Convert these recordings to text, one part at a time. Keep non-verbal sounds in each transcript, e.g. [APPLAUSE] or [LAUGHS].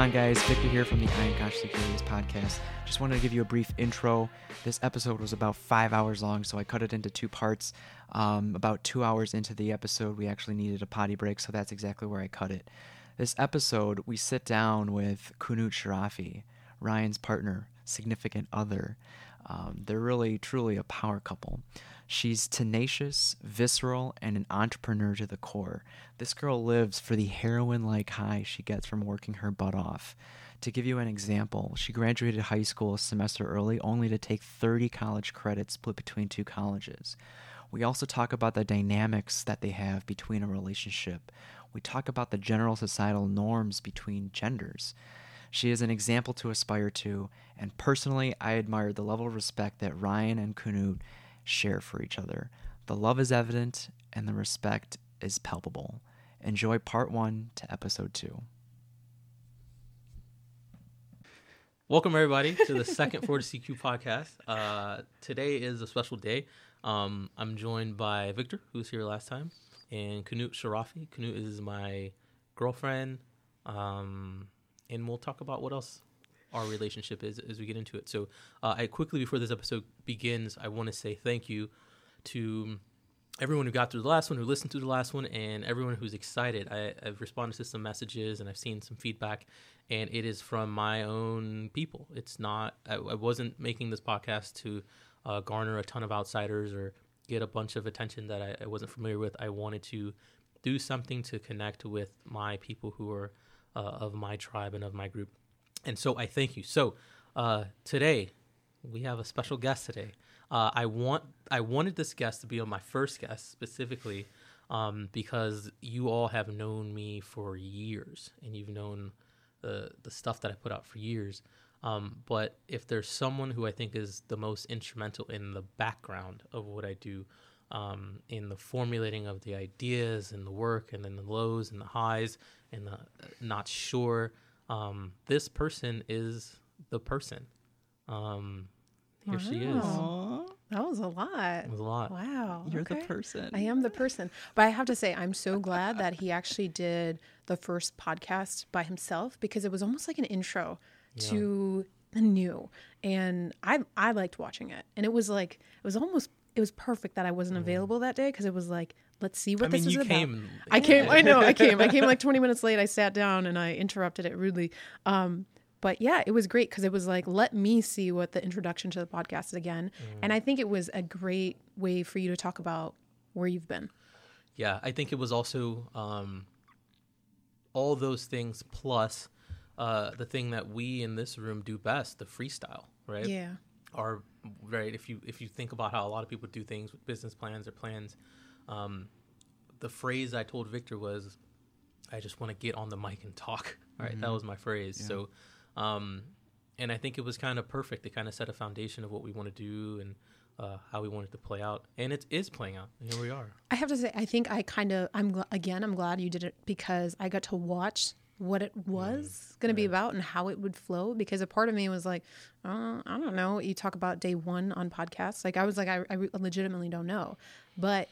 on, guys? Victor here from the I'm Consciously Curious podcast. Just wanted to give you a brief intro. This episode was about five hours long, so I cut it into two parts. Um, about two hours into the episode, we actually needed a potty break, so that's exactly where I cut it. This episode, we sit down with Qunoot Sharafi, Ryan's partner, significant other. Um, they're really, truly a power couple. She's tenacious, visceral, and an entrepreneur to the core. This girl lives for the heroin like high she gets from working her butt off. To give you an example, she graduated high school a semester early only to take 30 college credits split between two colleges. We also talk about the dynamics that they have between a relationship. We talk about the general societal norms between genders. She is an example to aspire to, and personally, I admire the level of respect that Ryan and Qunoot share for each other. The love is evident, and the respect is palpable. Enjoy part one to episode two. Welcome everybody to the second 40CQ [LAUGHS] podcast. Uh, today is a special day. Um, I'm joined by Victor, who was here last time, and Qunoot Sharafi. Qunoot is my girlfriend, um, and we'll talk about what else our relationship is as we get into it. So, uh, I quickly before this episode begins, I want to say thank you to everyone who got through the last one, who listened to the last one, and everyone who's excited. I, I've responded to some messages and I've seen some feedback, and it is from my own people. It's not. I, I wasn't making this podcast to uh, garner a ton of outsiders or get a bunch of attention that I, I wasn't familiar with. I wanted to do something to connect with my people who are uh, of my tribe and of my group. And so I thank you. So uh, today we have a special guest today. Uh, I want I wanted this guest to be on my first guest specifically um, because you all have known me for years and you've known the the stuff that I put out for years. Um, but if there's someone who I think is the most instrumental in the background of what I do, um, in the formulating of the ideas and the work, and then the lows and the highs and the uh, not sure, um, this person is the person. Um, here she is. That was a lot. It was a lot. Wow. You're the person. I am the person. But I have to say, I'm so glad that he actually did the first podcast by himself because it was almost like an intro to the new. And I I liked watching it. And it was like it was almost it was perfect that I wasn't available that day because it was like, let's see what Mm. I this mean, is you about. came. I came. I know. I came. I came like [LAUGHS] 20 minutes late. I sat down and I interrupted it rudely. Um, but yeah, it was great because it was like, let me see what the introduction to the podcast is again. And I think it was a great way for you to talk about where you've been. Yeah, I think it was also um, all those things plus uh, the thing that we in this room do best, the freestyle, right? Yeah. Are right. If you if you think about how a lot of people do things with business plans or plans, um, the phrase I told Victor was, "I just want to get on the mic and talk." Right, that was my phrase. So, um, and I think it was kind of perfect. It kind of set a foundation of what we want to do and uh, how we want it to play out, and it is playing out. And here we are. I have to say, I think I kind of, I'm gl- again, I'm glad you did it because I got to watch what it was going to be about and how it would flow. Because a part of me was like, uh, I don't know. You talk about day one on podcasts. Like, I was like, I, I legitimately don't know. But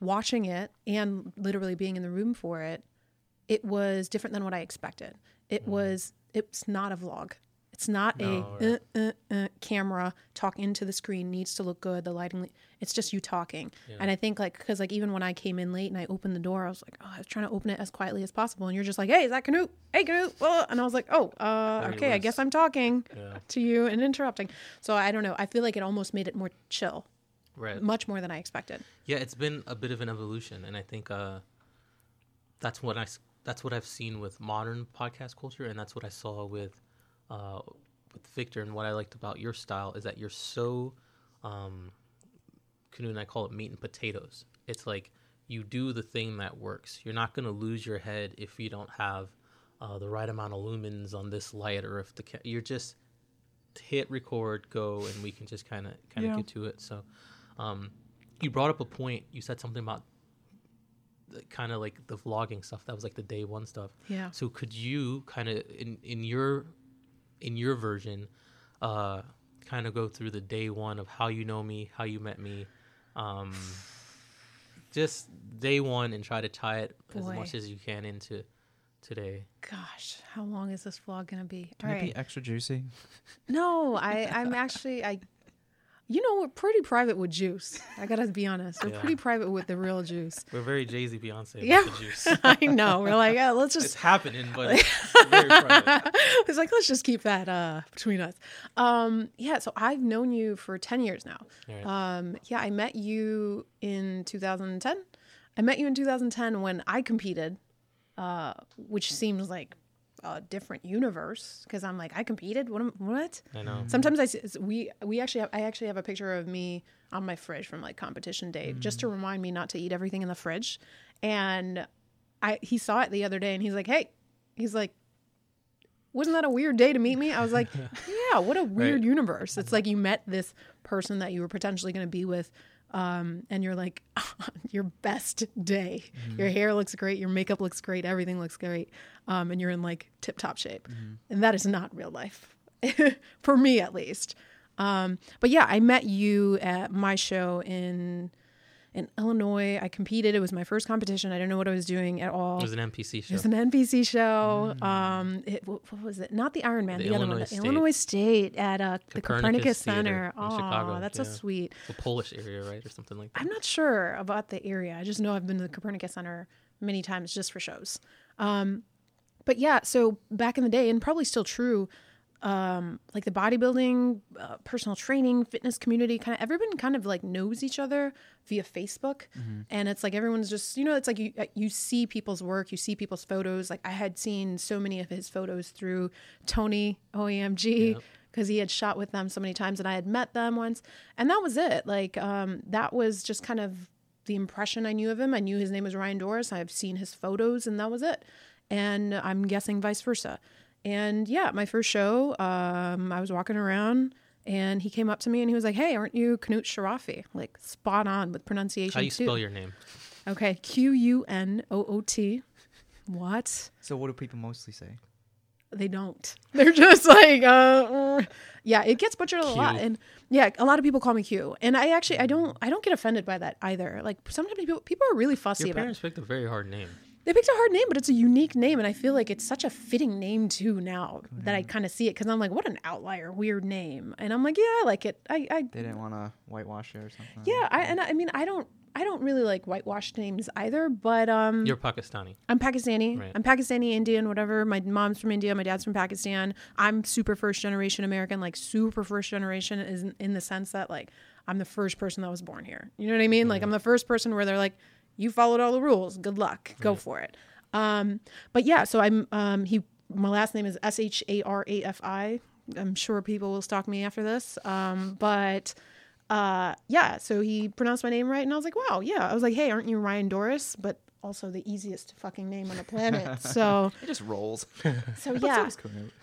watching it and literally being in the room for it, it was different than what I expected. It was, it's not a vlog. It's not No, a uh, uh, uh, camera talk into the screen needs to look good. The lighting, it's just you talking. And I think like because like even when I came in late and I opened the door, I was like, oh, I was trying to open it as quietly as possible, and you're just like, hey, is that Qunoot? Hey, Qunoot. Uh, And I was like, oh, uh, okay, I guess I'm talking Yeah. [LAUGHS] to you and interrupting. So I don't know. I feel like it almost made it more chill, Right. much more than I expected. Yeah, it's been a bit of an evolution, and I think uh, that's what I s- that's what I've seen with modern podcast culture, and that's what I saw with uh, with Victor. And what I liked about your style is that you're so, um, Qunoot and I call it meat and potatoes. It's like you do the thing that works. You're not gonna lose your head if you don't have uh, the right amount of lumens on this light, or if the ca- you're just hit record, go, and we can just kind of kind of Yeah. get to it. So. Um, you brought up a point. You said something about kind of like the vlogging stuff. That was like the day one stuff. Yeah. So could you kind of in in your in your version, uh, kind of go through the day one of how you know me, how you met me, um, just day one, and try to tie it as much as you can into today. Gosh, how long is this vlog gonna be? Can All it right. be extra juicy? No, I I'm actually I. You know, we're pretty private with juice. I gotta be honest. We're Yeah. pretty private with the real juice. We're very Jay Z Beyonce Yeah. juice. [LAUGHS] I know. We're like, yeah, let's just. It's happening, but it's [LAUGHS] very private. [LAUGHS] it's like let's just keep that uh, between us. Um, yeah. So I've known you for ten years now. Right. Um, yeah, I met you in 2010. I met you in 2010 when I competed, uh, which seems like a different universe because I'm like I competed. What? am- What? I know. Mm-hmm. Sometimes I s- we we actually have, I actually have a picture of me on my fridge from like competition day just to mm. remind me not to eat everything in the fridge. And I he saw it the other day and he's like, "Hey." He's like, "Wasn't that a weird day to meet me?" I was like, [LAUGHS] "Yeah, what a weird Right. universe. It's like you met this person that you were potentially going to be with um, and you're like [LAUGHS] your best day. Your hair looks great, your makeup looks great, everything looks great, um, and you're in like tip top shape. And that is not real life, [LAUGHS] for me at least. Um, but yeah, I met you at my show in in Illinois. I competed. It was my first competition. I didn't know what I was doing at all. It was an NPC show. It was an NPC show. Um, it, what, what was it? Not the Iron Man. The The, other one. Illinois The State. Illinois State at uh, the Copernicus Copernicus Theater Center. in Oh, Chicago, that's so sweet. the Polish area, right, or something like that. I'm not sure about the area. I just know I've been to the Copernicus Center many times just for shows. Um, but yeah, so back in the day, and probably still true, um, like the bodybuilding, uh, personal training, fitness community, kind of everyone kind of like knows each other via Facebook, and it's like everyone's just you know it's like you uh, you see people's work, you see people's photos. Like I had seen so many of his photos through Tony OEMG Yep. because he had shot with them so many times and I had met them once. And that was it. Like, um, that was just kind of the impression I knew of him. I knew his name was Ryan Doris. I've seen his photos and that was it. And I'm guessing vice versa. And yeah, my first show, um, I was walking around and he came up to me and he was like, Hey, aren't you Qunoot Sharafi? Like spot on with pronunciation. How you too. spell your name? Okay. Q U N O O T. What? So what do people mostly say? they don't. [LAUGHS] They're just like, uh, mm. yeah, it gets butchered a lot, and yeah, a lot of people call me Q, and I actually I don't I don't get offended by that either. Like sometimes people people are really fussy about Your about. parents picked a very hard name. They picked a hard name, but it's a unique name, and I feel like it's such a fitting name too now that I kind of see it because I'm like, what an outlier, weird name, and I'm like, yeah, I like it. I, I They didn't want to whitewash it or something. yeah, I and I, I mean I don't. I don't really like whitewashed names either, but um, You're Pakistani. I'm Pakistani. Right. I'm Pakistani, Indian, whatever. My mom's from India. My dad's from Pakistan. I'm super first generation American, like super first generation is in, in the sense that like I'm the first person that was born here. You know what I mean? Like I'm the first person where they're like, you followed all the rules. Good luck. Go for it. Um, but yeah, so I'm um he my last name is S H A R A F I. I'm sure people will stalk me after this. Um, but uh yeah so he pronounced my name right and i was like wow yeah i was like hey aren't you ryan doris but also the easiest fucking name on the planet [LAUGHS] so It just rolls. [LAUGHS] so yeah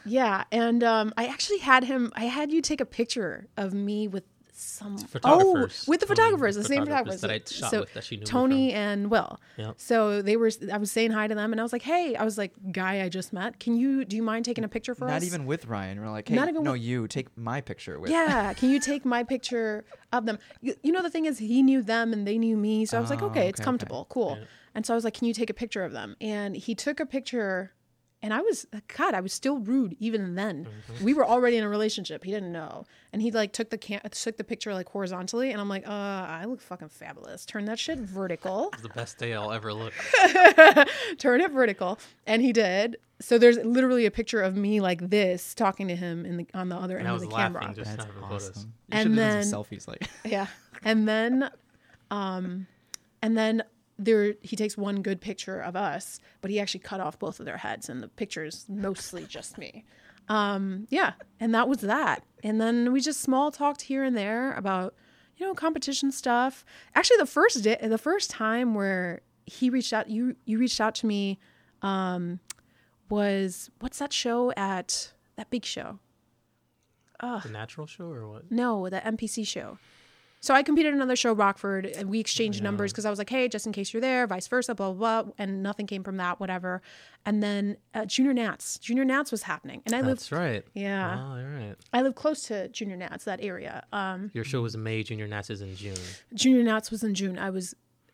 yeah and um i actually had him i had you take a picture of me with some oh with the photographers the same photographers photographers that I shot so with that she knew me tony and will Yep. so they were i was saying hi to them and i was like hey i was like guy i just met can you do you mind taking a picture for Not us Not even with Ryan. We're like, hey, Not even no, with- you take my picture with. yeah [LAUGHS] can you take my picture of them you, you know the thing is he knew them and they knew me so i was like Oh, okay it's okay, okay. comfortable cool Yeah. and so i was like can you take a picture of them and he took a picture and i was god i was still rude even then Mm-hmm. we were already in a relationship he didn't know and he like took the cam- took the picture like horizontally and i'm like uh i look fucking fabulous turn that shit vertical the best day I'll ever look. [LAUGHS] turn it vertical and he did so there's literally a picture of me like this talking to him in the on the other And end I of was the laughing camera just That's having photos. awesome. You And should have done then- some selfies like. [LAUGHS] yeah and then um and then there he takes one good picture of us but he actually cut off both of their heads and the picture is mostly just me um yeah and that was that and then we just small talked here and there about you know competition stuff actually the first day the first time where he reached out you you reached out to me um was what's that show at that big show The natural show or what? no, the NPC show. So I competed in another show, Rockford, and we exchanged numbers because I was like, hey, just in case you're there, vice versa, blah, blah, blah. And nothing came from that, whatever. And then uh, Junior Nats. Junior Nats was happening. And I live, That's right. yeah, Oh, all right. I live close to Junior Nats, that area. Um, Your show was in May, Junior Nats is in June. Junior Nats was in June. I was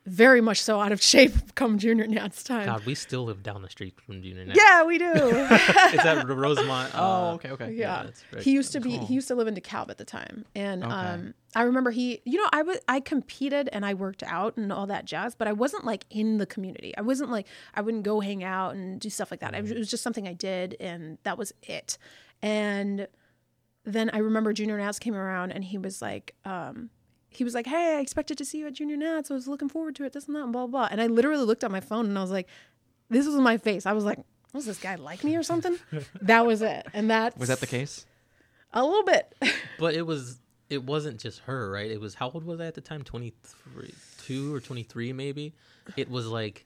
very much so out of [LAUGHS] shape come junior Nats time. God, we still live down the street from Junior Nats. Yeah, we do. [LAUGHS] It's at [LAUGHS] Rosemont. Oh, uh, okay, okay. yeah, that's right. he used to be Cool. he used to live in DeKalb at the time, and Okay. um, I remember he, you know, I was I competed and I worked out and all that jazz, but I wasn't like in the community. I wasn't like I wouldn't go hang out and do stuff like that. I It was just something I did, and that was it. And then I remember Junior Nats came around, and he was like, um, he was like, "Hey, I expected to see you at Junior Nats. I was looking forward to it. This and that, and blah blah." blah. And I literally looked at my phone and I was like, "This was my face." I was like, "Was this guy like me or something?" [LAUGHS] that was it, and that Was that the case? A little bit. [LAUGHS] But it was it wasn't just her, right? It was how old was I at the time? Twenty three, two or twenty three, maybe. It was like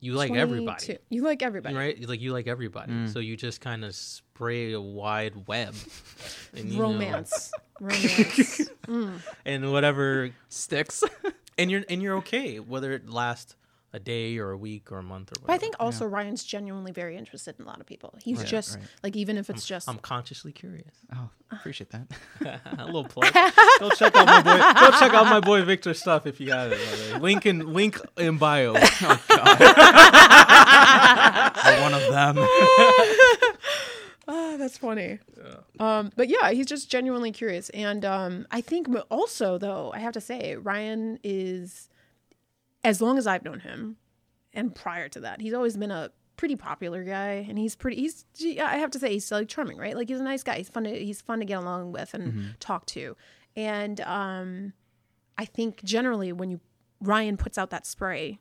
you like everybody, You like everybody. right? Like you like everybody, mm. so you just kind of spray a wide web, [LAUGHS] and you know- Romance. [LAUGHS] Romance. Mm. and whatever, Sticks. [LAUGHS] and you're and you're okay whether it lasts a day or a week or a month or But I think also Ryan's genuinely very interested in a lot of people. He's Right, just right. like even if it's just I'm consciously curious. oh, appreciate that. a little plug. Go check out my boy. Go check out my boy Victor's stuff if you got it. by the way. Link in link in bio. Oh, I'm one of them. Ah, that's funny. Um, but yeah, he's just genuinely curious, and um, I think also though I have to say Ryan is, as long as I've known him, and prior to that, he's always been a pretty popular guy, and he's pretty. He's I have to say he's like charming, right? Like he's a nice guy. He's fun to he's fun to get along with and talk to, and um, I think generally when you Ryan puts out that spray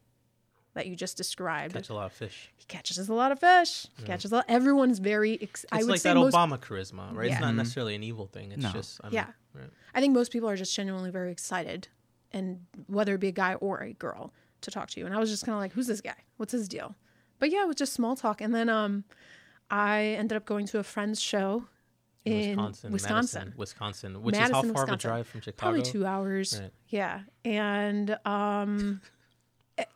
that you just described, Catch a lot of fish. he catches a lot of fish. Catches a lot. Everyone's very. Ex- I It's would like say that most Obama charisma, right? Yeah. It's not necessarily an evil thing. It's No. just I'm, Yeah. right. I think most people are just genuinely very excited, and whether it be a guy or a girl to talk to you. And I was just kind of like, "Who's this guy? What's his deal?" But yeah, it was just small talk. And then um, I ended up going to a friend's show in Wisconsin, Wisconsin, Madison, Wisconsin, which Madison, is how far Wisconsin. of a drive from Chicago? probably two hours. Right. Yeah, and um,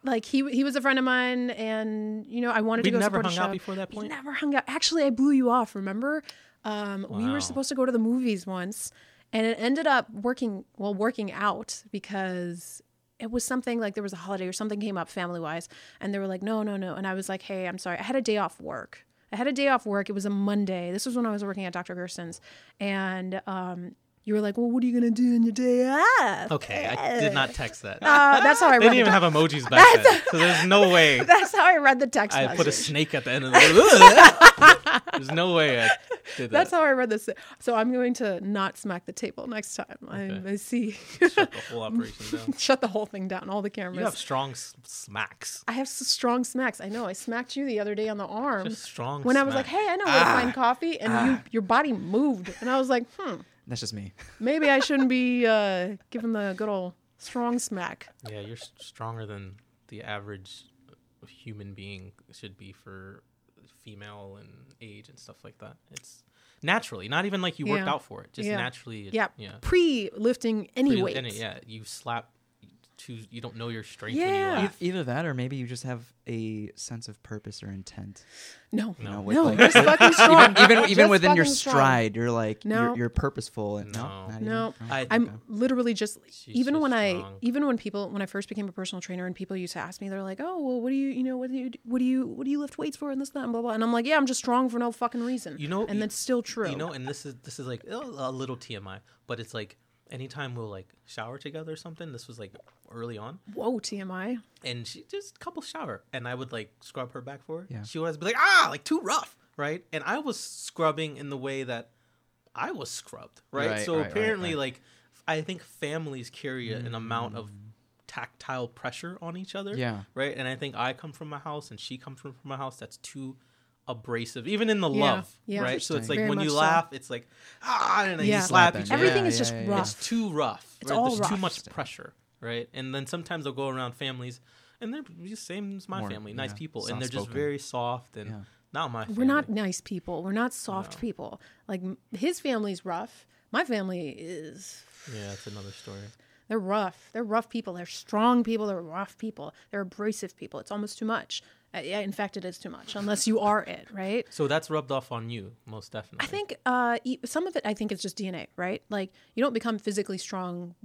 like he he was a friend of mine, and you know I wanted We to go never support a hung out show. before that point. We never hung out. Actually, I blew you off. Remember, um, we were supposed to go to the movies once, and it ended up working well, working out because it was something like there was a holiday or something came up family wise, and they were like, no, no, no, and I was like, hey, I'm sorry, I had a day off work. I had a day off work. It was a Monday. This was when I was working at Dr. Gerson's, and um, you were like, well, what are you gonna do in your day off? Okay, I did not text that. Uh, that's how I they read didn't even have emojis back then, so there's no [LAUGHS] way That's how I read the text I message. put a snake at the end of the. [LAUGHS] there's no way I did that. That's how I read this. So I'm going to not smack the table next time. I, Okay. I see. Shut [LAUGHS] the whole operation down. Shut the whole thing down. All the cameras. You have strong s- smacks. I have s- strong smacks. I know. I smacked you the other day on the arm Just strong. when I was like, "Hey, I know where to find coffee," and you, your body moved, and I was like, "Hmm, That's just me. [LAUGHS] maybe I shouldn't be uh, giving the good old strong smack." Yeah, you're stronger than the average human being should be for female and age and stuff like that. It's naturally, not even like you worked Yeah. out for it. Just Yeah. naturally. it- Yeah, Yeah. pre lifting any Pretty- weight. yeah. You slap. To, you don't know your strength Yeah. when you E- Either that, or maybe you just have a sense of purpose or intent. No, You no, know, No. with, no, like- just fucking strong. even even, even within your fucking strong. stride, you're like No. you're, you're purposeful and no, No. not No. even. I- I'm literally just She's even just when I even when people when I first became a personal trainer and people used to ask me they're like oh well what do you you know what do you what do you what do you lift weights for and this that and blah blah and I'm like yeah I'm just strong for no fucking reason You know- and that's still true You know, and this is this is like a a little TMI, but it's like anytime we'll like shower together or something. This was like early on, whoa TMI and she just couple shower, and I would like scrub her back for her. Yeah. She would always be like, ah, like too rough, right? And I was scrubbing in the way that I was scrubbed, right? Right, so right, right, apparently, right. like, I think families carry an amount of tactile pressure on each other. Yeah. Right. And I think I come from a house and she comes from, from a house that's too abrasive, even in the Yeah, love. yeah. Right. So it's like Very when you much so. laugh, it's like ah, and then Yeah. you slap each other. everything Yeah, is just yeah, yeah. rough It's too rough. It's right? all There's too much pressure, right? And then sometimes I'll go around families, and they're the same as my More, family, nice yeah, people, and they're just soft-spoken. very soft and Yeah. not my. Family. we're not nice people we're not soft No. people like his family's rough my family is Yeah, that's another story. they're rough they're rough people they're strong people they're rough people they're abrasive people it's almost too much yeah in fact it is too much unless you are it right So that's rubbed off on you, most definitely. I think uh, some of it, I think, is just DNA, right? Like you don't become physically strong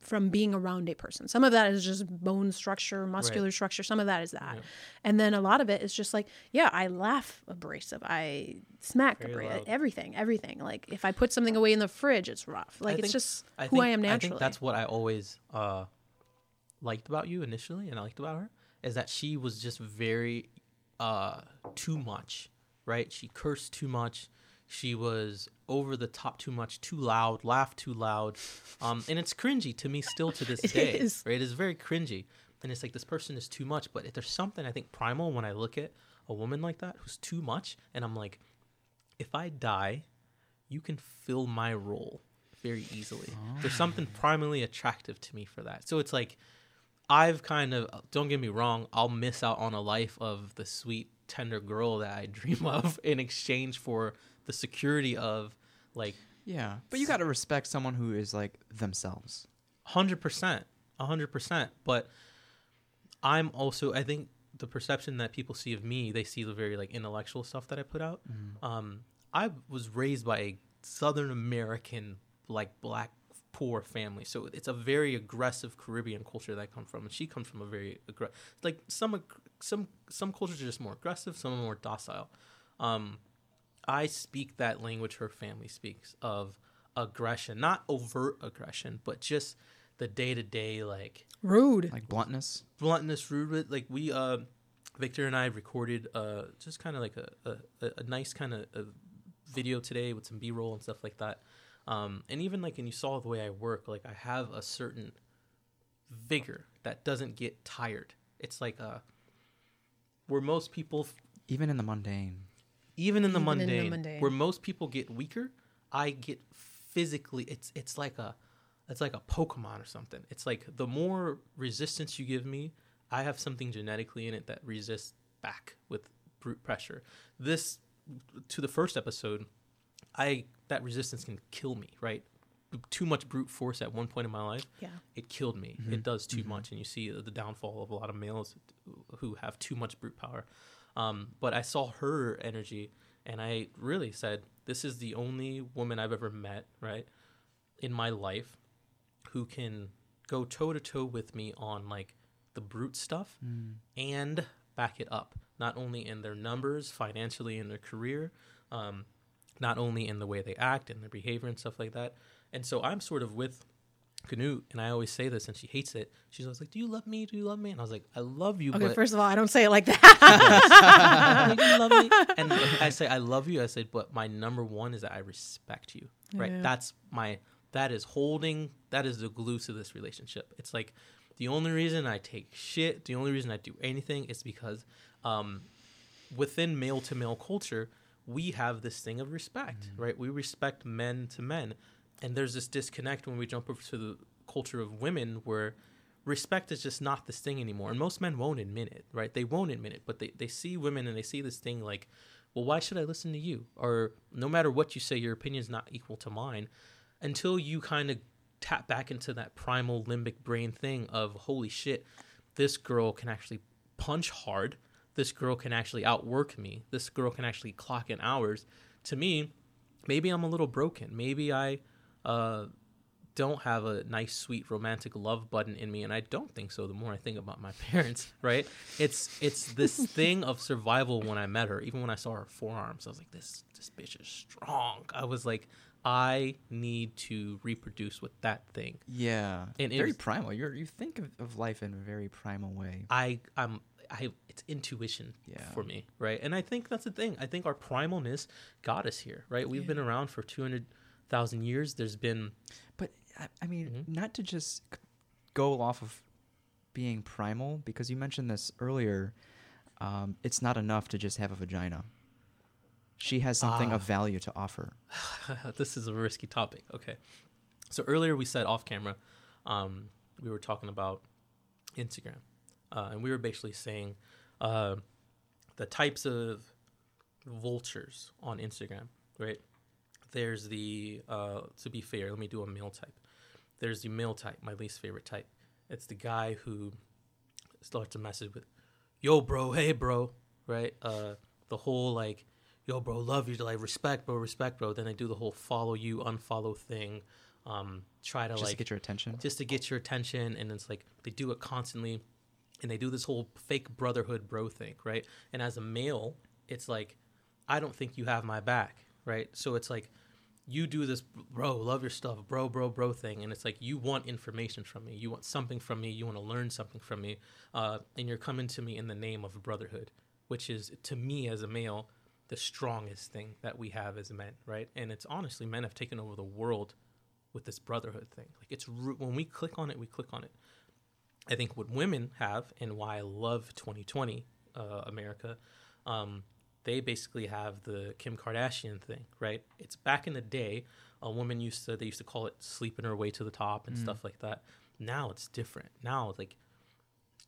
from being around a person. Some of that is just bone structure, muscular structure. Some of that is that. Yeah. And then a lot of it is just like, yeah, I laugh abrasive. I smack abrasive. Everything, everything. Like if I put something away in the fridge, it's rough. Like it's think- just I who think, I am naturally. I think that's what I always uh, liked about you initially, and I liked about her is that she was just very uh, too much, right? She cursed too much. She was over the top too much, too loud, laughed too loud, um, and it's cringy to me still to this [LAUGHS] It day. is. Right? It is very cringy, and it's like this person is too much. But if there's something I think primal when I look at a woman like that who's too much, and I'm like, if I die, you can fill my role very easily. There's something primally attractive to me for that. So it's like I've kind of don't get me wrong, I'll miss out on a life of the sweet tender girl that I [LAUGHS] dream of in exchange for the security of like Yeah, but you got to respect someone who is like themselves. hundred percent, hundred percent. But I'm also, I think, the perception that people see of me, they see the very like intellectual stuff that I put out. Um, I was raised by a Southern American, like black poor family, so it's a very aggressive Caribbean culture that I come from, and she comes from a very aggressive. Like some some some cultures are just more aggressive, some are more docile. Um, I speak that language her family speaks of aggression, not overt aggression, but just the day to day like rude. Like bluntness. bluntness, rude. Like we, uh, Victor and I recorded uh, just kind of like a, a, a nice kind of video today with some B roll and stuff like that. Um, and even like, and you saw the way I work, like I have a certain vigor that doesn't get tired. It's like uh, where most people Even in the mundane. even in the, Even in the mundane, mundane. where most people get weaker, I get physically. It's it's like a it's like a Pokemon or something. It's like the more resistance you give me, I have something genetically in it that resists back with brute pressure. This to the first episode, I that resistance can kill me. Right, too much brute force at one point in my life Yeah. it killed me. It does too much, and you see the downfall of a lot of males who have too much brute power. Um, but I saw her energy, and I really said, "This is the only woman I've ever met, right, in my life, who can go toe to toe with me on like the brute stuff and back it up, not only in their numbers, financially, in their career." Um, not only in the way they act and their behavior and stuff like that. And so I'm sort of with Qunoot, and I always say this, and she hates it. She's always like, "Do you love me? Do you love me?" And I was like, "I love you, Okay, but first of all, I don't say it like that. [LAUGHS] [LAUGHS] do you love me?" And I say, "I love you." I said, "But my number one is that I respect you. Right? Yeah. That's my that is holding. That is the glue to this relationship. It's like the only reason I take shit, the only reason I do anything is because um, within male to male culture, we have this thing of respect, mm. right? We respect men to men. And there's this disconnect when we jump over to the culture of women where respect is just not this thing anymore. And most men won't admit it, right? They won't admit it, but they, they see women and they see this thing like, well, why should I listen to you? Or no matter what you say, your opinion's not equal to mine until you kind of tap back into that primal limbic brain thing of holy shit, this girl can actually punch hard. This girl can actually outwork me. This girl can actually clock in hours. To me, maybe I'm a little broken. Maybe I uh, don't have a nice, sweet, romantic love button in me, and I don't think so. The more I think about my [LAUGHS] parents, right? It's it's this [LAUGHS] thing of survival. When I met her, even when I saw her forearms, I was like, this this bitch is strong. I was like, I need to reproduce with that thing. Yeah. And very primal. You're you think of, of life in a very primal way. I I'm I it's intuition Yeah. for me, right? And I think that's the thing. I think our primalness got us here, right? We've been around for two hundred thousand years. There's been But I, I mean, Mhm. not to just go off of being primal, because you mentioned this earlier. Um, it's not enough to just have a vagina. She has something Ah. of value to offer. [LAUGHS] this is a risky topic. Okay. So earlier we said off camera, um, we were talking about Instagram, uh, and we were basically saying uh, the types of vultures on Instagram, right? There's the, uh, to be fair, let me do a male type. There's the male type, my least favorite type. It's the guy who starts a message with, yo, bro, hey, bro, right? Uh, the whole like, yo, bro, love you, like respect, bro, respect, bro. Then they do the whole follow you, unfollow thing. um, try to Just like to get your attention. just to get your attention and it's like they do it constantly and they do this whole fake brotherhood bro thing right and as a male it's like i don't think you have my back right so it's like you do this bro love your stuff bro bro bro thing and it's like you want information from me you want something from me you want to learn something from me uh, and you're coming to me in the name of brotherhood which is to me as a male the strongest thing that we have as men right and it's honestly men have taken over the world with this brotherhood thing. Like it's when we click on it, we click on it. I think what women have and why I love 2020 uh, America, um, they basically have the Kim Kardashian thing, right? It's back in the day, a woman used to they used to call it sleeping her way to the top and stuff like that. Now it's different. Now like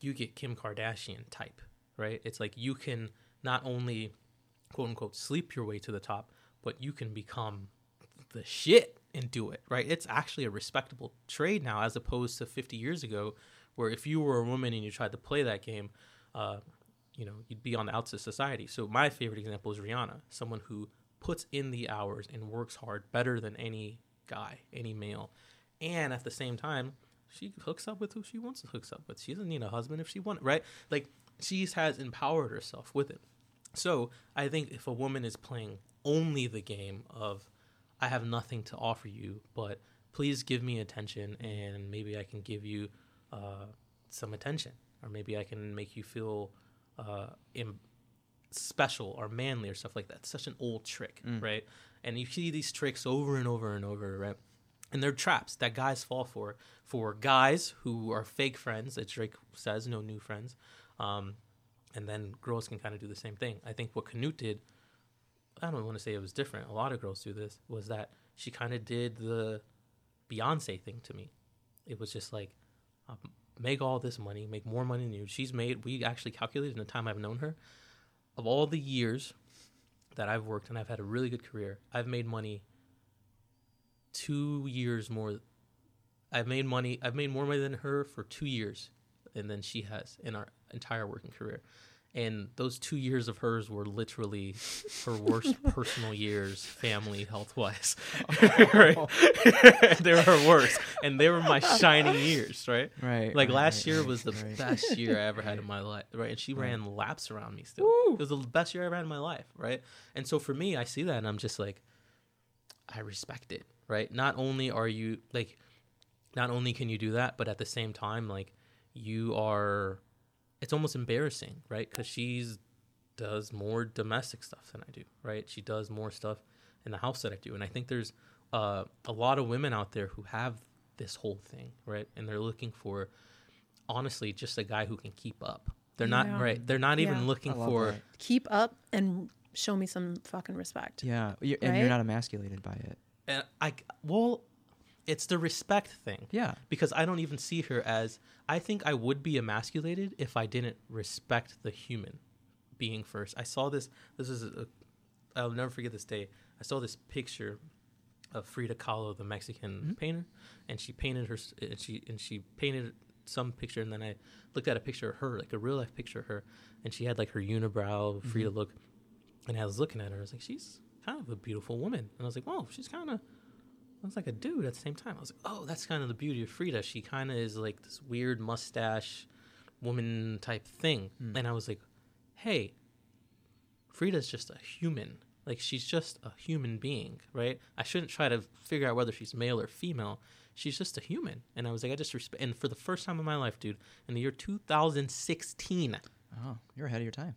you get Kim Kardashian type, right? It's like you can not only quote unquote sleep your way to the top, but you can become the shit and do it, right? It's actually a respectable trade now as opposed to 50 years ago, where if you were a woman and you tried to play that game, uh, you know, you'd be on the outs of society. So my favorite example is Rihanna, someone who puts in the hours and works hard better than any guy, any male. And at the same time, she hooks up with who she wants to hook up with. She doesn't need a husband if she wants, right? Like she has empowered herself with it. So I think if a woman is playing only the game of I have nothing to offer you, but please give me attention and maybe I can give you uh, some attention or maybe I can make you feel uh, Im- special or manly or stuff like that. It's such an old trick, right? And you see these tricks over and over and over, right? And they're traps that guys fall for. For guys who are fake friends, that Drake says, no new friends. Um, and then girls can kind of do the same thing. I think what Qunoot did, I don't want to say it was different. A lot of girls do this. Was that she kind of did the Beyonce thing to me? It was just like, um, make all this money, make more money than you. She's made. We actually calculated in the time I've known her, of all the years that I've worked and I've had a really good career, I've made money two years more. I've made money. I've made more money than her for two years, and than she has in our entire working career. And those two years of hers were literally her worst [LAUGHS] personal years, family health wise. [LAUGHS] right? [LAUGHS] they were her worst, and they were my shining years. Right? Right. Like right, last right, year right, was the right. best year I ever had in my life, right? And she ran laps around me still. Woo. It was the best year I ever had in my life, right? And so for me, I see that and I'm just like, I respect it, right? Not only are you like, not only can you do that, but at the same time, like, you are, it's almost embarrassing, right? Because she's does more domestic stuff than I do, right? She does more stuff in the house that I do, and I think there's uh, a lot of women out there who have this whole thing, right? And they're looking for, honestly, just a guy who can keep up. They're not Yeah. right. They're not even looking for. that. Keep up and show me some fucking respect. Yeah, you're, and Right? you're not emasculated by it. And I well, it's the respect thing. Yeah. Because I don't even see her as. I think I would be emasculated if I didn't respect the human being first. I saw this. This is. A, I'll never forget this day. I saw this picture of Frida Kahlo, the Mexican mm-hmm. painter, and she painted her. And she and she painted some picture, and then I looked at a picture of her, like a real life picture of her, and she had like her unibrow Frida mm-hmm. look, and I was looking at her. I was like, she's kind of a beautiful woman, and I was like, oh, she's kind of looks like a dude at the same time. I was like, oh, that's kind of the beauty of Frida. She kind of is like this weird mustache woman type thing. Hmm. And I was like, hey, Frida's just a human. Like she's just a human being, right? I shouldn't try to figure out whether she's male or female. She's just a human. And I was like, I just respect. And for the first time in my life, dude, in the year 2016, Oh, you're ahead of your time.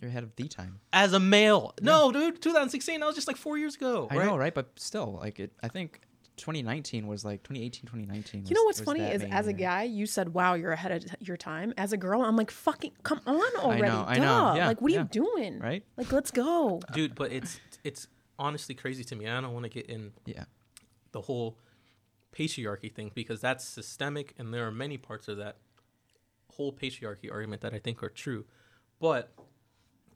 You're ahead of the time. as a male, no, dude, 2016, that was just like four years ago. I right? know, right? But still, like it. I think 2019 was like 2018, 2019. You know what's funny is main as a guy, you said, "Wow, you're ahead of your time." As a girl, I'm like, "Fucking, come on already!" know, I know. Yeah, like, what are yeah. you doing? right? Like, let's go. dude but it's it's honestly crazy to me i don't want to get in Yeah, the whole patriarchy thing because that's systemic and there are many parts of that whole patriarchy argument that i think are true but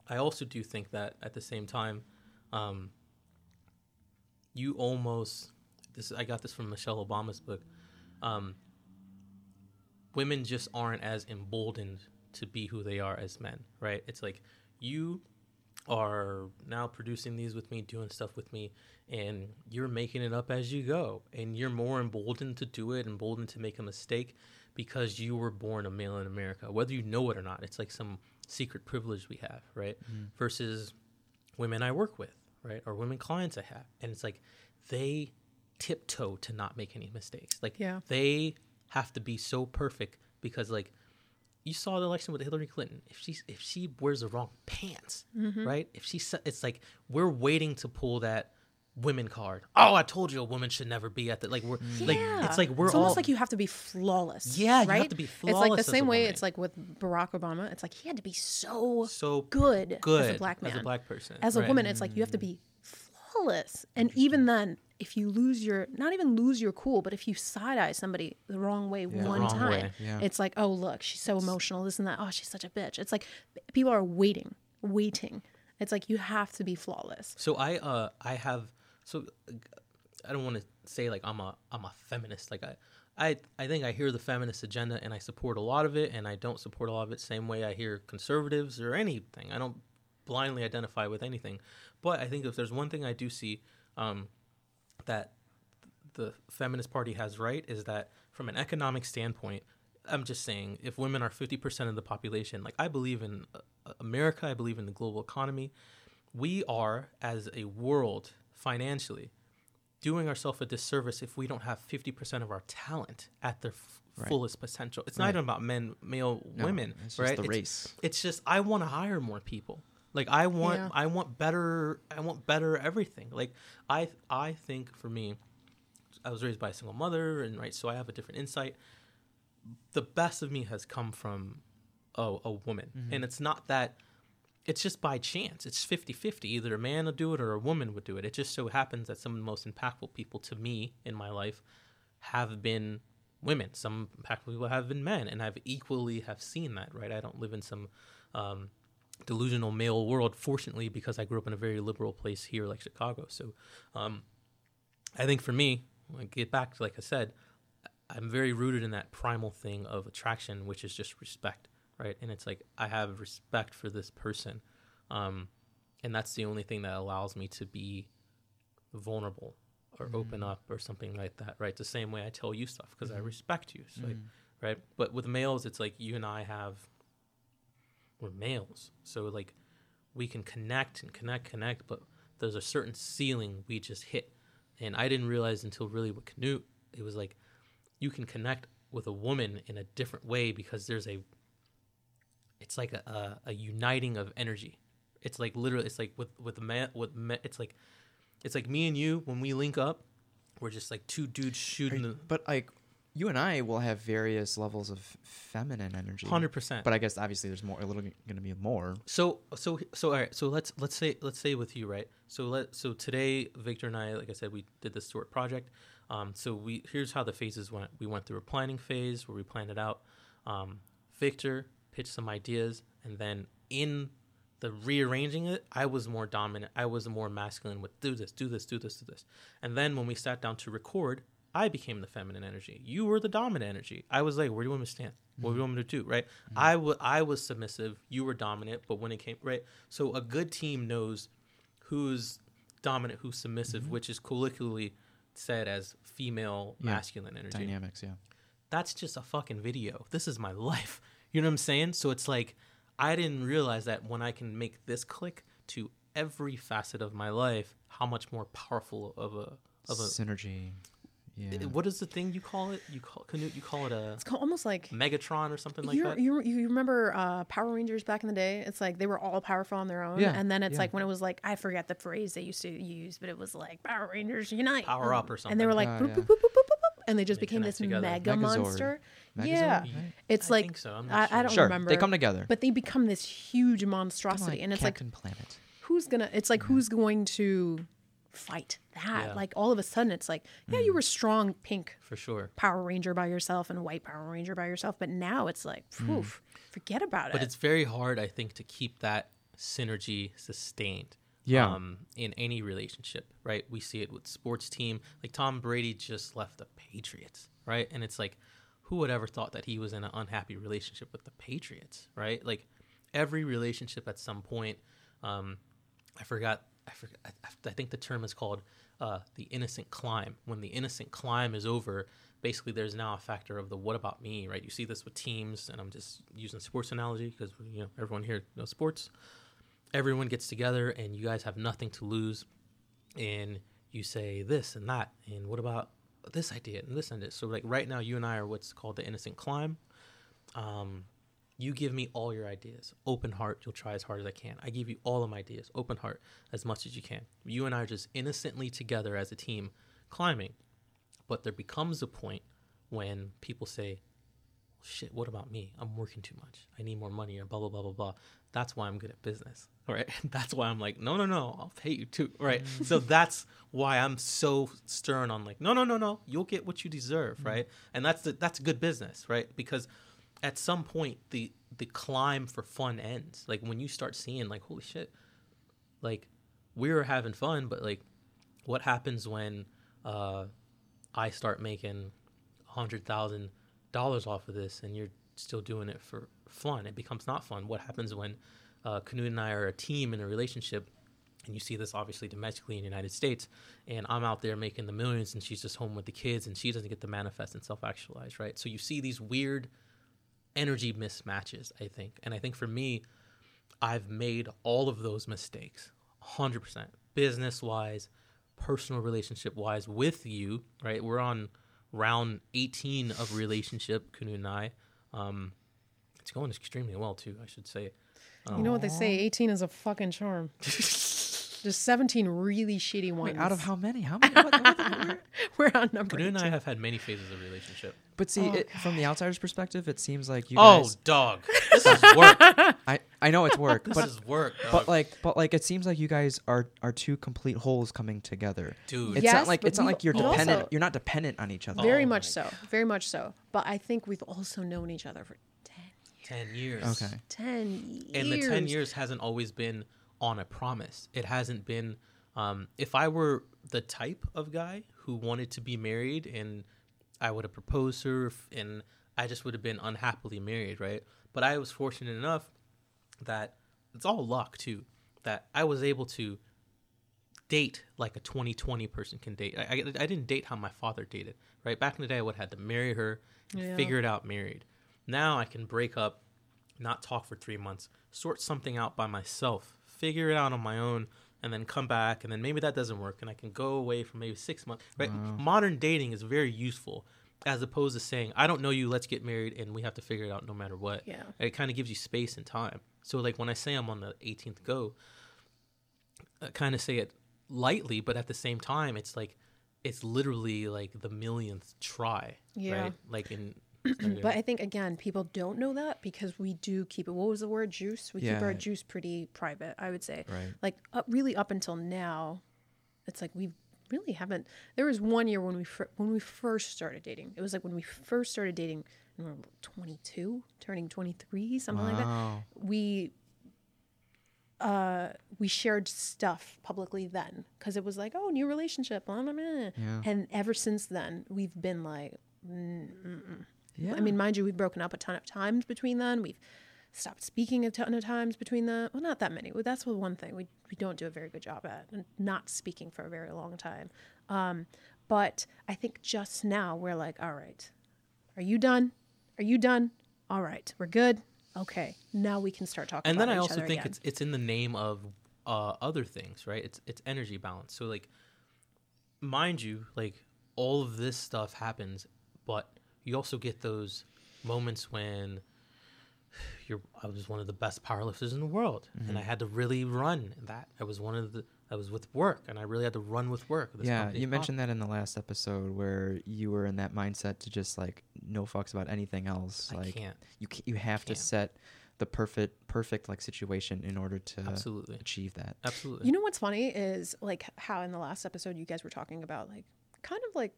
i also do think that at the same time um, you almost this i got this from michelle obama's book um, women just aren't as emboldened to be who they are as men right it's like you are now producing these with me, doing stuff with me, and you're making it up as you go. And you're more emboldened to do it, emboldened to make a mistake because you were born a male in America, whether you know it or not. It's like some secret privilege we have, right? Versus women I work with, right? Or women clients I have. And it's like they tiptoe to not make any mistakes. Like Yeah. they have to be so perfect because like you saw the election with Hillary Clinton. If she if she wears the wrong pants, Mm-hmm. right? If she it's like we're waiting to pull that women card. Oh, I told you a woman should never be at the like we're like it's like we're it's all almost like you have to be flawless. Yeah, you have right? to be flawless. It's like the same way. woman. It's like with Barack Obama. It's like he had to be so so good, good as a black man. as a black person. As a right. woman, it's like you have to be flawless. And even then, if you lose your, not even lose your cool, but if you side eye somebody the wrong way one wrong time, way, yeah. it's like, oh, look, she's so emotional, this and that. Oh, she's such a bitch. It's like people are waiting, waiting. It's like you have to be flawless. So I uh I have so I don't want to say like I'm a I'm a feminist like I I I think I hear the feminist agenda and I support a lot of it and I don't support a lot of it same way I hear conservatives or anything. I don't blindly identify with anything. But I think if there's one thing I do see um that the feminist party has right is that from an economic standpoint i'm just saying if women are 50% of the population like i believe in uh, america i believe in the global economy we are as a world financially doing ourselves a disservice if we don't have 50% of our talent at their f- Right. fullest potential it's not even about men male No, women it's just right the It's- race. it's just I want to hire more people. Like I want Yeah. I want better I want better everything. Like I I think for me I was raised by a single mother and right so I have a different insight. The best of me has come from a, a woman. Mm-hmm. And it's not that it's just by chance. It's 50-50. Either a man would do it or a woman would do it. It just so happens that some of the most impactful people to me in my life have been women. Some impactful people have been men, and I've equally have seen that. Right? I don't live in some um, delusional male world, fortunately, because I grew up in a very liberal place here, like Chicago. So, um, I think for me, I get back to like I said, I'm very rooted in that primal thing of attraction, which is just respect, right? And it's like I have respect for this person, um, and that's the only thing that allows me to be vulnerable or mm-hmm. open up or something like that, right? The same way I tell you stuff because I mm-hmm. respect you, so I- mm-hmm. right? But with males, it's like you and I have we're males, so like we can connect and connect, connect, but there's a certain ceiling we just hit, and I didn't realize until really with Qunoot, it was like you can connect with a woman in a different way because there's a it's like a, a, a uniting of energy it's like literally it's like with with man with ma- it's like it's like me and you when we link up we're just like two dudes shooting the But like you and I will have various levels of feminine energy. 100% But I guess obviously there's more a little going to be more. So so so all right. So let's let's say let's say with you right. So let so today Victor and I, like I said, we did this short project. Um, so we here's how the phases went. We went through a planning phase where we planned it out. Um, Victor pitched some ideas, and then in the rearranging it, I was more dominant. I was more masculine with do this, do this, do this, do this. And then when we sat down to record, I became the feminine energy. You were the dominant energy. I was like, where do you want me to stand? What do you mm-hmm. want me to do? Right? Mm-hmm. I wa- I was submissive. You were dominant. But when it came right, so a good team knows who's dominant, who's submissive, mm-hmm. which is colloquially said as female Yeah. masculine energy Dynamics, yeah. that's just a fucking video. This is my [LAUGHS] life. You know what I'm saying? So it's like I didn't realize that when I can make this click to every facet of my life, how much more powerful of a of a Synergy. Yeah. what is the thing you call it? You call Qunoot, you call it a It's called almost like Megatron or something like that. you you remember uh, Power Rangers back in the day? It's like they were all powerful on their own, Yeah, and then it's yeah. like when it was like I forget the phrase they used to use, but it was like Power Rangers unite, Power and, up or something, and they were like Oh, boop, yeah. boop, boop, boop, boop, boop, and they just They became this together. mega Megazord. monster. Megazord, yeah, right? it's I like think so. I'm I, not I don't Sure. remember. They come together. but they become this huge monstrosity, like and it's like Planet. who's gonna it's like mm-hmm. who's going to fight that Yeah. like all of a sudden it's like yeah you mm. were strong pink For sure. power ranger by yourself and white power ranger by yourself but now it's like mm. poof forget about But it But it's very hard, I think, to keep that synergy sustained. Yeah. Um, in any relationship, right? We see it with sports team. Like Tom Brady just left the Patriots, right? And it's like, who would ever thought that he was in an unhappy relationship with the Patriots, right? Like every relationship at some point, um, I forgot. I forgot. I, I think the term is called uh, the innocent climb. When the innocent climb is over, basically there's now a factor of the what about me, right? You see this with teams, and I'm just using sports analogy because you know everyone here knows sports. Everyone gets together, and you guys have nothing to lose, and you say this and that, and what about this idea and this and this. So like right now, you and I are what's called the innocent climb. Um, you give me all your ideas, open heart. You'll try as hard as I can. I give you all of my ideas, open heart, as much as you can. You and I are just innocently together as a team, climbing. But there becomes a point when people say, shit, what about me? I'm working too much. I need more money or blah, blah, blah, blah, blah. That's why I'm good at business. [LAUGHS] Right. [LAUGHS] That's why I'm like, no, no, no, I'll pay you too. Right. so that's why I'm so stern on like, no, no, no, no, you'll get what you deserve. Mm-hmm. Right. And that's the, that's good business. Right. Because at some point the, the climb for fun ends. Like when you start seeing like, holy shit, like we were having fun, but like what happens when, uh, I start making a hundred thousand dollars off of this and you're still doing it for fun. It becomes not fun. What happens when uh, Qunoot and I are a team in a relationship? And you see this obviously domestically in the United States, and I'm out there making the millions, and she's just home with the kids, and she doesn't get to manifest and self actualize, right? So you see these weird energy mismatches, I think. And I think for me, I've made all of those mistakes 100%, business wise, personal relationship wise with you, right? We're on round 18 of relationship, Qunoot and I. Um, it's going extremely well too, I should say. Um, you know what they say? 18 is a fucking charm. [LAUGHS] There's 17 really shitty ones. Wait, out of how many? How many? What, what, what, [LAUGHS] We're on number. Qunoot and I have had many phases of relationship. But see, oh, it, from the outsider's perspective, it seems like you. Oh, guys, dog! [LAUGHS] This is work. I I know it's work. [LAUGHS] this but, is work. Dog. But like, but like, it seems like you guys are are two complete wholes coming together, dude. It's yes, not like it's not like you're dependent. Also, you're not dependent on each other. Very oh much so. Very much so. But I think we've also known each other for ten years. Ten years. Okay. Ten years. And the ten years hasn't always been on a promise. It hasn't been. Um, if I were the type of guy who wanted to be married and I would have proposed her and I just would have been unhappily married, right? But I was fortunate enough that it's all luck too that I was able to date like a 2020 person can date. I, I, I, didn't date how my father dated, right? Back in the day, I would have had to marry her, yeah. figure it out married. Now I can break up, not talk for three months, sort something out by myself, figure it out on my own, and then come back, and then maybe that doesn't work, and I can go away for maybe six months. Right? Wow. Modern dating is very useful as opposed to saying, I don't know you, let's get married and we have to figure it out no matter what. Yeah. It kind of gives you space and time. So, like, when I say I'm on the 18th go, I kind of say it lightly, but at the same time, it's like, it's literally like the millionth try. Yeah. Right? Like, in. [CLEARS THROAT] [CLEARS THROAT] but I think again, people don't know that because we do keep it. What was the word? Juice. We yeah. keep our juice pretty private. I would say. Right. Like up, really up until now, it's like we've really haven't. There was one year when we fir- when we first started dating. It was like when we first started dating, and we were 22, turning 23, something wow. like that. We uh, we shared stuff publicly then because it was like, oh, new relationship, blah, blah, blah. Yeah. and ever since then, we've been like, Mm-mm. yeah. I mean, mind you, we've broken up a ton of times between then. We've stopped speaking a ton of times between the well not that many well, that's one thing we, we don't do a very good job at not speaking for a very long time um, but i think just now we're like all right are you done are you done all right we're good okay now we can start talking and then i also think again. it's it's in the name of uh, other things right it's it's energy balance so like mind you like all of this stuff happens but you also get those moments when [SIGHS] you're I was one of the best powerlifters in the world, mm-hmm. and I had to really run that. I was one of the I was with work, and I really had to run with work. Yeah, you mentioned that in the last episode where you were in that mindset to just like no fucks about anything else. I like can't. you you have to set the perfect perfect like situation in order to absolutely achieve that. Absolutely. You know what's funny is like how in the last episode you guys were talking about like kind of like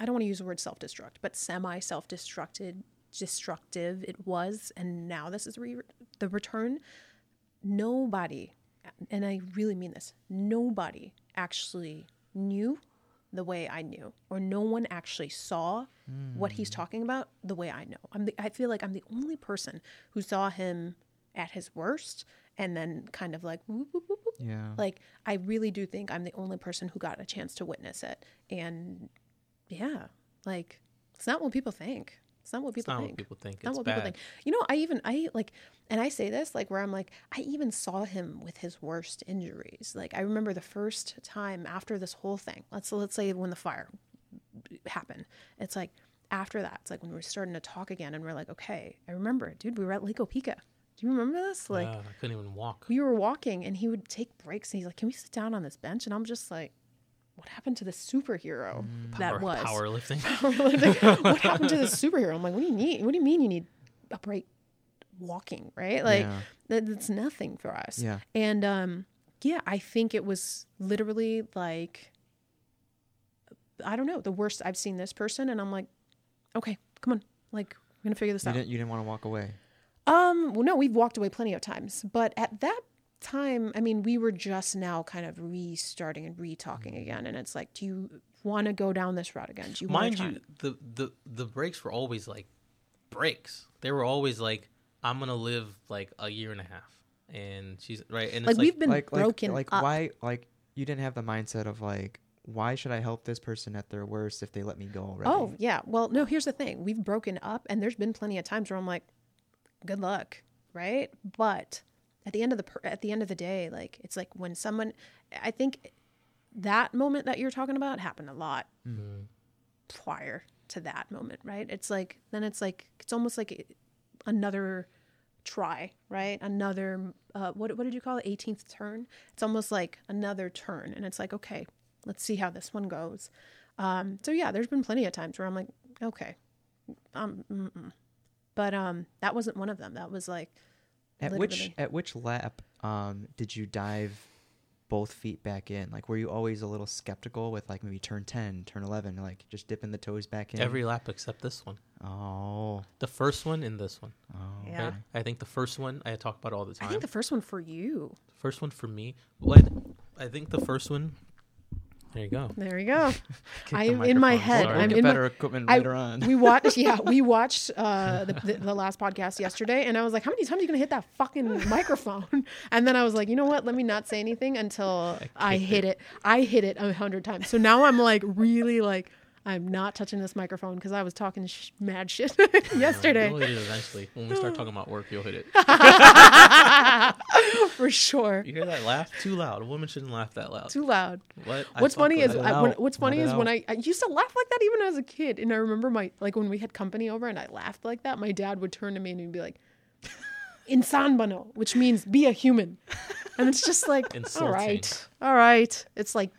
I don't want to use the word self destruct, but semi self destructed destructive it was and now this is re- the return nobody and i really mean this nobody actually knew the way i knew or no one actually saw mm. what he's hmm. talking about the way i know i'm the, i feel like i'm the only person who saw him at his worst and then kind of like whoop, whoop, whoop, whoop. Yeah. like I really do think I'm the only person who got a chance to witness it. And yeah, like it's not what people think. It's not what It's people not think. what people think. It's not what bad. people think. You know, I even I like, and I say this like where I'm like, I even saw him with his worst injuries. Like I remember the first time after this whole thing. Let's let's say when the fire happened. It's like after that. It's like when we're starting to talk again, and we're like, okay, I remember dude. We were at Lake Opeka. Do you remember this? Like Yeah, I couldn't even walk. we were walking, and he would take breaks, and he's like, "Can we sit down on this bench?" And I'm just like, "What happened to the superhero that Power- was?" powerlifting. [LAUGHS] powerlifting. what [LAUGHS] happened to the superhero? I'm like, what do you need? What do you mean you need break walking, right? Like Yeah. that, that's nothing for us. Yeah. And um, yeah, I think it was literally like, I don't know, the worst I've seen this person, and I'm like, okay, come on, like we're gonna figure this You out. didn't. You didn't want to walk away. Um, well, no, we've walked away plenty of times, but at that time, I mean, we were just now kind of restarting and re-talking mm-hmm. again, and it's like, do you want to go down this route again? Do you Mind try you, the, the the breaks were always like breaks. They were always like, I'm gonna live like a year and a half, and she's right. And like, it's like, we've been like broken like, like up. why like you didn't have the mindset of like why should I help this person at their worst if they let me go already? Oh yeah. Well, no. Here's the thing: we've broken up, and there's been plenty of times where I'm like, "Good luck," right? But at the end of the at the end of the day, like it's like when someone, I think that moment that you're talking about happened a lot Mm-hmm. prior to that moment, right? It's like then it's like it's almost like another try, right? Another uh, what what did you call it? 18th turn. It's almost like another turn, and it's like okay, let's see how this one goes. Um, so yeah, there's been plenty of times where I'm like, okay, um, mm-mm. but um, that wasn't one of them. That was like At which at which lap um did you dive both feet back in? Like were you always a little skeptical with like maybe turn 10, turn 11, like just dipping the toes back in? every lap except this one. Oh. The first one and this one. Oh. Yeah. right? I think the first one I talk about all the time. I think the first one for you. first one for me. Well, I, th- I think the first one. There you go. There you go. [LAUGHS] I am in my head. sorry. We'll I'm get in my- better equipment I- later on. we watched [LAUGHS] yeah we watched uh the, the, the last podcast yesterday and i was like how many times are you gonna hit that fucking microphone [LAUGHS] and then i was like you know what let me not say anything until i, kicked hit it. i hit it a hundred times so now i'm like really like i'm not touching this microphone because i was talking sh- mad shit [LAUGHS] [LAUGHS] yesterday You'll hit it eventually. When we start talking about work, you'll hit it. [LAUGHS] for sure You hear that laugh? Too loud. A woman shouldn't laugh that loud. too loud What? What's funny is it. Let it I, when, what's funny is when. I, I used to laugh like that even as a kid, and I remember my like when we had company over and I laughed like that, my dad would turn to me and he'd be like, "Insan bano," which means be a human, and it's just like, all right, all right, it's like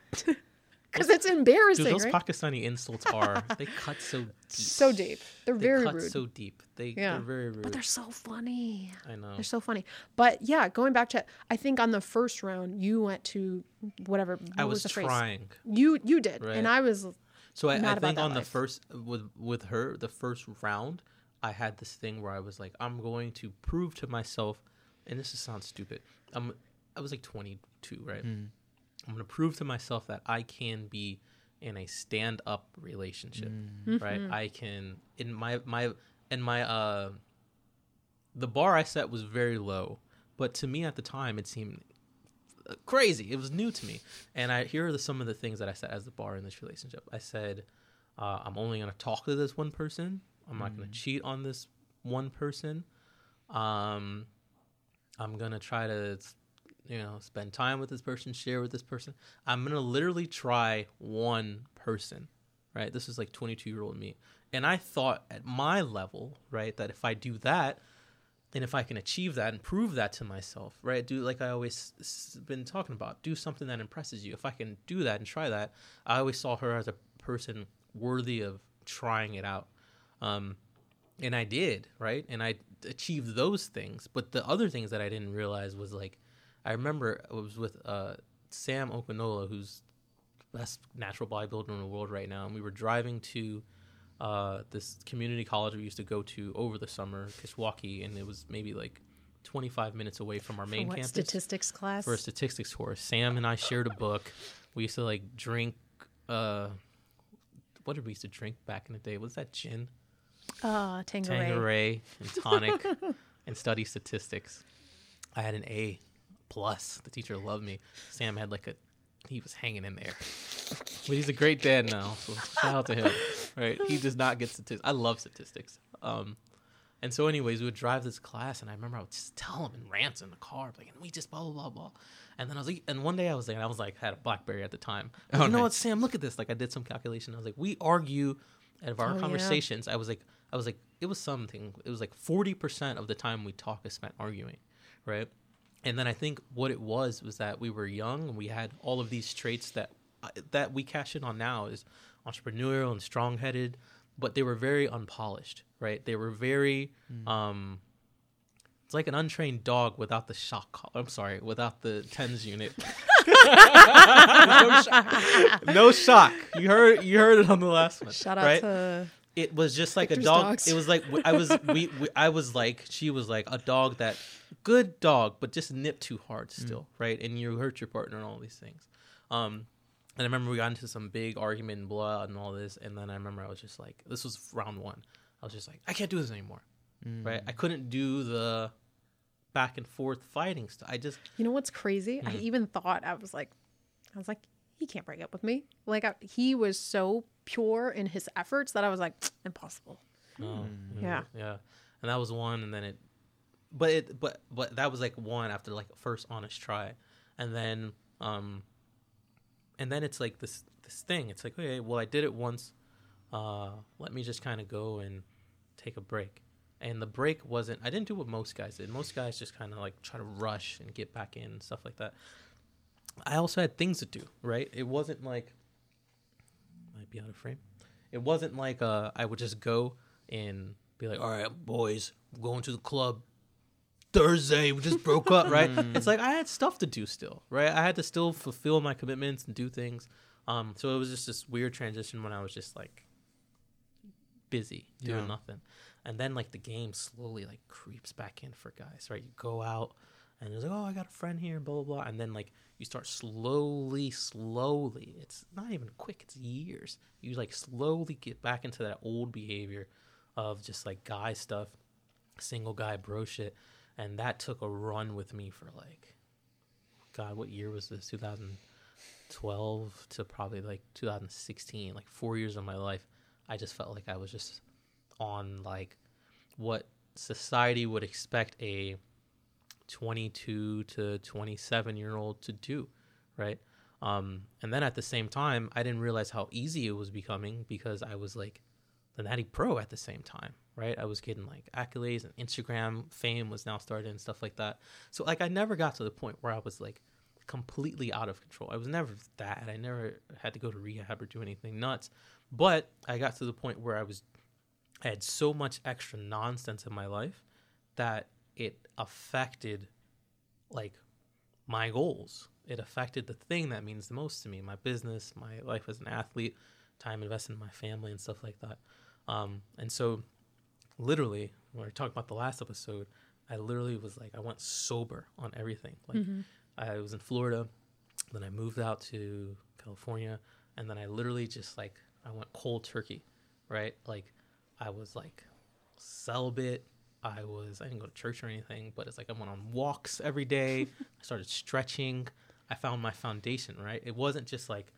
because it's embarrassing, Dude, those right? Pakistani insults are [LAUGHS] they cut so deep. so deep, they're They very cut rude, so deep. They Yeah. they're very rude. but they're so funny. I know. They're so funny. But yeah, going back to I think on the first round you went to whatever. What I was, the phrase? trying. You you did, Right. and I was So I, I Not about think that on the first with with her the first round, I had this thing where I was like, I'm going to prove to myself, and this just sounds stupid. I'm I was like 22, right? Hmm. I'm gonna prove to myself that I can be in a stand up relationship, right? Mm-hmm. I can in my my in my uh the bar I set was very low, but to me at the time it seemed crazy. It was new to me, and I here are the, some of the things that I set as the bar in this relationship. I said, uh, I'm only gonna talk to this one person. I'm not gonna cheat on this one person. Um, I'm gonna try to, you know, spend time with this person, share with this person. I'm gonna literally try one person, right? This is like 22 year old me, and I thought at my level, right, that if I do that, and if I can achieve that and prove that to myself, right? Do like I always been talking about, do something that impresses you. If I can do that and try that, I always saw her as a person worthy of trying it out. Um, and I did, right? And I achieved those things. But the other things that I didn't realize was like, I remember I was with uh, Sam Okunola, who's the best natural bodybuilder in the world right now, and we were driving to uh, this community college we used to go to over the summer, Kishwaukee, and it was maybe like 25 minutes away from our for main what campus statistics class? for a statistics course. Sam and I shared a book. We used to like drink. Uh, what did we used to drink back in the day? Was that gin? uh, Tanqueray. Tanqueray and tonic [LAUGHS] and study statistics. I had an A plus. The teacher loved me. Sam had like a, he was hanging in there. But he's a great dad now. So shout out to him. Right? He does not get statistics. I love statistics. Um, and so, anyways, we would drive this class, and I remember I would just tell him in rants in the car, like, and we just blah blah blah blah. And then I was like, and one day I was like, I was like, had a BlackBerry at the time. Oh, you know what. Sam? Look at this. Like, I did some calculation. I was like, we argue out of our Oh, yeah. conversations. I was like, I was like, it was something. It was like forty percent of the time we talk is spent arguing, right? And then I think what it was was that we were young and we had all of these traits that uh, that we cash in on now is entrepreneurial and strong-headed, but they were very unpolished, right? They were very um it's like an untrained dog without the shock collar. I'm sorry, without the tens unit. [LAUGHS] [LAUGHS] no, shock. no shock. You heard you heard it on the last one. Shout out right? to it was just like Victor's a dog. dogs. It was like I was [LAUGHS] we, we I was like she was like a dog that good dog, but just nipped too hard still, right? And you hurt your partner and all these things. Um, and I remember we got into some big argument and blah and all this, and then I remember I was just like, this was round one. I was just like, I can't do this anymore, right? I couldn't do the back and forth fighting stuff. I just You know what's crazy? Hmm. I even thought I was like, I was like, he can't break up with me. Like I, he was so pure in his efforts that I was like, [TSK] impossible. Oh, Yeah. yeah. And that was one, and then it, but it, but but that was like one after like first honest try, and then um, and then it's like this this thing. It's like okay, well I did it once, uh, let me just kind of go and take a break. And the break wasn't. I didn't do what most guys did. Most guys just kind of like try to rush and get back in and stuff like that. I also had things to do. Right. It wasn't like might be out of frame. It wasn't like uh, I would just go and be like, "All right, boys, we're going to the club Thursday. We just broke up, right?" [LAUGHS] It's like I had stuff to do still, right? I had to still fulfill my commitments and do things. Um, so it was just this weird transition when I was just like busy doing Yeah. nothing, and then like the game slowly like creeps back in for guys, right? You go out and it's like, "Oh, I got a friend here," blah blah blah, and then like you start slowly, slowly. It's not even quick; it's years. You like slowly get back into that old behavior of just like guy stuff, single guy bro shit, and that took a run with me for like, God, what year was this? 2012 to probably like 2016, like four years of my life. I just felt like I was just on like what society would expect a 22 to 27 year old to do, right? Um, and then at the same time, I didn't realize how easy it was becoming because I was like the Natty Pro at the same time, right? I was getting like accolades and Instagram fame was now started and stuff like that. So like I never got to the point where I was like completely out of control. I was never that. I never had to go to rehab or do anything nuts. But I got to the point where I was I had so much extra nonsense in my life that it affected like my goals. It affected the thing that means the most to me, my business, my life as an athlete, time invested in my family and stuff like that. Um, and so literally, when we talked about the last episode, I literally was like, I went sober on everything. Like I was in Florida, then I moved out to California, and then I literally just like I went cold turkey, right? Like I was like celibate. I was I didn't go to church or anything, but it's like I went on walks every day. [LAUGHS] I started stretching. I found my foundation, right? It wasn't just like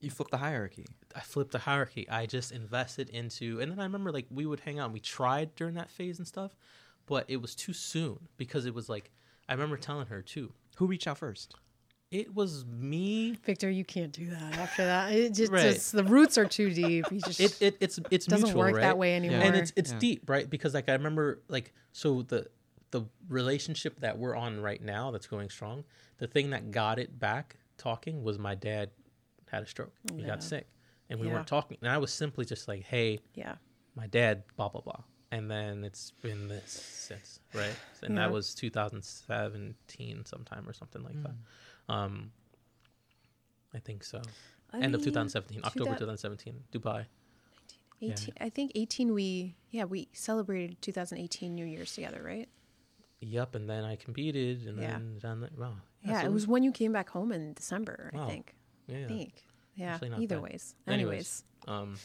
You flip the hierarchy. I flipped the hierarchy. I just invested into, and then I remember like we would hang out. and We tried during that phase and stuff, but it was too soon because it was like I remember telling her too. Who reached out first? It was me. Victor, you can't do that after that. It just, Right. just the roots are too deep. You just It, it it's it's doesn't mutual, work right? that way anymore. and it's it's Yeah. deep, right? Because like I remember like so the the relationship that we're on right now that's going strong. The thing that got it back talking was my dad had a stroke. He oh, Yeah. got sick, and we Yeah. weren't talking. And I was simply just like, "Hey, yeah. my dad, blah blah blah," and then it's been this since, right? And Yeah. that was 2017 sometime or something like that. Mm. Um, I think so. I End of 2017, October 2017, Dubai. 18, I think 18 we yeah, we celebrated 2018 New Year's together, right? Yep, and then I competed, and Yeah. then done that. Wow. Yeah, so it was when you came back home in December, I think. Yeah. I think. Yeah. Either bad. ways. Anyways. Anyways. Um,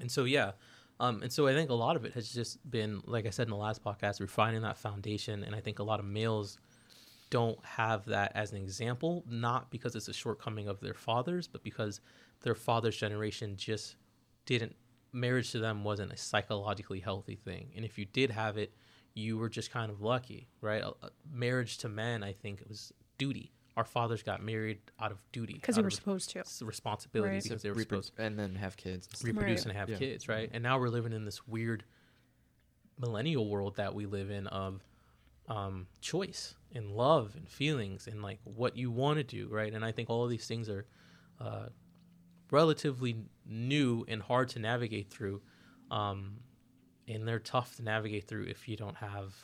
and so yeah, um, and so I think a lot of it has just been, like I said in the last podcast, refining that foundation. And I think a lot of males don't have that as an example, not because it's a shortcoming of their fathers, but because their father's generation just didn't marriage to them wasn't a psychologically healthy thing. And if you did have it, you were just kind of lucky, right? A, a marriage to men, I think it was duty. Our fathers got married out of duty because they were supposed to. s- responsibility Right. because they were Repro- supposed and then have kids. and to stuff. reproduce Right. and have Yeah. kids, right? And now we're living in this weird millennial world that we live in of um, choice and love and feelings and like what you want to do, right? And I think all of these things are uh, relatively new and hard to navigate through, um, and they're tough to navigate through if you don't have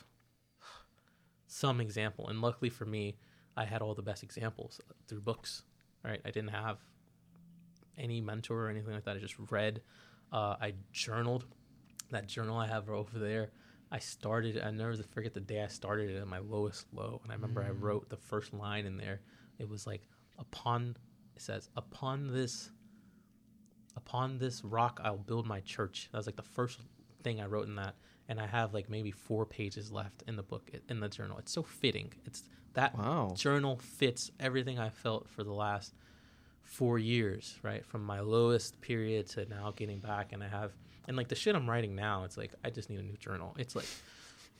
some example. And luckily for me, I had all the best examples through books. Right, I didn't have any mentor or anything like that. I just read. Uh, I journaled. That journal I have over there. I started. I never forget the day I started it at my lowest low, and I remember I mm. wrote the first line in there. It was like, "Upon," it says, "Upon this, upon this rock, I'll build my church." That was like the first thing I wrote in that, and I have like maybe four pages left in the book in the journal. It's so fitting. It's that Wow. journal fits everything I felt for the last four years, right? From my lowest period to now getting back, and I have, and like the shit I'm writing now, it's like I just need a new journal. It's like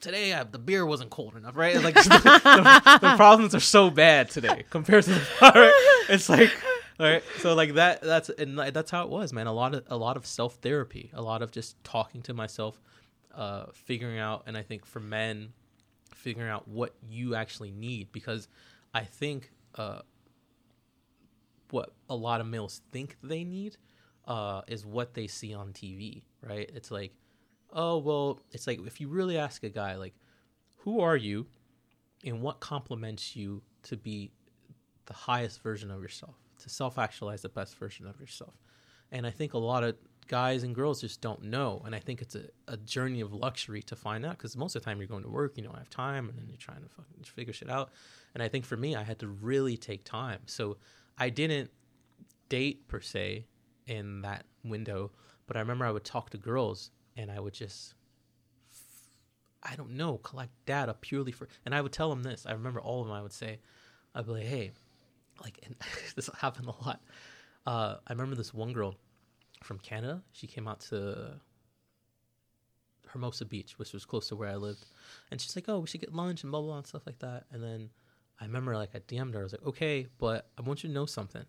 today I, the beer wasn't cold enough, right? Like [LAUGHS] the, the- problems are so bad today compared to the [LAUGHS] right? It's like, right? So like that, that's and that's how it was, man. A lot of a lot of self therapy, a lot of just talking to myself, uh, figuring out, and I think for men, figuring out what you actually need because I think uh, what a lot of males think they need uh, is what they see on TV, right? It's like, oh well, it's like if you really ask a guy like, who are you, and what complements you to be the highest version of yourself, to self-actualize the best version of yourself, and I think a lot of guys and girls just don't know, and I think it's a, a journey of luxury to find out because most of the time you're going to work, you don't have time, and then you're trying to fucking figure shit out, and I think for me, I had to really take time, so I didn't date per se in that window, but I remember I would talk to girls and I would just I don't know, collect data purely for and I would tell them this. I remember all of them I would say, I'd be like, hey, like [LAUGHS] this happened a lot. Uh, I remember this one girl from Canada. She came out to Hermosa Beach, which was close to where I lived. And she's like, Oh, we should get lunch and blah blah, blah and stuff like that. And then I remember like I DM'd her, I was like, Okay, but I want you to know something.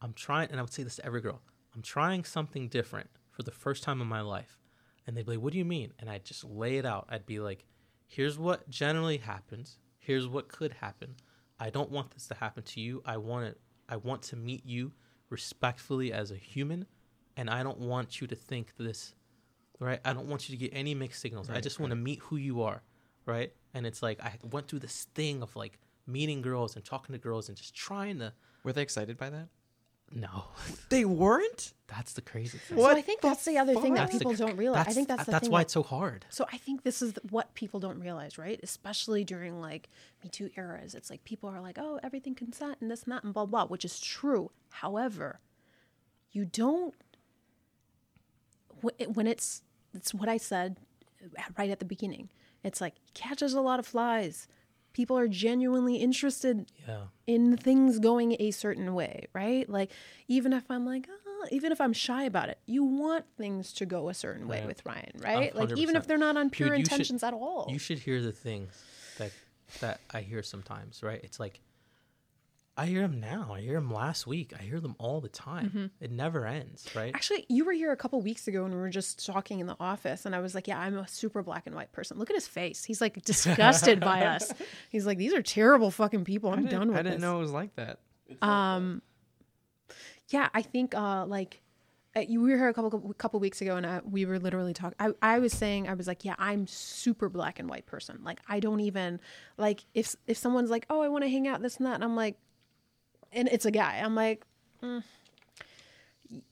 I'm trying and I would say this to every girl. I'm trying something different for the first time in my life. And they'd be like, What do you mean? And I'd just lay it out. I'd be like, Here's what generally happens. Here's what could happen. I don't want this to happen to you. I want it I want to meet you respectfully as a human, and I don't want you to think this right? I don't want you to get any mixed signals. I Right, just want to meet who you are, right? And it's like I went through this thing of like meeting girls and talking to girls and just trying to Were they excited by that? No. They weren't. That's the crazy thing. So I think that's the other thing that That's people cr- don't realize. I think that's uh, the that's thing why that- it's so hard. So I think this is what people don't realize, right? Especially during like Me Too eras. It's like people are like, oh, everything consent and this and that and blah, blah, which is true. However, you don't, when it's, it's what I said uh, right at the beginning. It's like, catches a lot of flies. People are genuinely interested Yeah. in things going a certain way, right? Like even if I'm like, oh, even if I'm shy about it, you want things to go a certain way with Ryan, right? Like even if they're not on Dude, pure should- intentions at all. You should hear the things that that I hear sometimes, right? It's like I hear them now. I hear them last week. I hear them all the time. Mm-hmm. It never ends, right? Actually, you were here a couple weeks ago and we were just talking in the office, and I was like, "Yeah, I'm a super black and white person. Look at his face. He's like disgusted by [LAUGHS] us. He's like, these are terrible fucking people. I'm done with I didn't this." know it was like that. Yeah, I think uh, like uh, you were here a couple couple weeks ago, and I, we were literally talking. I, I was saying I was like, yeah, I'm super black and white person. Like I don't even like if if someone's like, oh, I want to hang out this and that, and I'm like, and it's a guy. I'm like, mm,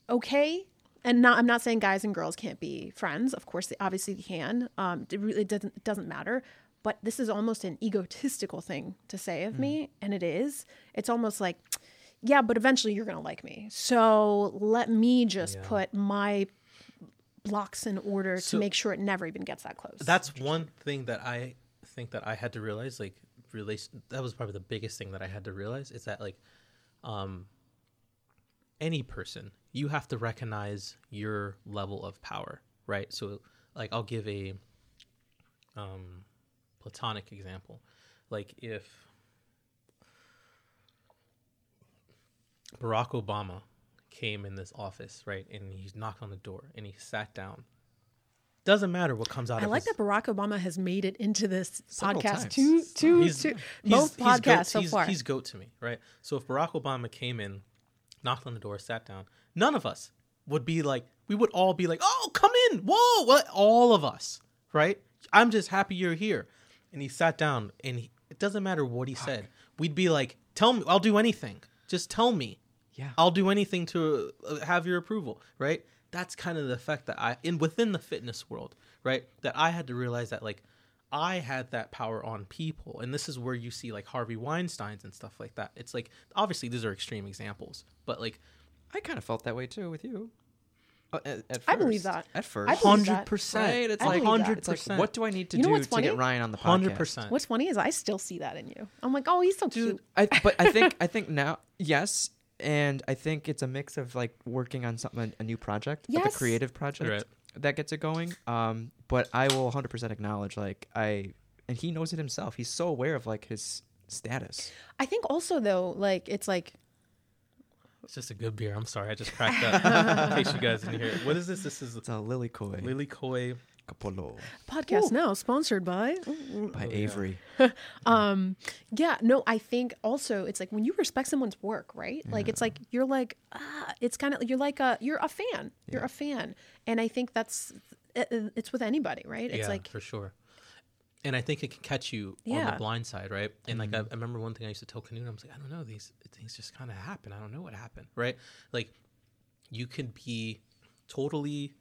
okay. And not, I'm not saying guys and girls can't be friends. Of course, they obviously can. Um, it really doesn't it doesn't matter. But this is almost an egotistical thing to say of me, and it is. It's almost like, yeah, but eventually you're gonna like me. So let me just Yeah. put my blocks in order So- to make sure it never even gets that close. That's one thing that I think that I had to realize. Like relation that was probably the biggest thing that I had to realize is that like um any person you have to recognize your level of power, right? So like I'll give a um platonic example. Like if Barack Obama came in this office, right, and he knocked on the door and he sat down. Doesn't matter what comes out of it. I like his, that Barack Obama has made it into this Several podcast. times. Two, two, he's, two, he's- both he's podcasts goat, so he's, far. He's goat to me, right? So if Barack Obama came in, knocked on the door, sat down, none of us would be like, we would all be like, oh, come in, whoa, what? All of us, right? I'm just happy you're here. And he sat down, and he, it doesn't matter what he said. We'd be like, tell me, I'll do anything. Just tell me. Yeah. I'll do anything to uh, have your approval, right? That's kind of the effect that I in within the fitness world, right? That I had to realize that like I had that power on people, and this is where you see like Harvey Weinstein's and stuff like that. It's like obviously these are extreme examples, but like I kind of felt that way too with you. Uh, at, at I believe that. At first. I believe that. hundred percent, Right? It's I like believe that. It's like, what do I need to You know do what's to funny? get Ryan on the podcast? hundred percent. What's funny is I still see that in you. I'm like, oh, he's so cute. I, but I think [LAUGHS] I think now yes, and I think it's a mix of like working on something a new project, like a creative project Right. that gets it going. Um, but I will 100% acknowledge like I and he knows it himself. He's so aware of like his status. I think also though, like it's like It's just a good beer. I'm sorry, I just cracked up. in case you guys didn't hear it. What is this? This is It's a Lily Koi Lily Koi. Capolo podcast now sponsored by. by Avery. [LAUGHS] Um, yeah, no, I think also it's like when you respect someone's work, right? Like it's like you're like ah, it's kind of you're like a you're a fan, you're a fan, and I think that's it, it's with anybody, right? It's yeah, like for sure. And I think it can catch you on the blind side, right? And like Mm-hmm. I, I remember one thing I used to tell Qunoot, I was like, I don't know, these things just kind of happen. I don't know what happened, right? Like you can be totally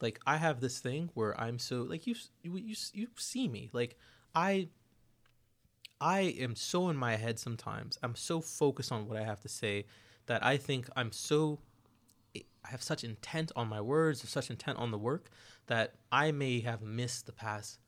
like I have this thing where I'm so like you you you, see me like I I am so in my head sometimes. I'm so focused on what I have to say that I think I'm so I have such intent on my words, such intent on the work that I may have missed the past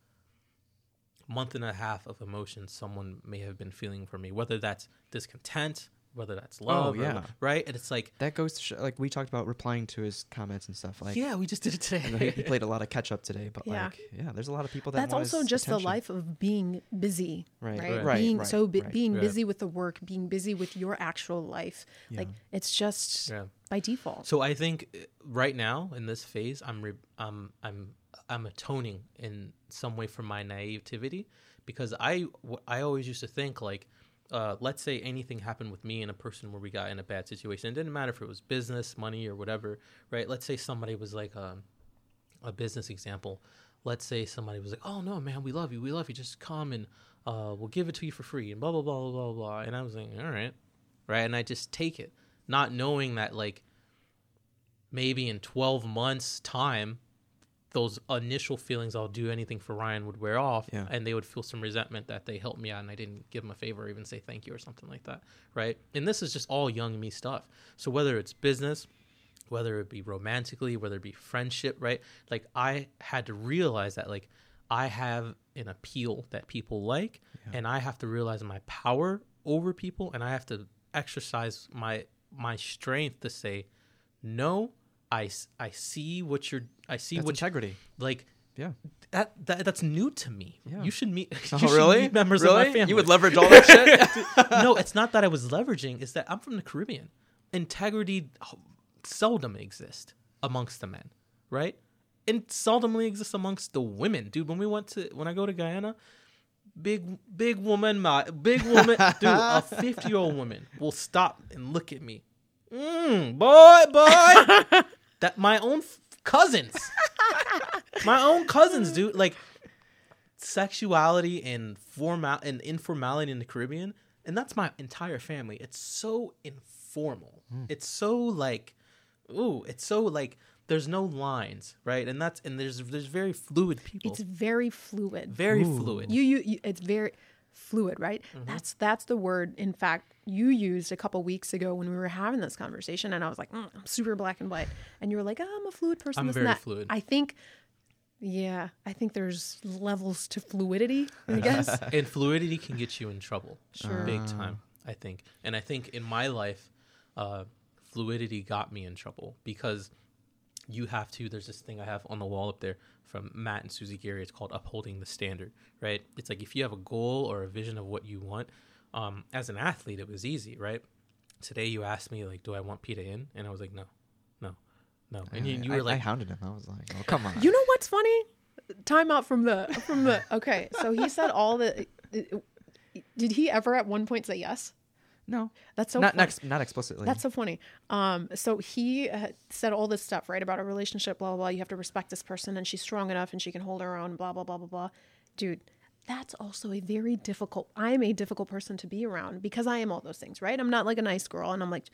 month and a half of emotions someone may have been feeling for me, whether that's discontent, whether that's love, or- yeah. right? And it's like, That goes to show, like we talked about replying to his comments and stuff. Like yeah, we just did it today. he, [LAUGHS] he played a lot of catch up today, but Yeah. like yeah, there's a lot of people that that's also his just the life of being busy, Right, right? right, right, being right, so bu- right. being Right. busy with the work, being busy with your actual life. Like it's just yeah. by default. So I think uh, right now in this phase, I'm re- um, I'm I'm atoning in some way for my naivety because I w- I always used to think like, uh, let's say anything happened with me and a person where we got in a bad situation. It didn't matter if it was business, money, or whatever, right? Let's say somebody was like um, a business example. Let's say somebody was like, "Oh no, man, we love you, we love you. Just come and uh, we'll give it to you for free," and blah blah blah blah blah blah. And I was like, "All right, right," and I just take it, not knowing that like maybe in 12 months time those initial feelings i'll do anything for ryan would wear off Yeah. and they would feel some resentment that they helped me out and i didn't give them a favor or even say thank you or something like that right? And this is just all young me stuff. So whether it's business whether it be romantically whether it be friendship right? Like i had to realize that like i have an appeal that people like and i have to realize my power over people and i have to exercise my my strength to say no i i see what you're i see That's what integrity. like Yeah. that, that that's new to me Yeah. you should meet [LAUGHS] Oh, you should really? meet members really? of my family You would leverage all that shit. [LAUGHS] [LAUGHS] no, it's not that I was leveraging. It's that I'm from the Caribbean. Integrity seldom exists amongst the men, right? And seldomly exists amongst the women, dude. When we went to when I go to Guyana, big big woman, my big woman, dude, a 50 year old woman will stop and look at me. Mm, boy, boy, that my own f- cousins, [LAUGHS] my own cousins, dude. Like sexuality and formal and informality in the Caribbean, and that's my entire family. It's so informal. Hmm. It's so like, ooh, it's so like there's no lines, right? And that's and there's there's very fluid people, It's very fluid. very fluid. You, you, you it's very fluid, right? Mm-hmm. That's that's the word. In fact, you used a couple weeks ago when we were having this conversation, and I was like, "Mm, I'm super black and white, and you were like, oh, I'm a fluid person. I'm very that. fluid. I think Yeah, I think there's levels to fluidity. I [LAUGHS] guess. [LAUGHS] and fluidity can get you in trouble Sure. big time i think and i think in my life uh, fluidity got me in trouble because you have to there's this thing i have on the wall up there from matt and susie gary it's called upholding the standard right it's like if you have a goal or a vision of what you want um, as an athlete it was easy right today you asked me like do i want Pita Inn and i was like no no no and you, you I, were like I hounded him. I was like, "Oh, come on." You know what's funny? Time out from the from the. Okay, so he said all the. Did he ever at one point say yes? No, That's so not funny. not, not explicitly. That's so funny. Um, so he uh, said all this stuff, right, about a relationship, blah, blah, blah. You have to respect this person and she's strong enough and she can hold her own, blah, blah, blah, blah, blah. Dude, that's also a very difficult, I'm a difficult person to be around because I am all those things, right? I'm not like a nice girl. And I'm like,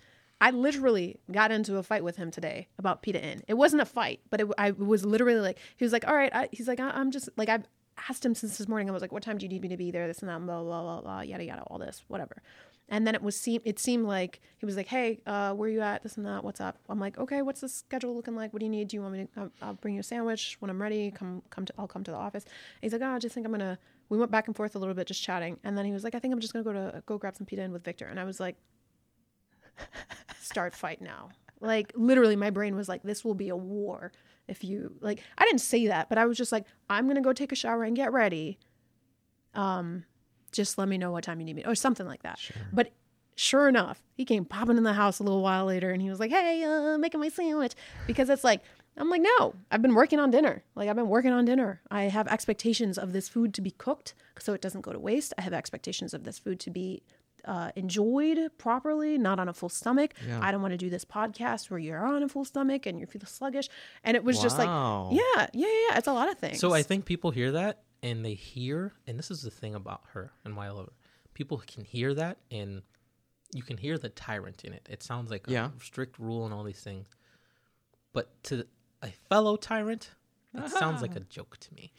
I literally got into a fight with him today about Pita Inn. It wasn't a fight, but it, I was literally like, he was like, all right. I, he's like, I, I'm just like, I've asked him since this morning. I was like, what time do you need me to be there? This and that, blah, blah, blah, blah, yada, yada, all this, whatever. And then it was seem it seemed like he was like, "Hey, uh, where you at? This and that. What's up?" I'm like, "Okay, what's the schedule looking like? What do you need? Do you want me to? I'll, I'll bring you a sandwich when I'm ready. Come, come to. I'll come to the office." And he's like, "Oh, I just think I'm gonna." We went back and forth a little bit, just chatting, and then he was like, "I think I'm just gonna go to go grab some Pita Inn with Victor." And I was like, [LAUGHS] "Start fight now!" Like literally, my brain was like, "This will be a war if you like." I didn't say that, but I was just like, "I'm gonna go take a shower and get ready." Um, just let me know what time you need me or something like that. But sure enough, he came popping in the house a little while later and he was like, Hey, uh, making my sandwich. Because it's like, I'm like, no, I've been working on dinner. Like, I've been working on dinner. I have expectations of this food to be cooked so it doesn't go to waste. I have expectations of this food to be uh, enjoyed properly, not on a full stomach. Yeah. I don't want to do this podcast where you're on a full stomach and you feel sluggish. And it was just like, Wow. yeah, yeah, yeah, yeah. It's a lot of things. So I think people hear that and they hear, and this is the thing about her and why I love her. People can hear that and you can hear the tyrant in it. It sounds like Yeah. a strict rule and all these things. But to a fellow tyrant, it sounds like a [LAUGHS] joke to me.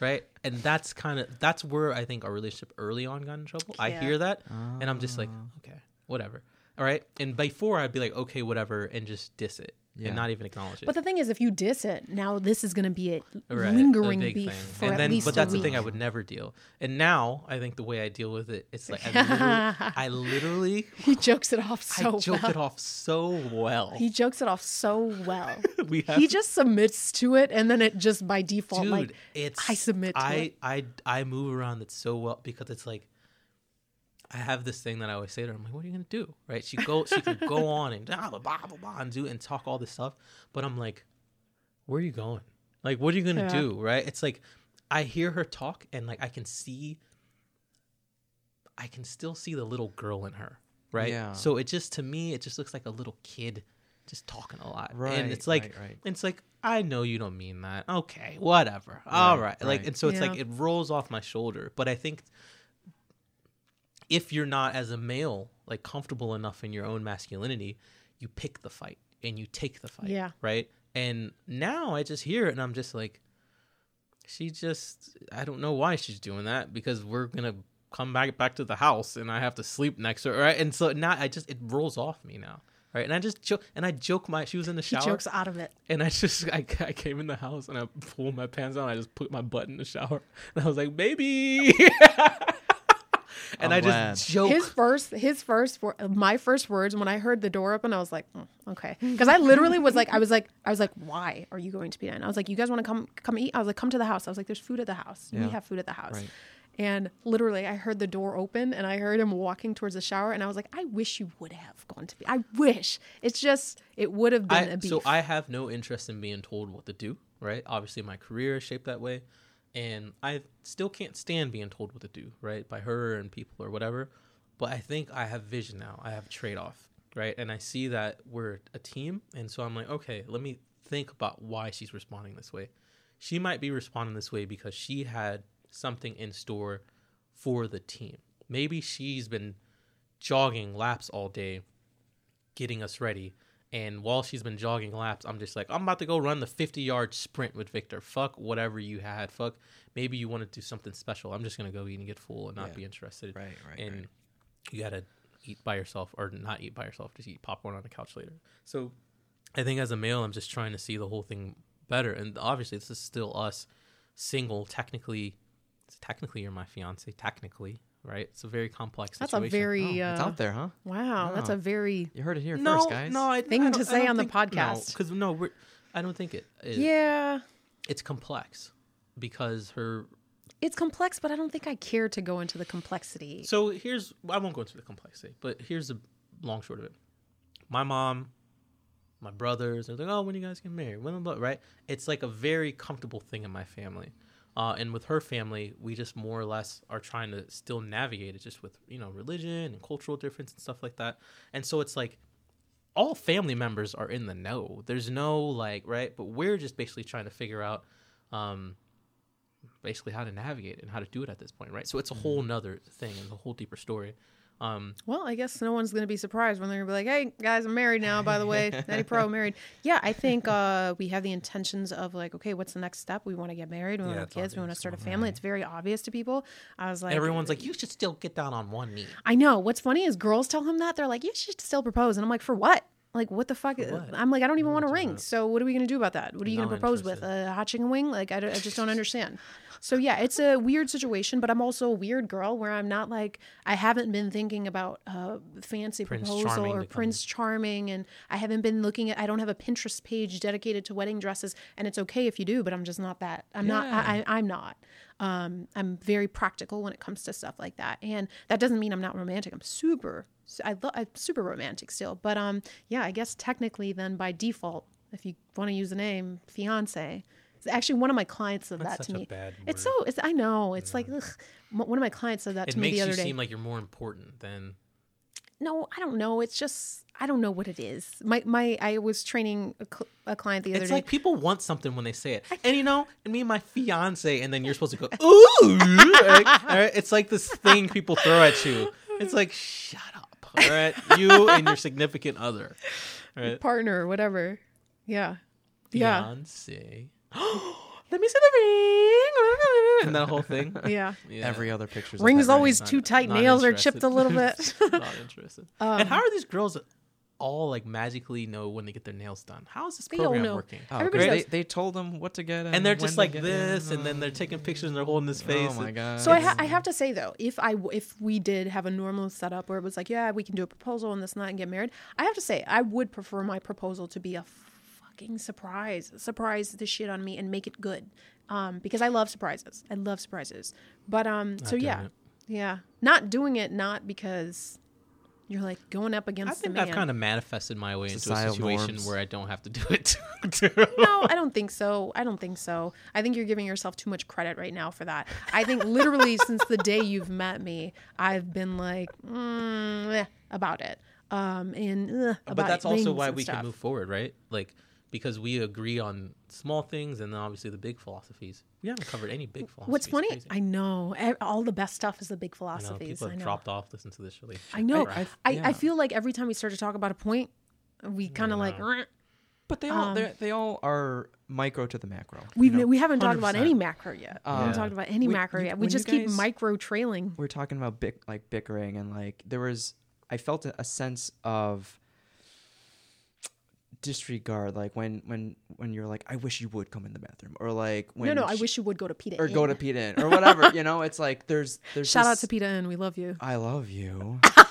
Right? And that's kind of that's where I think our relationship early on got in trouble. I hear that and I'm just like, Ah. okay, whatever. All right. And before I'd be like, okay, whatever, and just diss it Yeah. and not even acknowledge it. But the thing is, if you diss it, now this is going to be a Right, lingering big beef thing. for and at then, least but a that's week. the thing I would never deal. And now I think the way I deal with it, it's like I [LAUGHS] literally, I literally, He jokes it off so I joke well. it off so well. He jokes it off so well. [LAUGHS] we have, he just submits to it, and then it just by default, dude, like it's I submit to I, it. I, I move around it so well because it's like. I have this thing that I always say to her. I'm like, "What are you gonna do?" Right? She go, she can go on and blah blah blah blah blah and do and talk all this stuff, but I'm like, "Where are you going? Like, what are you gonna Yeah. do?" Right? It's like I hear her talk and like I can see, I can still see the little girl in her. Right? Yeah. So it just to me, it just looks like a little kid just talking a lot, Right, and it's like right, right. it's like I know you don't mean that. Okay, whatever. All Right, right. Like and so it's like it rolls off my shoulder. But I think if you're not as a male like comfortable enough in your own masculinity, you pick the fight and you take the fight. Yeah. Right? And now I just hear it and I'm just like she just I don't know why she's doing that because we're going to come back back to the house and I have to sleep next to her, right? And so now I just it rolls off me now. Right? And I just joke and I joke my she was in the he shower jokes out of it. and I just [LAUGHS] I, I came in the house and I pulled my pants down. I just put my butt in the shower [LAUGHS] and I was like, "Baby," [LAUGHS] and I'm I glad. just joke. His first, his first, my first words when I heard the door open, I was like, "Mm, okay, because I literally was like, I was like, I was like, why are you going to be in? I was like, you guys want to come come eat? I was like, come to the house. I was like, there's food at the house. Yeah. We have food at the house. Right. And literally, I heard the door open and I heard him walking towards the shower, and I was like, I wish you would have gone to be. I wish. It's just, it would have been I, a beef. so I have no interest in being told what to do. Right? Obviously, my career is shaped that way, and I still can't stand being told what to do. Right? By her and people or whatever. But I think I have vision now. I have trade off. Right? And I see that we're a team, and so I'm like, okay, let me think about why she's responding this way. She might be responding this way because she had something in store for the team. Maybe she's been jogging laps all day, getting us ready. And while she's been jogging laps, I'm just like, I'm about to go run the 50 yard sprint with Victor. Fuck whatever you had. Fuck, maybe you want to do something special. I'm just going to go eat and get full and not Yeah. be interested. Right, right, And right. you got to eat by yourself or not eat by yourself. Just eat popcorn on the couch later. So I think as a male, I'm just trying to see the whole thing better. And obviously, this is still us single. Technically, technically, you're my fiance. Technically, right? It's a very complex. That's a very Oh, it's uh, out there, huh? wow. That's Oh. a very You heard it here no, first, guys. no, I, Thing I to don't- I say don't on the podcast. because no, we're. I don't think it. it yeah. It's complex because her It's complex, but I don't think I care to go into the complexity. So here's I won't go into the complexity, but here's the long short of it. My mom, my brothers, they're like, "Oh, when you guys get married?" When blah, right? It's like a very comfortable thing in my family, uh, and with her family, we just more or less are trying to still navigate it, just with you know religion and cultural difference and stuff like that. And so it's like all family members are in the know. There's no like right, but we're just basically trying to figure out. Um, basically how to navigate and how to do it at this point, right? So it's a Mm-hmm. whole nother thing and a whole deeper story. Um, Well, I guess no one's going to be surprised when they're going to be like, hey, guys, I'm married now, by the way. [LAUGHS] Eddie Pro married. Yeah, I think uh, we have the intentions of like, okay, what's the next step? We want to get married. We want Yeah, to have it's kids. We want to start a family. It's very obvious to people. I was like, everyone's like, you should still get down on one knee. I know. What's funny is girls tell him that. They're like, you should still propose. And I'm like, for what? Like, what the fuck? what? I'm like, I don't even want a ring. So, what are we going to do about that? What are you going to propose with? A hot chicken wing? Like, I, I just don't [LAUGHS] understand. So, yeah, it's a weird situation, but I'm also a weird girl where I'm not like, I haven't been thinking about uh, fancy Prince proposal or. Prince Charming. And I haven't been looking at, I don't have a Pinterest page dedicated to wedding dresses. And it's okay if you do, but I'm just not that. I'm not, I, I, I'm not. Um, I'm very practical when it comes to stuff like that, and that doesn't mean I'm not romantic. I'm super, I love, I'm super romantic still. But um, yeah, I guess technically, then by default, if you want to use the name fiance, it's actually one of my clients said that such to a me. It's so, it's I know, it's like ugh. One of my clients said that It to me the other day. It makes you seem like you're more important than no, I don't know. It's just I don't know what it is. My my I was training a, cl- a client the other it's day. It's like people want something when they say it. And you know, and me and my fiance, and then you're supposed to go, [LAUGHS] ooh. right? All right? It's like this thing people throw at you. It's like, shut up. All right. You and your significant other. Right. partner whatever. Yeah. Yeah. [GASPS] [GASPS] [GASPS] Fiance. Let me see the ring. [LAUGHS] And that whole thing. [LAUGHS] Yeah. Yeah. Every other picture. Rings always Not- too tight. not Nails are chipped a little bit. [LAUGHS] not interested. Um, and how are these girls all like magically know when they get their nails done? How is this They all program know. working? Oh, oh Everybody they, they told them what to get, And they're just like this, it. and then they're taking pictures and they're holding this face. Oh my god. So I, ha- I have to say though, if I w- if we did have a normal setup where it was like, yeah, we can do a proposal and this and that and get married, I have to say I would prefer my proposal to be a fucking surprise, surprise the shit on me and make it good, um, because I love surprises. I love surprises. But um, so yeah, it. yeah, not doing it not because you're like going up against I think the man. I've kind of manifested my way into a situation norms. where I don't have to do it. too. [LAUGHS] no, I don't think so. I don't think so. I think you're giving yourself too much credit right now for that. I think literally [LAUGHS] since the day you've met me, I've been like mm, eh, about it. Um, and ugh, but about that's also why we stuff. can move forward, right? Like because we agree on small things and then obviously the big philosophies. We haven't covered any big philosophies. What's funny? Crazy. I know all the best stuff is the big I know philosophies. people I know. dropped off. Listen to this really. I know. I- I, yeah. I, feel like every time we start to talk about a point, we kind of like "Rrr." But they all Um, they're- all are micro to the macro. you we know? we haven't talked about any macro yet. we haven't Yeah. talked about any We- macro you- yet. We when you just keep micro trailing. we're talking about bick, like bickering and like there was I felt a, a sense of disregard like when when when you're like I wish you would come in the bathroom or like when No, no. I wish you would go to Pita or Inn. go to Pita Inn or whatever you know it's like there's there's Shout out to Pita Inn. We love you. I love you [LAUGHS]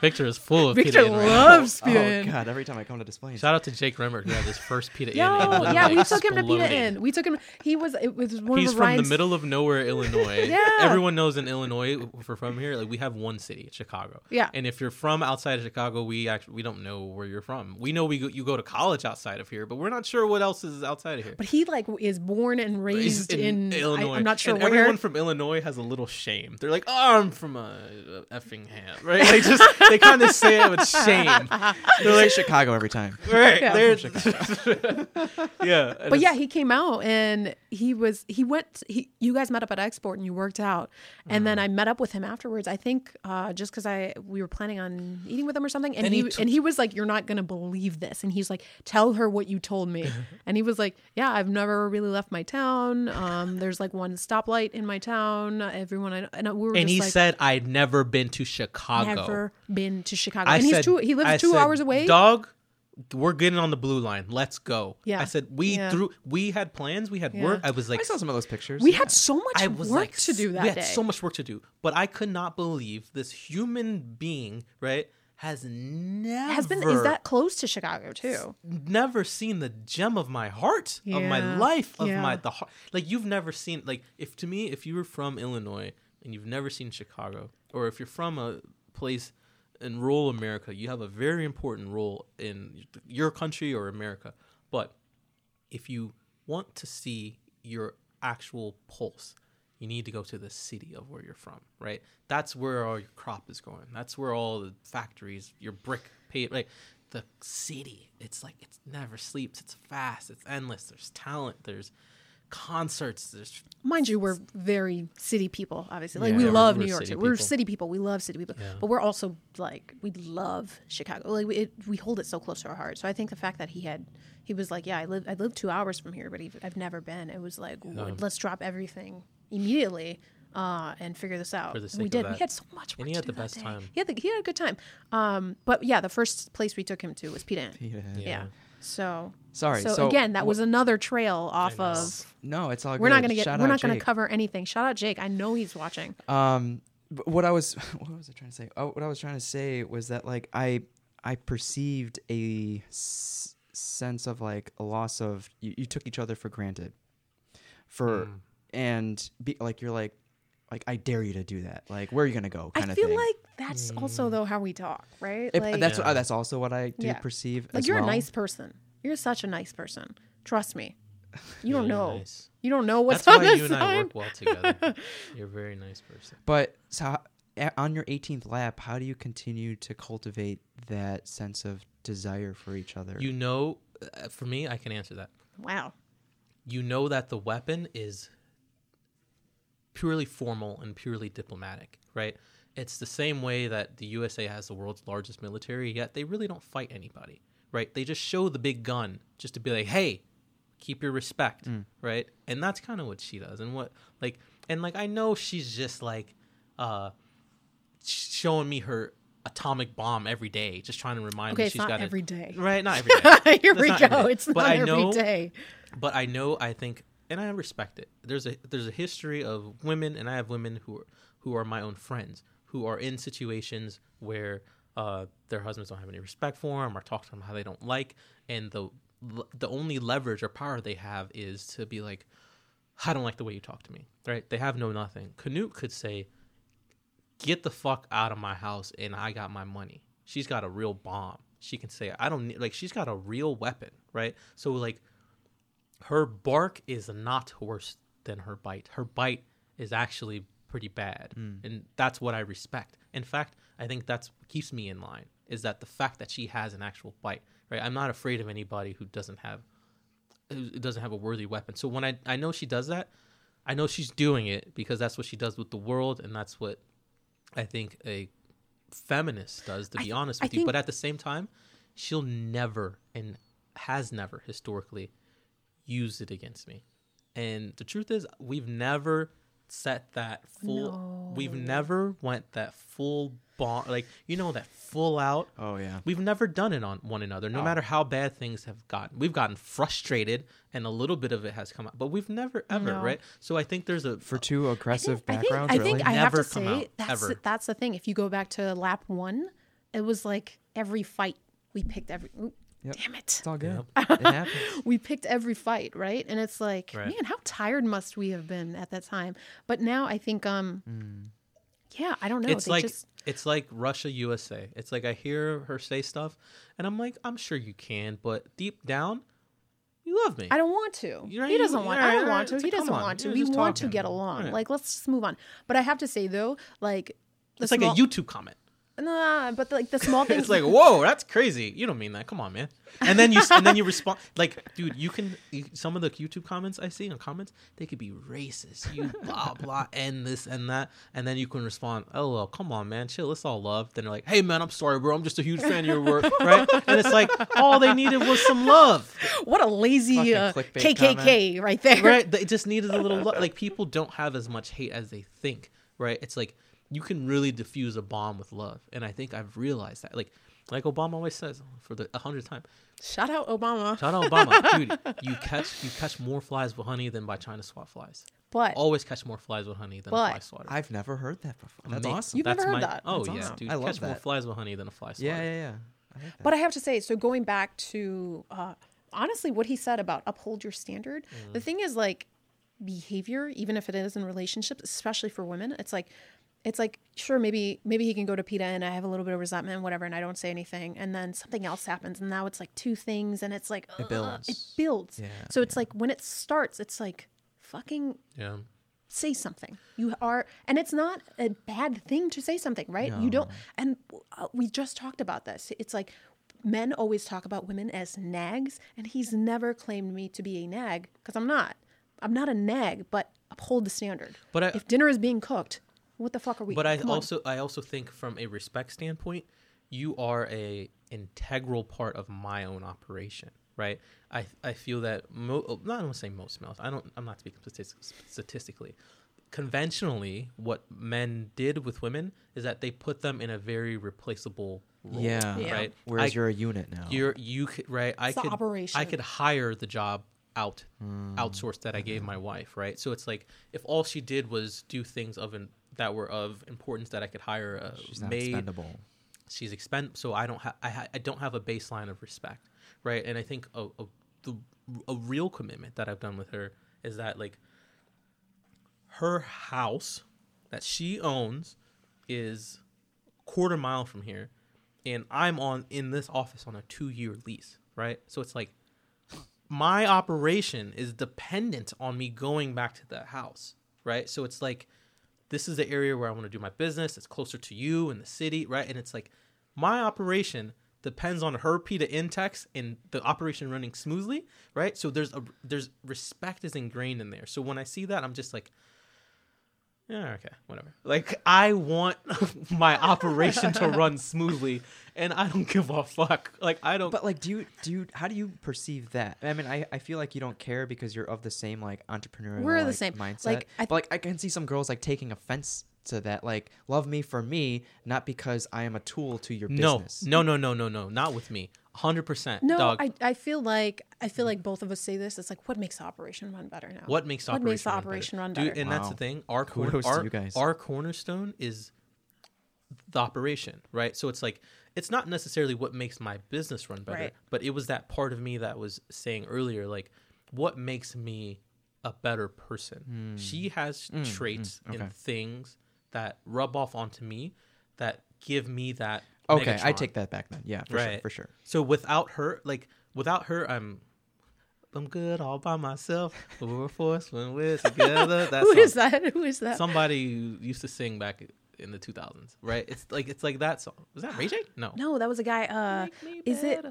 Victor is full of Victor Pita Inn right now. oh, oh Peta god every time I come to display. place Shout out to Jake Remmer who had his first Pita Inn. Yo, and it yeah, we took him to exploded. Pita Inn. We took him. He was. It was one of the. He's of from the middle of nowhere, Illinois. [LAUGHS] Yeah. Everyone knows in Illinois, if we're from here, like we have one city, Chicago. Yeah. And if you're from outside of Chicago, we actually we don't know where you're from. We know we go, you go to college outside of here, but we're not sure what else is outside of here. But he like is born and raised in, Illinois. I, am not sure and where. everyone from Illinois has a little shame. They're like, "Oh, I'm from a, Effingham," right? They just [LAUGHS] they kind of say it with shame. [LAUGHS] They're like, Chicago every time right? Yeah. They're, [LAUGHS] yeah. [LAUGHS] and but yeah, he came out and he was he went he you guys met up at Export and you worked out and Mm. then I met up with him afterwards. I think uh, just because I we were planning on eating with him or something and And he, he took- and he was like, "You're not gonna believe this," and he's like, "Tell her what you told me," and he was like, "Yeah, I've never really left my town. Um, there's like one stoplight in my town. Everyone I know, and we were and just he like, said, "I'd never been to Chicago." never been to Chicago, I and he's said, two. He lives I two said, hours away. Dog, we're getting on the blue line. Let's go. Yeah. I said we Yeah. threw. We had plans. We had Yeah. work. I was like, I saw some of those pictures. We yeah. had so much I was work like, to do that we had day. so much work to do, but I could not believe this human being, right, has never Has been is that close to Chicago too? never seen the gem of my heart, of my life, of Yeah. my the heart. Like you've never seen like if to me if you were from Illinois and you've never seen Chicago, or if you're from a place in rural America, you have a very important role in your country or America. But if you want to see your actual pulse, you need to go to the city of where you're from, right? That's where all your crop is going. That's where all the factories, your brick paved, like the city. It's like it never sleeps. It's fast. It's endless. There's talent. There's concerts. There's Mind you, we're very city people, obviously. Like Yeah, we love New York city. We're city people. We love city people. Yeah. But we're also like we love Chicago. Like we, it, we hold it so close to our heart. So I think the fact that he had he was like, yeah, I live I live two hours from here, but I've never been. It was like, w- let's drop everything immediately. Uh, and figure this out. For the And we did. We had so much. And he had the best day. time. He had, the, he had a good time. Um, but yeah, the first place we took him to was Pita Inn. Yeah. Yeah. So Sorry, So, so again, that wh- was another trail off of. No, it's all. We're not gonna get. Shout we're not gonna Jake. cover anything. Shout out Jake. I know he's watching. Um, but what I was, [LAUGHS] what was I trying to say? Oh, what I was trying to say was that like I, I perceived a s- sense of like a loss of you, you took each other for granted, for Mm. and be like you're like, like I dare you to do that. Like where are you gonna go? Kind I of feel thing. like that's also though how we talk, right? If- like, that's Yeah. that's also what I do Yeah. perceive. like as you're well. a nice person. You're such a nice person. Trust me. [LAUGHS] You don't Really know. nice. You don't know what's That's on why the you and i work well together [LAUGHS] you're a very nice person. But so on your 18th lap, how do you continue to cultivate that sense of desire for each other? You know, uh, for me, I can answer that. Wow. You know that the weapon is purely formal and purely diplomatic, right? It's the same way that the USA has the world's largest military, yet they really don't fight anybody, right? They just show the big gun just to be like, hey, keep your respect, right? And that's kind of what she does. And what, like, and like, I know she's just like, uh, showing me her atomic bomb every day, just trying to remind Okay, me it's she's not got every it. day. Right, not [LAUGHS] every day. Here That's we not every go. It's But not I every know- day. but I know I think and I respect it. There's a there's a history of women and I have women who are who are my own friends who are in situations where uh, their husbands don't have any respect for them or talk to them how they don't like and the the only leverage or power they have is to be like I don't like the way you talk to me. Right? They have no nothing. Qunoot could say get the fuck out of my house and I got my money. She's got a real bomb. She can say I don't need like she's got a real weapon, right? So like her bark is not worse than her bite. Her bite is actually pretty bad, mm. and that's what I respect. In fact, I think that's keeps me in line is that the fact that she has an actual bite. Right, I'm not afraid of anybody who doesn't have who doesn't have a worthy weapon. So when I I know she does that, I know she's doing it because that's what she does with the world, and that's what I think a feminist does. To be th- honest I with you, think- but at the same time, she'll never and has never historically used it against me. And the truth is, we've never set that full. We've never went that full bond, like you know, that full out. oh yeah. We've never done it on one another, no matter how bad things have gotten. We've gotten frustrated, and a little bit of it has come out, but we've never ever, No. right? So I think there's a For two aggressive I think, backgrounds, I really? think I have to say out, that's ever. that's the thing. If you go back to lap one, it was like every fight we picked every. oop, Yep. Damn it! it's all good. it [LAUGHS] happens. we picked every fight, right? And it's like, Right. man, how tired must we have been at that time? But now I think, um, yeah, I don't know. it's they like just, it's like Russia USA. It's like I hear her say stuff, and I'm like, I'm sure you can, but deep down, you love me. I don't want to. You're- he doesn't want. I don't want to. it's He doesn't want to. We want to get along. Right. Like, let's just move on. But I have to say though, like, it's like a YouTube comment. Nah, but like the small [LAUGHS] things. It's like, whoa, that's crazy. You don't mean that. Come on, man. And then you and then you respond like, dude, you can. You, some of the YouTube comments I see in comments, they could be racist. You blah [LAUGHS] blah and this and that, and then you can respond, oh well, come on, man, chill. It's all love. Then they're like, hey man, I'm sorry, bro. I'm just a huge fan of your work, [LAUGHS] right? And it's like all they needed was some love. what a lazy uh, KKK right there. right they just needed a little lo- like people don't have as much hate as they think right it's like you can really diffuse a bomb with love and i think i've realized that like Like Obama always says for the hundredth time. Shout out Obama. Shout out Obama, [LAUGHS] dude. You catch you catch more flies with honey than by trying to swat flies. But Always catch more flies with honey than a But- fly swatter. I've never heard that before. That's Ma- awesome. You've That's never heard my, that? Oh That's yeah, awesome. dude. I love catch more flies with honey than a fly swatter. yeah, yeah, yeah. I like. But I have to say, so going back to uh, honestly what he said about uphold your standard, Mm. the thing is like behavior, even if it is in relationships, especially for women, it's like it's like sure maybe maybe he can go to Pita and I have a little bit of resentment, whatever, and I don't say anything, and then something else happens, and now it's like two things, and it's like It uh, builds. It builds. Yeah, so it's like when it starts, it's like fucking Yeah. say something. You are, and it's not a bad thing to say something, right? You don't, and uh, we just talked about this. It's like men always talk about women as nags, and he's never claimed me to be a nag because I'm not. I'm not a nag, but uphold the standard. But I- if dinner is being cooked, what the fuck are we? But I come on. also I also think from a respect standpoint, you are a integral part of my own operation, right? I I feel that mo- not going to say most males. I don't. I'm not speaking statis- statistically. Conventionally, what men did with women is that they put them in a very replaceable role. Yeah. Yeah. Right. Whereas I- you're a unit now. you're you could right. I It's the could I could hire the job out Hmm. outsourced that I gave my wife, right? So it's like if all she did was do things of an, that were of importance that I could hire a She's not maid. expendable. She's expend so I don't have I, ha- I don't have a baseline of respect, right? And I think a, a the a real commitment that I've done with her is that like her house that she owns is a quarter mile from here and I'm on in this office on a 2 year lease, right? So it's like my operation is dependent on me going back to that house, right? So it's like this is the area where I want to do my business. It's closer to you in the city, right? And it's like my operation depends on her P to Intex and the operation running smoothly, right? So there's a there's respect is ingrained in there. So when I see that, I'm just like, yeah, okay, whatever. Like I want [LAUGHS] my operation to run smoothly, and I don't give a fuck. Like I don't. But like, do you do you, how do you perceive that? I mean, I, I feel like you don't care because you're of the same like entrepreneurial We're the same. mindset. Like, I- but like, I can see some girls like taking offense to that. Like, love me for me, not because I am a tool to your no, business. no, no, no, no, no, not with me. Hundred percent. no, dog. I, I feel like I feel like both of us say this. It's like what makes the operation run better now? What makes the What operation makes the run better? run Dude, better? and that's the thing. Our corner, Kudos to our, you guys. our cornerstone is the operation, right? So it's like it's not necessarily what makes my business run better, Right. but it was that part of me that was saying earlier, like what makes me a better person. She has traits Hmm. okay. and things that rub off onto me that give me that. Okay, I take that back then. Yeah, for sure, for sure. So without her, like without her, I'm I'm good all by myself. We're forced when we're together. [LAUGHS] That's Who is that? Who is that? Somebody who used to sing back in the 2000s, right? It's like it's like that song. Was that Ray J? No. no, that was a guy. Uh, is it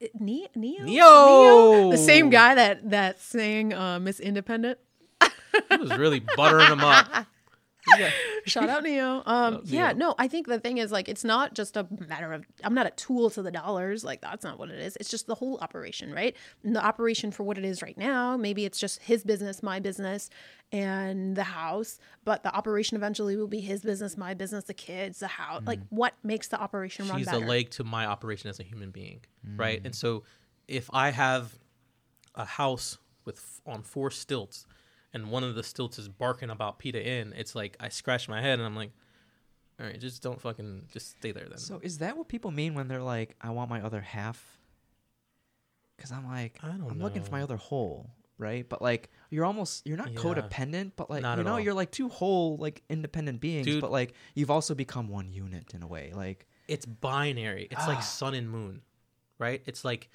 it- Ne- Ne-Yo? Ne-Yo! The same guy that that sang uh, Miss Independent. He was really buttering him up. [LAUGHS] Yeah. [LAUGHS] Shout out Ne-Yo. Um, out yeah, Ne-Yo. no, I think the thing is like it's not just a matter of I'm not a tool to the dollars. Like that's not what it is. It's just the whole operation, right? And the operation for what it is right now. Maybe it's just his business, my business, and the house. But the operation eventually will be his business, my business, the kids, the house. Like what makes the operation run She's better? a leg to my operation as a human being, right? And so if I have a house with on four stilts and one of the stilts is barking about Pita Inn, it's like I scratch my head and I'm like, all right, just don't fucking just stay there then. So is that what people mean when they're like, "I want my other half"? Because I'm like, I don't I'm looking for my other whole, right? But like, you're almost you're not Yeah. codependent, but like Not you know, all. you're like two whole like independent beings, Dude. but like you've also become one unit in a way. Like, it's binary. It's Ah. like sun and moon, right? It's like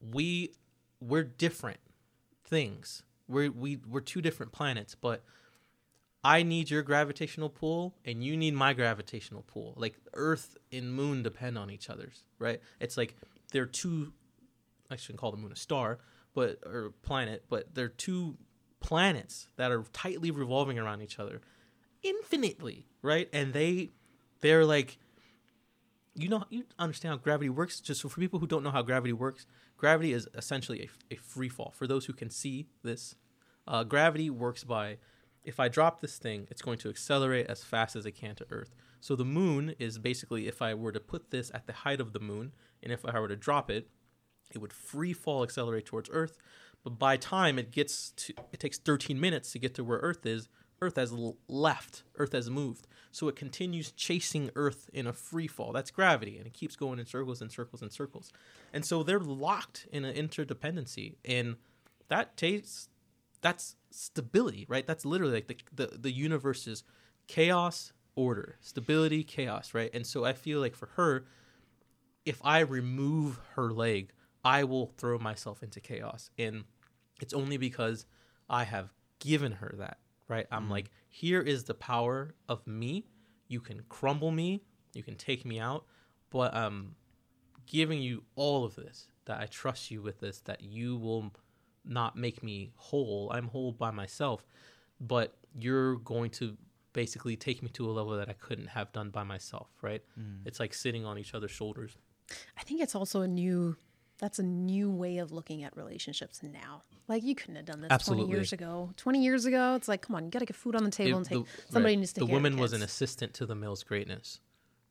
we we're different things. We're we we're two different planets, but I need your gravitational pull and you need my gravitational pull. Like Earth and Moon depend on each other's, right? It's like they're two I shouldn't call the moon a star, but or planet, but they're two planets that are tightly revolving around each other infinitely, right? And they they're like you know you understand how gravity works just so for people who don't know how gravity works gravity is essentially a, a free fall for those who can see this uh, gravity works by if i drop this thing it's going to accelerate as fast as it can to earth So the moon is basically if I were to put this at the height of the moon, and if I were to drop it, it would free fall accelerate towards Earth. But by time it gets to, it takes 13 minutes to get to where Earth is. Earth has left. Earth has moved. So it continues chasing Earth in a free fall. That's gravity, and it keeps going in circles and circles and circles. And so they're locked in an interdependency, and that takes that's stability, right? That's literally like the the, the universe's chaos, order, stability, chaos, right? And so I feel like for her, if I remove her leg, I will throw myself into chaos. And it's only because I have given her that, right? I'm mm-hmm. like, here is the power of me. You can crumble me, you can take me out, but I'm giving you all of this, that I trust you with this, that you will not make me whole. I'm whole by myself, but you're going to basically take me to a level that I couldn't have done by myself, right? Mm. It's like sitting on each other's shoulders. I think it's also a new that's a new way of looking at relationships now. Like you couldn't have done this 20 years ago. 20 years ago, it's like, come on, you got to get food on the table and It- take the- somebody right. needs to The take care of woman was an assistant to the male's greatness,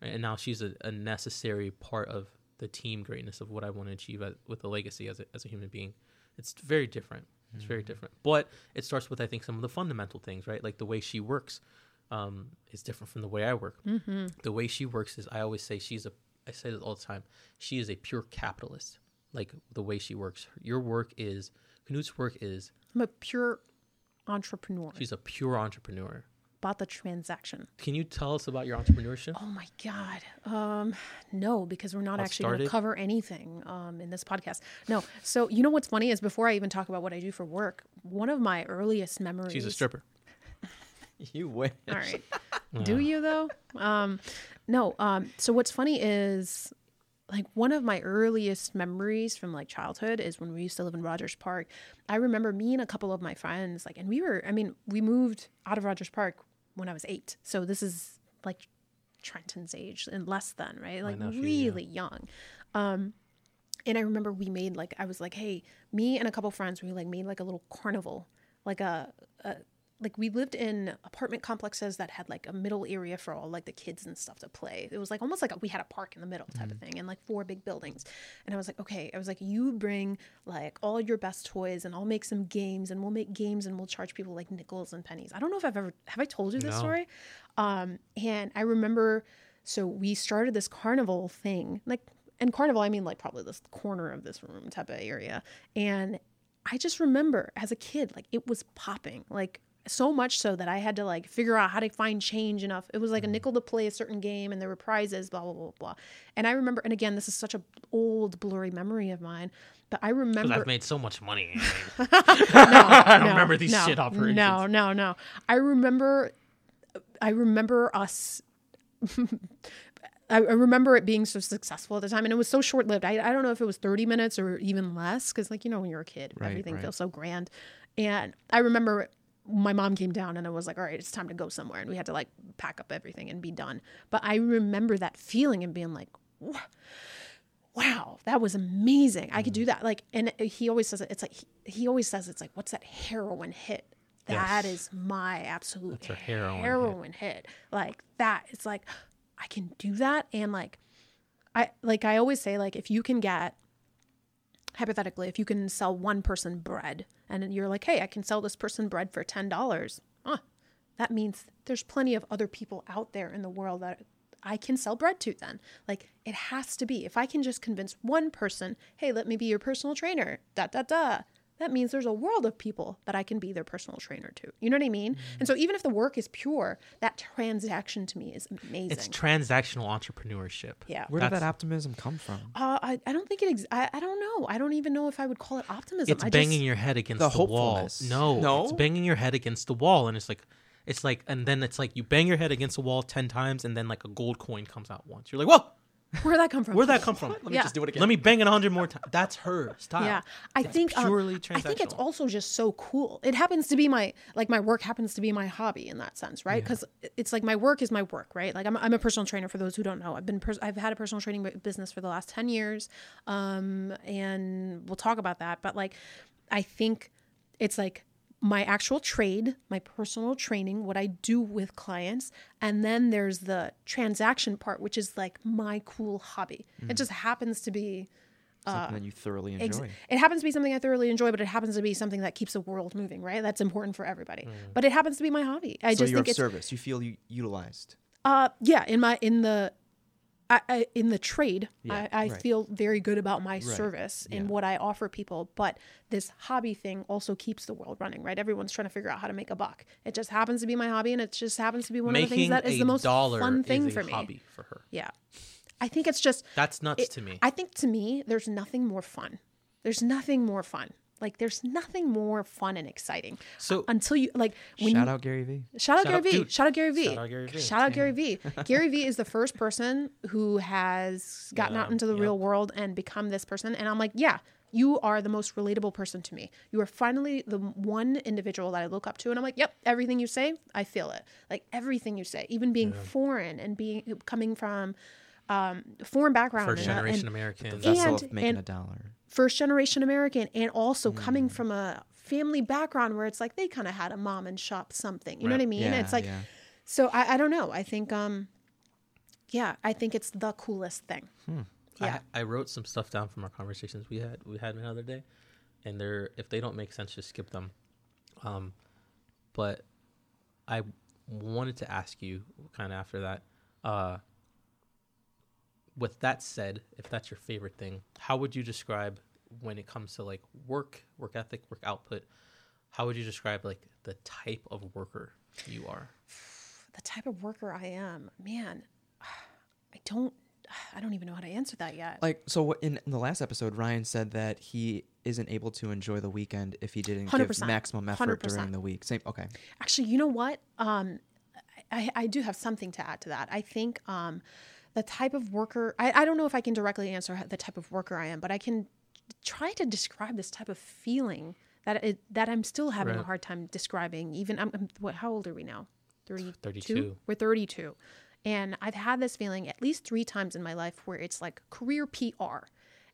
right? and now she's a, a necessary part of the team greatness of what I want to achieve as, with the legacy as a, as a human being. It's very different. It's very different, but it starts with I think some of the fundamental things, right? Like the way she works um, is different from the way I work. Mm-hmm. The way she works is I always say she's a. I say this all the time. She is a pure capitalist. Like the way she works, your work is Qunoot's work is I'm a pure entrepreneur. she's a pure entrepreneur. About the transaction. Can you tell us about your entrepreneurship? Oh my God. Um, no, because we're not it actually going to cover anything um, in this podcast. No. So, you know what's funny is before I even talk about what I do for work, one of my earliest memories. She's a stripper. [LAUGHS] You wish. All right. [LAUGHS] Do you though? Um, no. Um, so what's funny is like one of my earliest memories from like childhood is when we used to live in Rogers Park. I remember me and a couple of my friends, like, and we were, I mean, we moved out of Rogers Park when I was eight. So this is like Trenton's age and less than, right? Like nephew, yeah. really young. Um, and I remember we made like I was like, hey, me and a couple friends, we like made like a little carnival, like a, a like we lived in apartment complexes that had like a middle area for all like the kids and stuff to play. It was like almost like a, we had a park in the middle type of thing and like four big buildings. And I was like, okay, I was like, you bring like all your best toys and I'll make some games and we'll make games and we'll charge people like nickels and pennies. I don't know if I've ever have I told you this No. story. Um, and I remember, so we started this carnival thing, like, and carnival, I mean, like, probably this corner of this room type of area. And I just remember as a kid, like, it was popping, like, so much so that I had to like figure out how to find change enough. It was like a mm-hmm. nickel to play a certain game and there were prizes, blah, blah, blah, blah. And I remember, and again, this is such a old, blurry memory of mine, but I remember. I've made so much money. [LAUGHS] no, [LAUGHS] I don't no, remember these no, shit operations. No, no, no. I remember. I remember us. [LAUGHS] I I remember it being so successful at the time, and it was so short lived. I, I don't know if it was thirty minutes or even less, because like you know when you're a kid, Right, everything right. feels so grand. And I remember my mom came down, and I was like, "All right, it's time to go somewhere," and we had to like pack up everything and be done. But I remember that feeling and being like, wow, that was amazing. I Mm. could do that. Like, and he always says it, it's like, he, he always says it's like, what's that heroin hit? That Yes. is my absolute That's a heroin hit. heroin hit. Like that, it's like, I can do that. And like, I, like I always say, like, if you can get, hypothetically, if you can sell one person bread and you're like, hey, I can sell this person bread for $10. Huh, that means there's plenty of other people out there in the world that I can sell bread to then. Like it has to be. If I can just convince one person, hey, let me be your personal trainer, da da da. That means there's a world of people that I can be their personal trainer to. You know what I mean? And so even if the work is pure, that transaction to me is amazing. It's transactional entrepreneurship. yeah. Where did that optimism come from? Uh, I, I don't think it. Ex- I, I don't know. I don't even know if I would call it optimism. It's I banging just, your head against The the, wall. hopefulness. No, No? it's banging your head against the wall, and it's like, it's like, and then it's like you bang your head against the wall ten times, and then like a gold coin comes out once. You're like, whoa, Where'd that come from? where'd that come from? Let me Yeah. just do it again. Let me bang it a hundred more times. That's her style. Yeah, I It's think um, purely I think it's also just so cool. It happens to be my like my work happens to be my hobby in that sense, right? Because it's like my work is my work, right? Like I'm, I'm a personal trainer. For those who don't know, I've been pers- I've had a personal training business for the last ten years, um, and we'll talk about that. But like, I think it's like my actual trade, my personal training, what I do with clients, and then there's the transaction part, which is like my cool hobby. It mm. just happens to be uh, Something that you thoroughly enjoy. Ex- it happens to be something I thoroughly enjoy, but it happens to be something that keeps the world moving, right? That's important for everybody. Mm. But it happens to be my hobby. I so just you're think of it's service. You feel you utilized. uh yeah, in my in the I, I, in the trade, Yeah, I, I right. feel very good about my service and yeah. what I offer people. But this hobby thing also keeps the world running, right? Everyone's trying to figure out how to make a buck. It just happens to be my hobby, and it just happens to be one of the things that is the most fun thing for me. hobby for her. Yeah, I think it's just That's nuts it- to me. I think to me, there's nothing more fun. There's nothing more fun. Like there's nothing more fun and exciting. So- uh, until you like when Shout you, out Gary Vee. Shout out Gary out- Vee. dude, Shout out Gary Vee. shout out Gary Vee. Shout out Gary Vee. [LAUGHS] Gary Vee is the first person who has gotten out into the yep. real world and become this person. And I'm like, yeah, you are the most relatable person to me. You are finally the one individual that I look up to. And I'm like, yep, everything you say, I feel it. Like everything you say, even being foreign and being coming from um, foreign background First and, generation and American. Vessel And- of making and- a dollar. first generation American and also coming Mm. from a family background where it's like they kind of had a mom and shop something. You know what I mean? Yeah, it's like yeah. so I, I don't know. I think um yeah, I think it's the coolest thing. Yeah. I, I wrote some stuff down from our conversations we had we had another day, and they're if they don't make sense, just skip them. Um, but I wanted to ask you kind of after that. Uh, with that said, if that's your favorite thing, how would you describe when it comes to like work, work ethic, work output? How would you describe like the type of worker you are? the type of worker I am, man, I don't I don't even know how to answer that yet. Like so, what- in the last episode, Ryan said that he isn't able to enjoy the weekend if he didn't give 100%. maximum effort 100%. during the week. Same. Okay. Actually, you know what? Um, I, I do have something to add to that. I think um, the type of worker, I, I don't know if I can directly answer the type of worker I am, but I can try to describe this type of feeling that it, that I'm still having a hard time describing. Even, I'm, I'm- what, how old are we now? 32? 32. We're 32. And I've had this feeling at least three times in my life where it's like career PR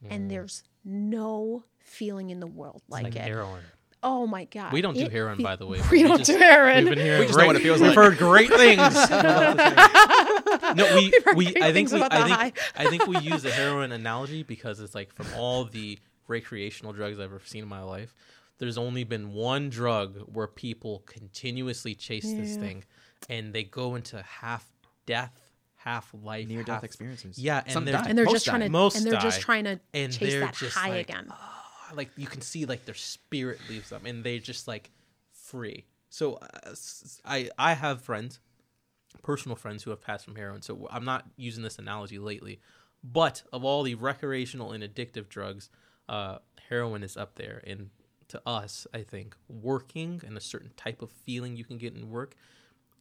and mm. there's no feeling in the world like, Like it. heroin. Oh my God. We don't do It heroin, by the way. [LAUGHS] We but don't just- do heroin. We've been hearing We just know great, what it feels like. We've heard great things. [LAUGHS] [LAUGHS] no, we we I think we I think I think we use the heroin analogy because it's like from all the recreational drugs I've ever seen in my life, there's only been one drug where people continuously chase this thing, and they go into half death, half life, Near death experiences. Yeah, and Some they're and they're Most just trying to Most and they're just trying to And chase that just high like, again. Oh, like you can see like their spirit leaves them and they're just like free. So uh, I have friends personal friends who have passed from heroin so i'm not using this analogy lately but of all the recreational and addictive drugs uh heroin is up there and to us i think working and a certain type of feeling you can get in work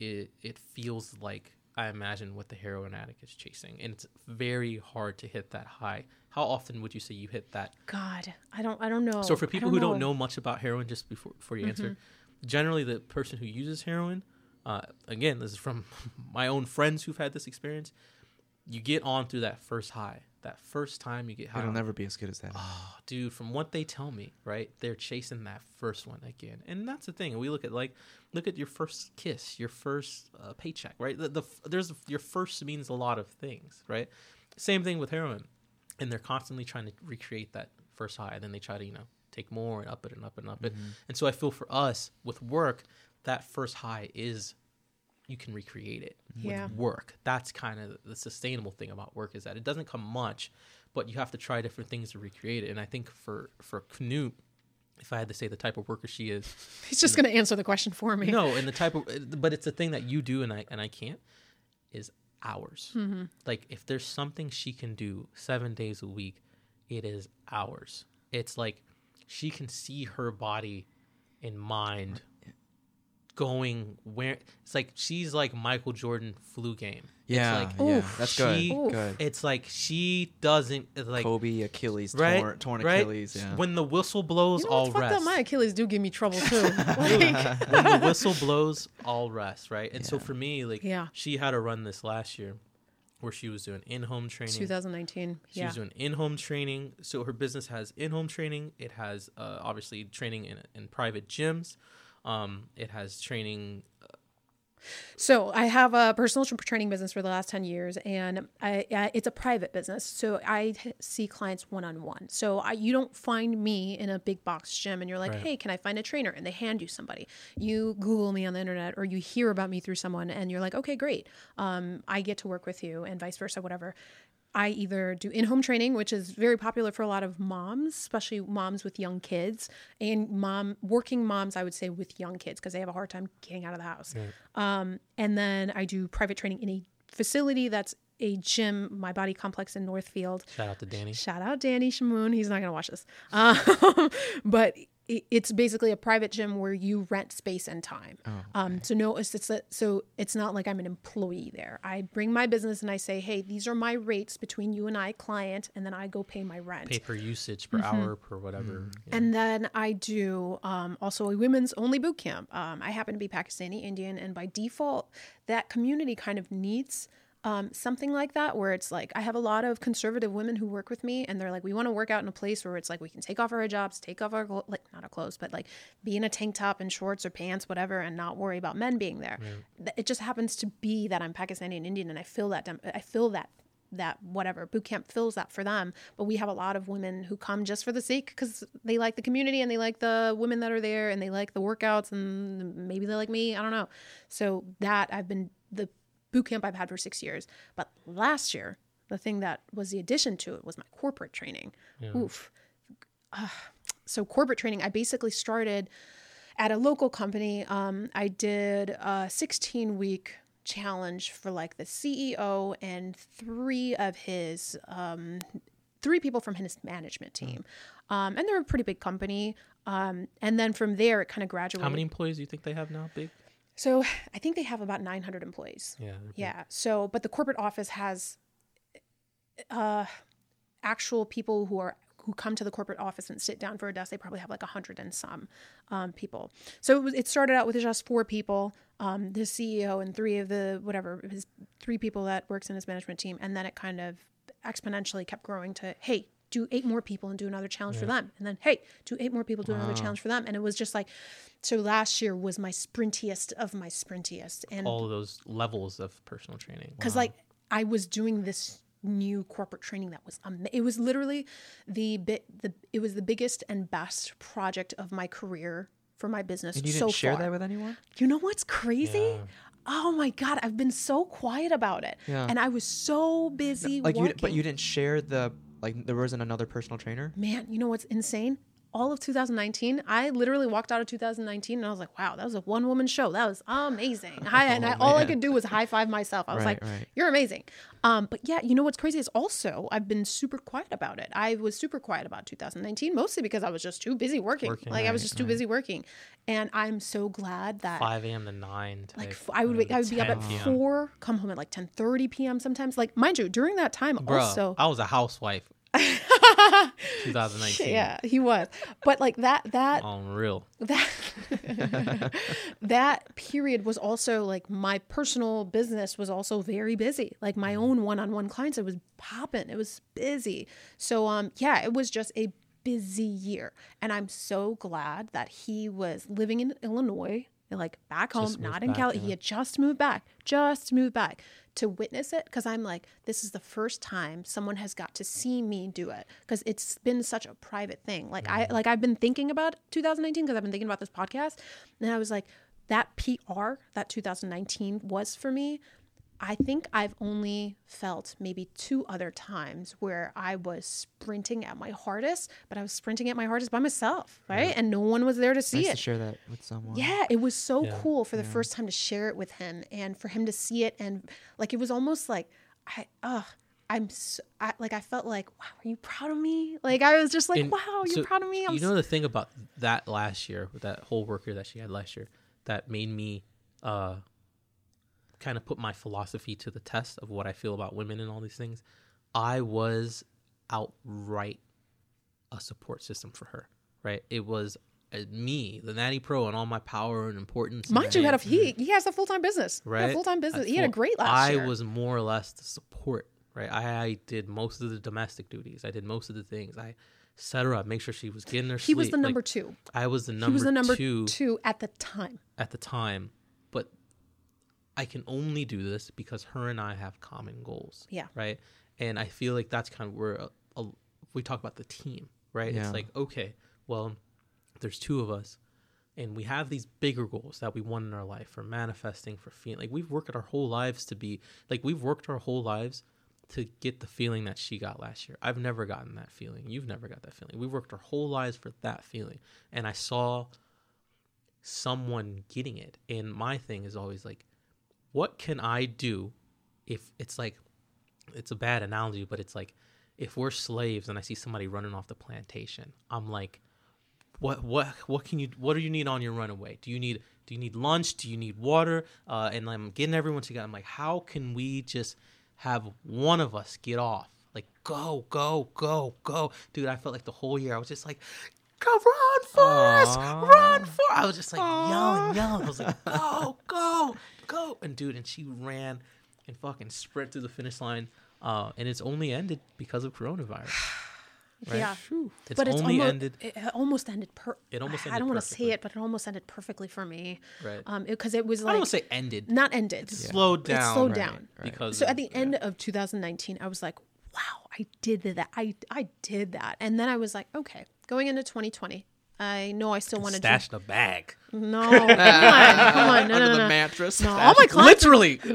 it it feels like I imagine what the heroin addict is chasing, and it's very hard to hit that high. How often would you say you hit that? God, I don't I don't know. So for people who don't know much about heroin, just before before you answer, Mm-hmm. generally the person who uses heroin, uh, again, this is from [LAUGHS] my own friends who've had this experience. You get on through that first high, that first time you get high. It'll never be as good as that. Oh, dude, from what they tell me, right? They're chasing that first one again, and that's the thing. We look at like, look at your first kiss, your first uh, paycheck, right? The, the there's your first means a lot of things, right? Same thing with heroin, and they're constantly trying to recreate that first high, and then they try to you know take more and up it and up it and up it. And so I feel for us with work, that first high is you can recreate it Yeah. with work. That's kind of the sustainable thing about work is that it doesn't come much, but you have to try different things to recreate it. And I think for for Qunoot, if I had to say the type of worker she is, [LAUGHS] He's just going to answer the question for me. no, and the type of, but it's a thing that you do and I and I can't is hours. Mm-hmm. Like if there's something she can do seven days a week, it is hours. It's like she can see her body and mind going where it's like she's like Michael Jordan flu game. yeah, it's like yeah, Oof. that's good. she- Good. it's like she doesn't like Kobe, Achilles, right torn, torn right? Achilles. Yeah. When the whistle blows, You know all what's rest up? My Achilles do give me trouble too. [LAUGHS] like, when the [LAUGHS] whistle blows, all rest, right? And so for me, like, Yeah. she had a run this last year where she was doing in-home training. 2019. She Yeah. was doing in-home training. So her business has in-home training. It has uh, obviously training in, in private gyms. Um, it has training. So I have a personal training business for the last 10 years and I, I, it's a private business. So I see clients one-on-one. So I, you don't find me in a big box gym and you're like, Right. Hey, can I find a trainer? And they hand you somebody, you Google me on the internet or you hear about me through someone and you're like, okay, great. Um, I get to work with you and vice versa, whatever. I either do in home training, which is very popular for a lot of moms, especially moms with young kids, and mom working moms, I would say, with young kids because they have a hard time getting out of the house. Um, and then I do private training in a facility that's a gym, my body complex in Northfield. Shout out to Danny. Shout out Danny Shamoon. He's not going to watch this. [LAUGHS] Um, but it's basically a private gym where you rent space and time. um, so no, it's, it's a, so it's not like I'm an employee there. I bring my business and I say, hey, these are my rates between you and I, client, and then I go pay my rent. Pay per usage per hour per whatever. Yeah. And then I do um, also a women's only boot camp. Um, I happen to be Pakistani Indian, and by default, that community kind of needs um, something like that where it's like I have a lot of conservative women who work with me, and they're like, we want to work out in a place where it's like we can take off our jobs take off our clo- like not our clothes, but like be in a tank top and shorts or pants, whatever, and not worry about men being there. Th- It just happens to be that I'm Pakistani and Indian, and I feel that dem- I feel that that whatever boot camp fills that for them but we have a lot of women who come just for the sake because they like the community and they like the women that are there and they like the workouts and maybe they like me i don't know so that i've been the boot camp i've had for six years. But last year the thing that was the addition to it was my corporate training. Oof. Ah, so corporate training i basically started at a local company. Um, i did a 16 week challenge for like the ceo and three of his um, three people from his management team. Um, and they're a pretty big company. Um, and then from there it kind of graduated How many employees do you think they have now? Big. So [SIGHS] i think they have about 900 employees Yeah. yeah. So, but the corporate office has uh, actual people who are who come to the corporate office and sit down for a desk. They probably have like a hundred and some um, people. So it, was, it started out with just four people, um, the CEO and three of the whatever his three people that works in his management team, and then it kind of exponentially kept growing to hey. Do eight more people and do another challenge for them. And then, hey, do eight more people, do another challenge for them. And it was just like, so last year was my sprintiest of my sprintiest. And All of those levels of personal training. because like I was doing this new corporate training that was ama- it was literally the bit the it was the biggest and best project of my career for my business And you so didn't share far. that with anyone? you know what's crazy? Yeah. Oh my god, I've been so quiet about it, Yeah. and I was so busy Like working. you, but you didn't share the like. There wasn't another personal trainer. Man, you know what's insane? All of 2019, I literally walked out of 2019 and I was like, "Wow, that was a one woman show. That was amazing." [LAUGHS] I, and I, all I could do was high five myself. I was Right, like, right. "You're amazing." Um, but yeah, you know what's crazy is also I've been super quiet about it. I was super quiet about 2019, mostly because I was just too busy working. Working, like I was just too busy working, and I'm so glad that 5 a.m. to 9. like type, f- I would wake, I would be up at p.m. four, come home at like 10:30 p.m. sometimes. Like mind you, during that time Bro, also. I was a housewife. 2019. Yeah, he was. But like that that Unreal. that [LAUGHS] that period was also like my personal business was also very busy like my own one-on-one clients it was popping it was busy so um yeah it was just a busy year and i'm so glad that he was living in illinois like back home not in cali yeah. he had just moved back just moved back. To witness it because i'm like this is the first time someone has got to see me do it because it's been such a private thing. Like i like i've been thinking about 2019 because i've been thinking about this podcast and i was like that pr that 2019 was for me i think i've only felt maybe two other times where i was sprinting at my hardest but i was sprinting at my hardest by myself right and no one was there to see Nice it to share that with someone. yeah, it was so Yeah. cool for the first time to share it with him and for him to see it and like it was almost like I uh I'm so, I, like I felt like wow, are you proud of me? Like I was just like And wow, you're proud of me. I'm you know the thing about that last year, with that whole worker that she had last year, that made me uh, kind of put my philosophy to the test of what I feel about women and all these things. I was outright a support system for her. Right? It was uh, me, the Natty Pro, and all my power and importance. Mind you, had a he he has a full time business. Right? full time business. I He had a great last I year. was more or less the support, right? I, I did most of the domestic duties. I did most of the things. I set her up, make sure she was getting her He was sleep. the Like, number two. I was the number, He was the number two, two at the time. at the time, I can only do this because her and I have common goals. Yeah. Right. And I feel like that's kind of where a, a, we talk about the team, right? Yeah. It's like, okay, well, there's two of us and we have these bigger goals that we want in our life for manifesting, for feeling like we've worked our whole lives to be like we've worked our whole lives to get the feeling that she got last year. I've never gotten that feeling. You've never got that feeling. We've worked our whole lives for that feeling. And I saw someone getting it. And my thing is always like, what can I do if it's like, it's a bad analogy, but it's like, if we're slaves and I see somebody running off the plantation, I'm like, what what what can you what do you need on your runaway? Do you need do you need lunch? Do you need water? Uh, and I'm getting everyone together. I'm like, how can we just have one of us get off? Like, go, go, go, go, dude. I felt like the whole year I was just like, go run Forrest, Aw. run for. I was just like yelling, yelling. I was like, [LAUGHS] go, go, go, and dude, and she ran and fucking sprint through the finish line. Uh, and it's only ended because of coronavirus. [SIGHS] Right? Yeah. It's but it's only almost, ended. It it almost ended. Per- It almost I don't want to say it, but it almost ended perfectly for me. Right. Um, because it, was like I don't want to say ended. not ended. slowed down. It slowed Right, down. right. because So of- at the end of 2019, I was like, wow, I did that. I I did that. And then I was like, okay, going into 2020, I know I still want to do. stash in a bag. No, [LAUGHS] come on, come on, no, Under no, the no. mattress. No, all my clients, Literally. [LAUGHS]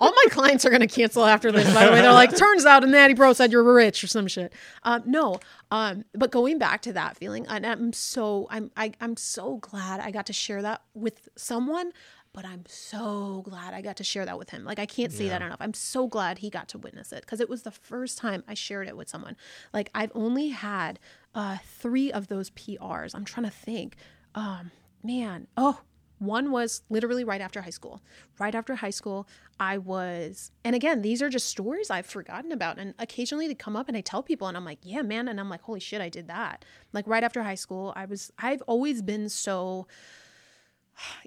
all my clients are going to cancel after this. By the way, they're like, turns out a natty bro said you're rich or some shit. Um, no, um, but going back to that feeling, and I'm so I'm I, I'm so glad I got to share that with someone. But I'm so glad I got to share that with him. Like I can't say that enough. I'm so glad he got to witness it because it was the first time I shared it with someone. Like I've only had uh, three of those PRs. I'm trying to think. Um, man, oh, one was literally right after high school. Right after high school, I was, and again, these are just stories I've forgotten about. And occasionally they come up and I tell people, and I'm like, yeah, man. And I'm like, holy shit, I did that. Like right after high school, I was, I've always been so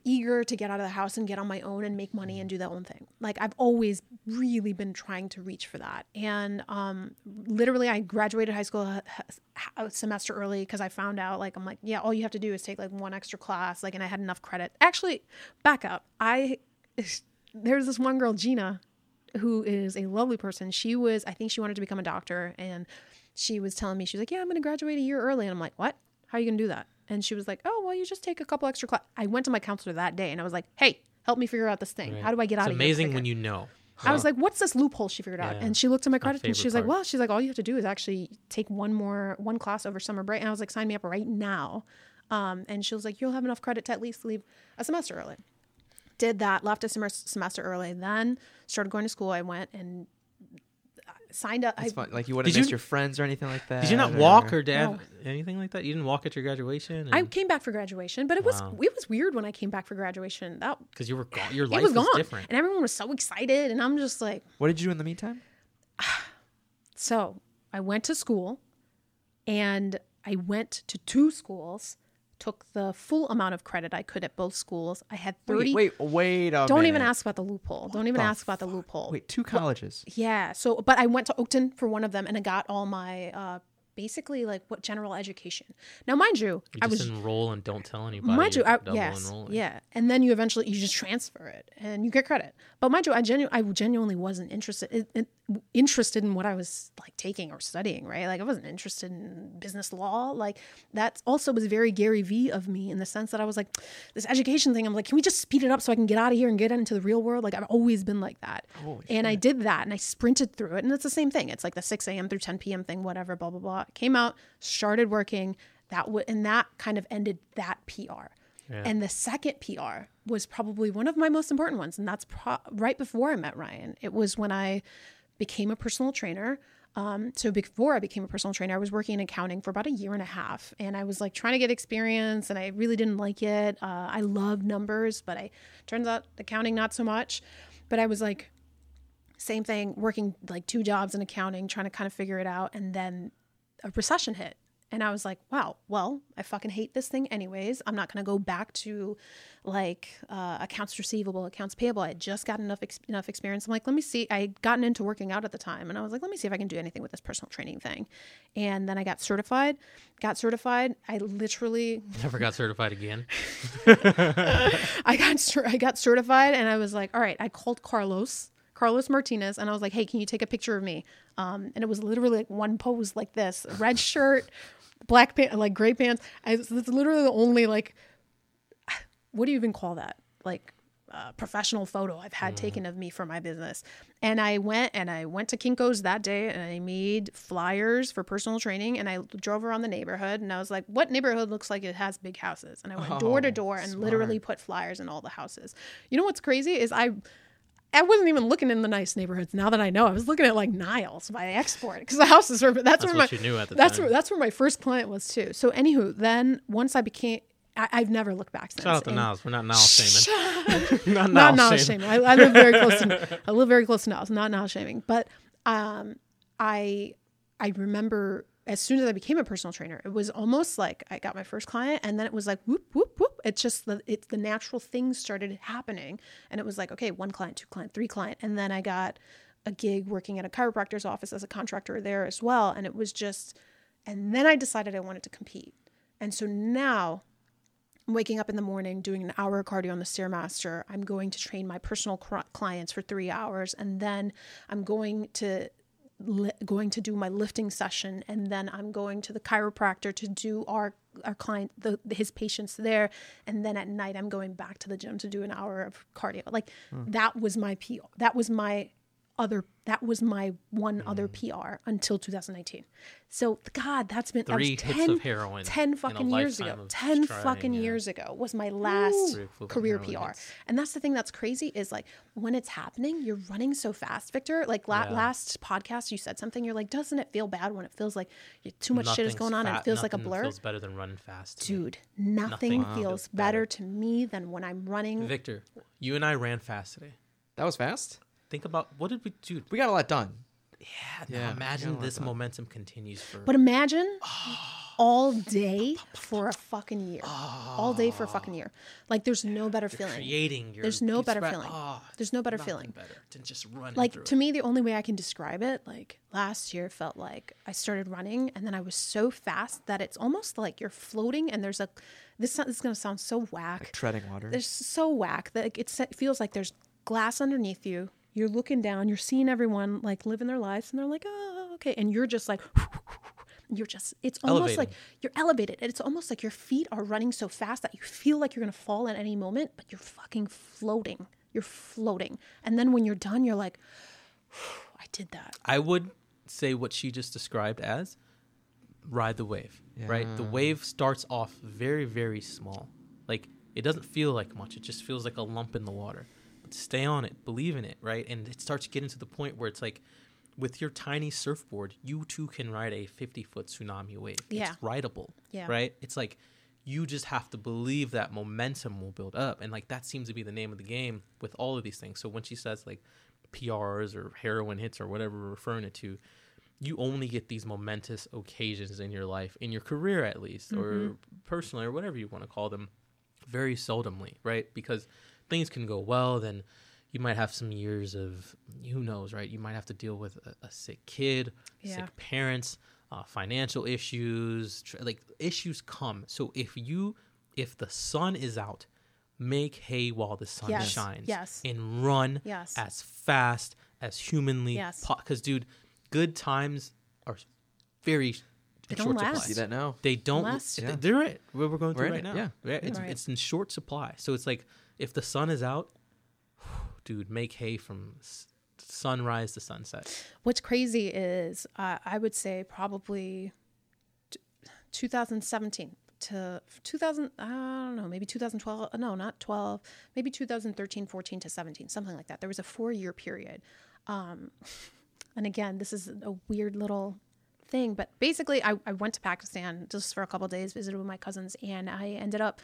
eager to get out of the house and get on my own and make money and do that own thing. Like I've always really been trying to reach for that. And um, literally, I graduated high school a, semester early because I found out like I'm like, yeah, all you have to do is take like one extra class. Like, and I had enough credit. Actually, back up. I [LAUGHS] there's this one girl, Gina, who is a lovely person. She was, I think she wanted to become a doctor, and she was telling me, she was like, "Yeah, I'm going to graduate a year early," and I'm like, "What? How are you going to do that?" And she was like, "Oh, well, you just take a couple extra class." I went to my counselor that day, and I was like, "Hey, help me figure out this thing. How do I get it's out of here?" It's amazing when you know. I was like, "What's this loophole?" She figured out, Yeah. and she looked at my My credit, and she was like, "Well, she's like, all you have to do is actually take one more one class over summer break." And I was like, "Sign me up right now." Um, and she was like, "You'll have enough credit to at least leave a semester early." Did that, left a semes- semester early, then started going to school. I went and signed up. I, fun. Like you wouldn't Did you- your friends or anything like that. Did you not or- walk or dad No. anything like that? You didn't walk at your graduation. I came back for graduation, but it was Wow. it was weird when I came back for graduation. That because you were gone. Your life was was gone, different. and everyone was so excited, and I'm just like, What did you do in the meantime? [SIGHS] So I went to school and I went to two schools, took the full amount of credit I could at both schools. I had 30. Wait, wait, wait a don't even ask about the loophole. Don't even ask about the loophole. Wait, two colleges. Yeah. So, but I went to Oakton for one of them and I got all my, uh, basically like what general education. Now, mind you, You I was enroll and don't tell anybody. mind you, I, yes, enrolling. yeah, and then you eventually you just transfer it and you get credit. But mind you, I genu- I genuinely wasn't interested in, in, interested in what I was like taking or studying. Right, like I wasn't interested in business law. Like that also was very Gary V of me in the sense that I was like, this education thing. I'm like, can we just speed it up so I can get out of here and get into the real world? Like I've always been like that, Holy and I did that and I sprinted through it, and it's the same thing. It's like the 6 a.m. through 10 p.m. thing, whatever, blah blah blah. Came out, started working. That would and that kind of ended that PR. And the second PR was probably one of my most important ones, and that's pro- right before I met Ryan. It was when I became a personal trainer. Um, so before I became a personal trainer, I was working in accounting for about a year and a half, and I was like trying to get experience, and I really didn't like it. Uh, I love numbers, but I turns out accounting not so much. But I was like, same thing, working like two jobs in accounting, trying to kind of figure it out, and then a recession hit And I was like, wow, well, I fucking hate this thing anyways. I'm not going to go back to like uh, accounts receivable, accounts payable. I just got enough ex- enough experience. I'm like, let me see. I had gotten into working out at the time, and I was like, let me see if I can do anything with this personal training thing. And then I got certified. Got certified. I literally Never got certified again. [LAUGHS] [LAUGHS] I got I got certified, and I was like, all right. I called Carlos. Carlos Martinez, and I was like, "Hey, can you take a picture of me?" Um, and it was literally like one pose like this: red [LAUGHS] shirt, black pants, like gray pants. I, it's literally the only like, what do you even call that? Like uh, professional photo I've had taken of me for my business. And I went and I went to Kinko's that day and I made flyers for personal training and I drove around the neighborhood and I was like, what neighborhood looks like it has big houses? And I went door to Oh, door and smart. literally put flyers in all the houses. You know what's crazy is I I wasn't even looking in the nice neighborhoods. Now that I know, I was looking at like Niles by export because the houses are. That's, That's where what my you knew at the that's time. where that's where my first client was too. So anywho, then once I became, I, I've never looked back since. Shout out to And- Niles. We're not Niles shaming. [LAUGHS] not not Niles shaming. I, I live very close to [LAUGHS] I live very close to Niles, not now shaming. But um, I I remember as soon as I became a personal trainer, it was almost like I got my first client, and then it was like whoop whoop whoop. It's just the it's the natural things started happening, and it was like okay, one client, two client, three client, and then I got a gig working at a chiropractor's office as a contractor there as well, and it was just, and then I decided I wanted to compete, and so now I'm waking up in the morning, doing an hour of cardio on the Stairmaster. I'm going to train my personal clients for three hours, and then I'm going to li- going to do my lifting session, and then I'm going to the chiropractor to do our our client the his patients there, and then at night I'm going back to the gym to do an hour of cardio. Like hmm. that was my PR. That was my other. That was my one other mm. PR until 2019. So God, that's been Three that was hits 10, of heroin 10 in a fucking years ago. 10 trying, fucking yeah. years ago was my last Three full career PR. hits. And that's the thing that's crazy is like when it's happening, you're running so fast, Victor. Like la- Yeah. last podcast, you said something. You're like, doesn't it feel bad when it feels like too much shit is going on and it feels like a blur? Feels better than running fast. to me. Dude, nothing, Nothing feels feels better. better. to me than when I'm running. Victor, you and I ran fast today. That was fast. Think about what did we do? We got a lot done. Yeah, Yeah, now imagine got a lot this done. momentum continues for. But imagine [SIGHS] all day for a fucking year. All day for a fucking year. Like there's no better feeling. creating your. There's no better spread- feeling. oh, There's no better feeling. better than just running. like to it. me the only way i can describe it like last year felt like i started running and then i was so fast that it's almost like you're floating and there's a this, this is going to sound so whack Like treading water. there's so whack that it's, it feels like there's glass underneath you you're looking down you're seeing everyone like living their lives and they're like oh okay and you're just like [LAUGHS] you're just it's almost like you're elevated and it's almost like your feet are running so fast that you feel like you're going to fall at any moment but you're fucking floating you're floating and then when you're done you're like i did that I would say what she just described as ride the wave, right? The wave starts off very, very small. Like it doesn't feel like much. It just feels like a lump in the water. Stay on it, believe in it, right? And it starts getting to the point where it's like with your tiny surfboard, you too can ride a 50 foot tsunami wave. Yeah. It's rideable, Yeah. right? It's like you just have to believe that momentum will build up. And like that seems to be the name of the game with all of these things. So when she says like PRs or heroin hits or whatever we're referring it to, you only get these momentous occasions in your life, in your career at least, or mm-hmm. personally, or whatever you want to call them, very seldomly, right? Because things can go well, then you might have some years of who knows, right? You might have to deal with a, a sick kid, Yeah. sick parents, uh, financial issues, tr- like issues come. So if you, if the sun is out, make hay while the sun Yes, shines, yes. and run Yes. as fast as humanly Yes. because dude good times are very They don't short last. supply. See that now? they don't Last. th- Yeah. they're right where we're going We're through in right it, now yeah. Yeah, it's, Right. it's in short supply so it's like if the sun is out [SIGHS] dude make hay from sunrise to sunset What's crazy is uh, I would say probably 2017 to 2000, I don't know, maybe 2012, uh, no, not 12, maybe 2013, 14 to 17, something like that. There was a four year period. Um, [LAUGHS] and again, this is a weird little thing, but basically, I, I went to Pakistan just for a couple days, visited with my cousins, and I ended up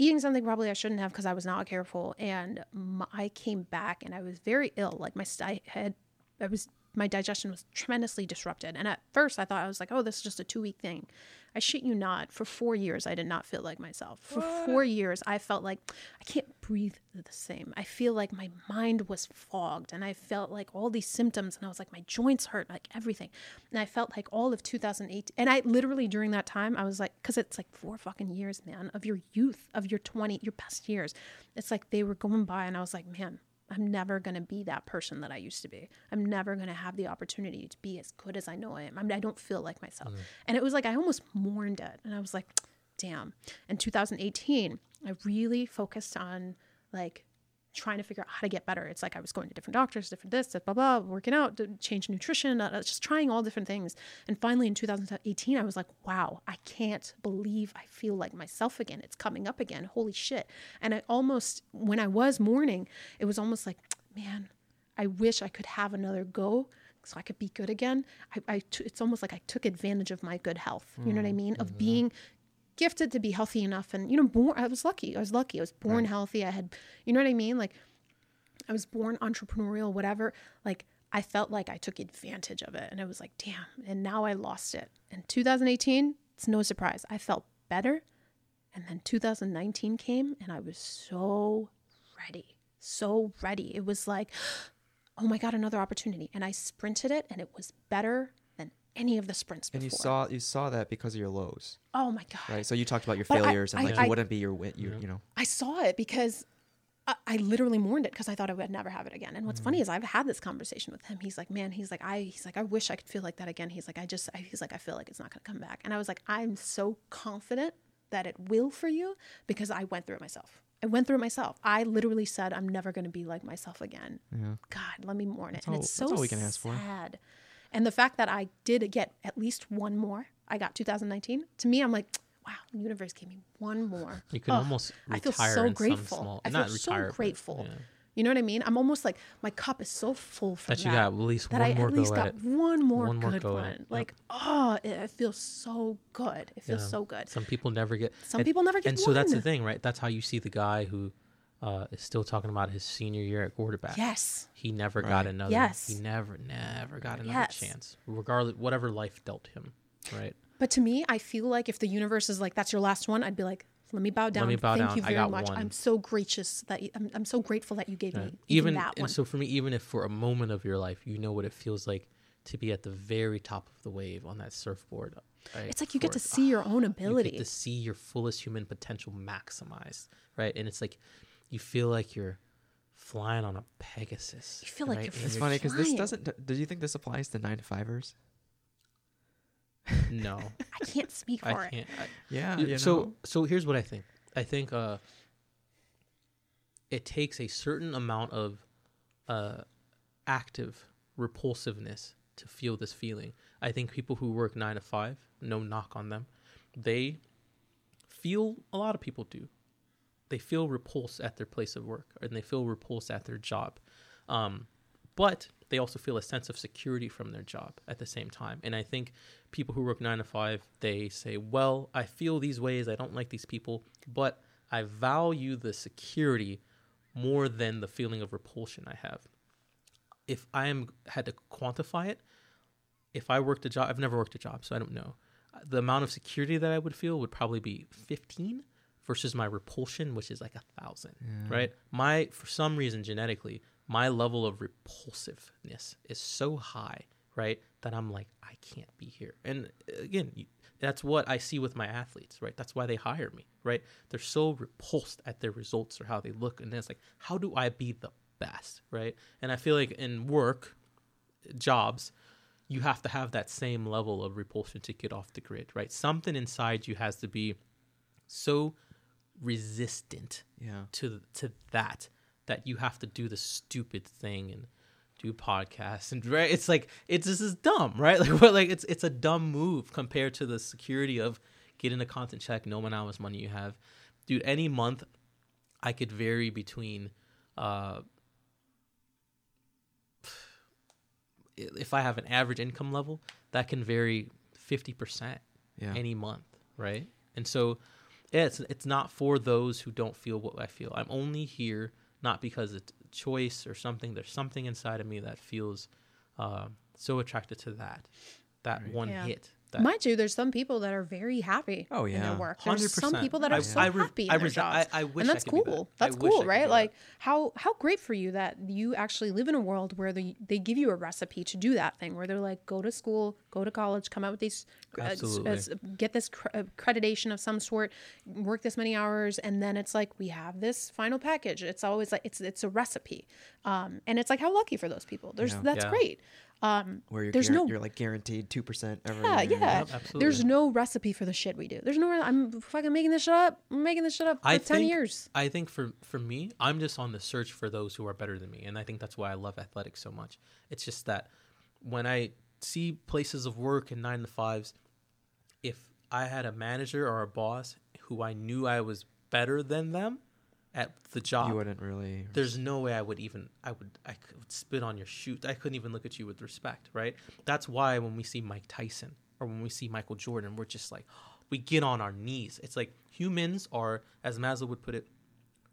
eating something probably I shouldn't have because I was not careful. And I came back and I was very ill. Like my I had, I was my digestion was tremendously disrupted. And at first, I thought I was like, oh, this is just a two week thing. I shit you not. For four years, I did not feel like myself. For four years, I felt like I can't breathe the same. I feel like my mind was fogged and I felt like all these symptoms and I was like, my joints hurt, like everything. And I felt like all of 2008. And I literally, during that time, I was like, because it's like four fucking years, man, of your youth, of your 20, your best years. It's like they were going by and I was like, man, I'm never going to be that person that I used to be. I'm never going to have the opportunity to be as good as I know I am. I mean, I don't feel like myself. Mm. And it was like, I almost mourned it. And I was like, damn. In 2018, I really focused on like trying to figure out how to get better. It's like I was going to different doctors, different this, blah, blah, working out, change nutrition, uh, uh, just trying all different things. And finally in 2018, I was like, wow, I can't believe I feel like myself again. It's coming up again. Holy shit. And I almost, when I was mourning, it was almost like, man, I wish I could have another go so I could be good again. I, I t- it's almost like I took advantage of my good health. You know what I mm, mean? Of mm-hmm. being gifted to be healthy enough. And you know born i was lucky. I was lucky. I was born healthy. I had you know what i mean? Like i was born entrepreneurial whatever. Like i felt like i took advantage of it. And i was like damn. And now i lost it. In 2018 it's no surprise. I felt better. And then 2019 came and i was so ready. So ready. It was like [GASPS] oh my god another opportunity. And i sprinted it and it was better any of the sprints before And you saw you saw that because of your lows, oh my god right? So you talked about your But I- failures and I- like I- you wouldn't be your wit, you you know. I saw it because I, I literally mourned it because I thought I would never have it again. And what's Mm. funny is I've had this conversation with him. He's like, man, he's like, I, he's like, I wish I could feel like that again. He's like, I just, I, he's like, I feel like it's not going to come back. And I was like, I'm so confident that it will for you because I went through it myself. I went through it myself. I literally said, I'm never going to be like myself again. Yeah. God, let me mourn it. and all- it's so that's all we can ask for. And the fact that I did get at least one more, I got 2019. To me, I'm like, wow, the universe gave me one more. You can Ugh, almost I feel retire so grateful. small- I feel not so retire, but, grateful. yeah. You know what I mean? I'm almost like my cup is so full from That that. you got at least that one I more at least go got at one more One good go one. it. Yep. Like, oh, it, it feels so good. It feels Yeah. so good. Some people never get. Some and- people never get And so that's the thing, right? That's how you see the guy who uh, is still talking about his senior year at quarterback. Yes. He never got another. Yes. He never, never got another Yes. chance, regardless whatever life dealt him. Right. But to me, I feel like if the universe is like, that's your last one, I'd be like, let me bow down. me bow Thank down. you I very got much. one. I'm so gracious that you, I'm, I'm so grateful that you gave me even, Even that and one. so for me, even if for a moment of your life, you know what it feels like to be at the very top of the wave on that surfboard. Right? it's like you get to see your own you ability. get to see your fullest human potential maximized, right? And it's like you feel like you're flying on a Pegasus. You feel like right? you're And It's You're funny because this flying. doesn't. Do you think this applies to nine to fivers? No, [LAUGHS] I can't speak for I it. can't. I, Yeah. Dude, You so so here's what I think. I think uh it takes a certain amount of uh active repulsiveness to feel this feeling. I think people who work 9 to 5, no knock on them. They feel a lot of people do. They feel repulsed at their place of work and they feel repulsed at their job. Um but they also feel a sense of security from their job at the same time. And I think people who work nine to five, they say, well, I feel these ways. I don't like these people, but I value the security more than the feeling of repulsion I have. If I am had to quantify it, if I worked a job, I've never worked a job, so I don't know. The amount of security that I would feel would probably be 15 versus my repulsion, which is like a thousand, right? My, for some reason, genetically, my level of repulsiveness is so high, right? That I'm like, I can't be here. And uh, again, you- that's what I see with my athletes, right? That's why they hire me, right? They're so repulsed at their results or how they look. And then it's like, how do I be the best, right? And I feel like in work, jobs, you have to have that same level of repulsion to get off the grid, right? Something inside you has to be so resistant Yeah. to to that that you have to do the stupid thing and do podcasts and right it's like it's this is dumb right [LAUGHS] like what like it's it's a dumb move compared to the security of getting a content check knowing how much money you have dude any month i could vary between uh [SIGHS] if i have an average income level that can vary 50% Yeah. any month, right? And so, yeah, it's it's not for those who don't feel what I feel. I'm only here not because it's a choice or something. There's something inside of me that feels uh, so attracted to that, that Right. one Yeah. hit, that. Mind you, there's some people that are very happy Oh, in yeah. their work. There's some 100%. some people that are I- so I happy in their jobs. I- I wish and I that's cool. that. That's I cool, right? Like how how great for you that you actually live in a world where they, they give you a recipe to do that thing where they're like go to school, go to college, come out with these uh, Absolutely. get this cr- accreditation of some sort, work this many hours and then it's like we have this final package. It's always like it's it's a recipe. Um, and it's like how lucky for those people. There's Yeah. that's Yeah. great. Um, Where you're, There's guar- no- you're like guaranteed two percent every yeah, year. yeah. Yep, absolutely. There's no recipe for the shit we do. There's no. I'm fucking making this shit up. I'm making this shit up for I ten think, years. I think for for me, I'm just on the search for those who are better than me, and I think that's why I love athletics so much. It's just that when I see places of work and nine to fives, if I had a manager or a boss who I knew I was better than them at the job, You wouldn't really. there's no way I would even I would I could spit on your shoes. I couldn't even look at you with respect, right? That's why when we see Mike Tyson or when we see Michael Jordan, we're just like [GASPS] we get on our knees. It's like humans are, as Maslow would put it,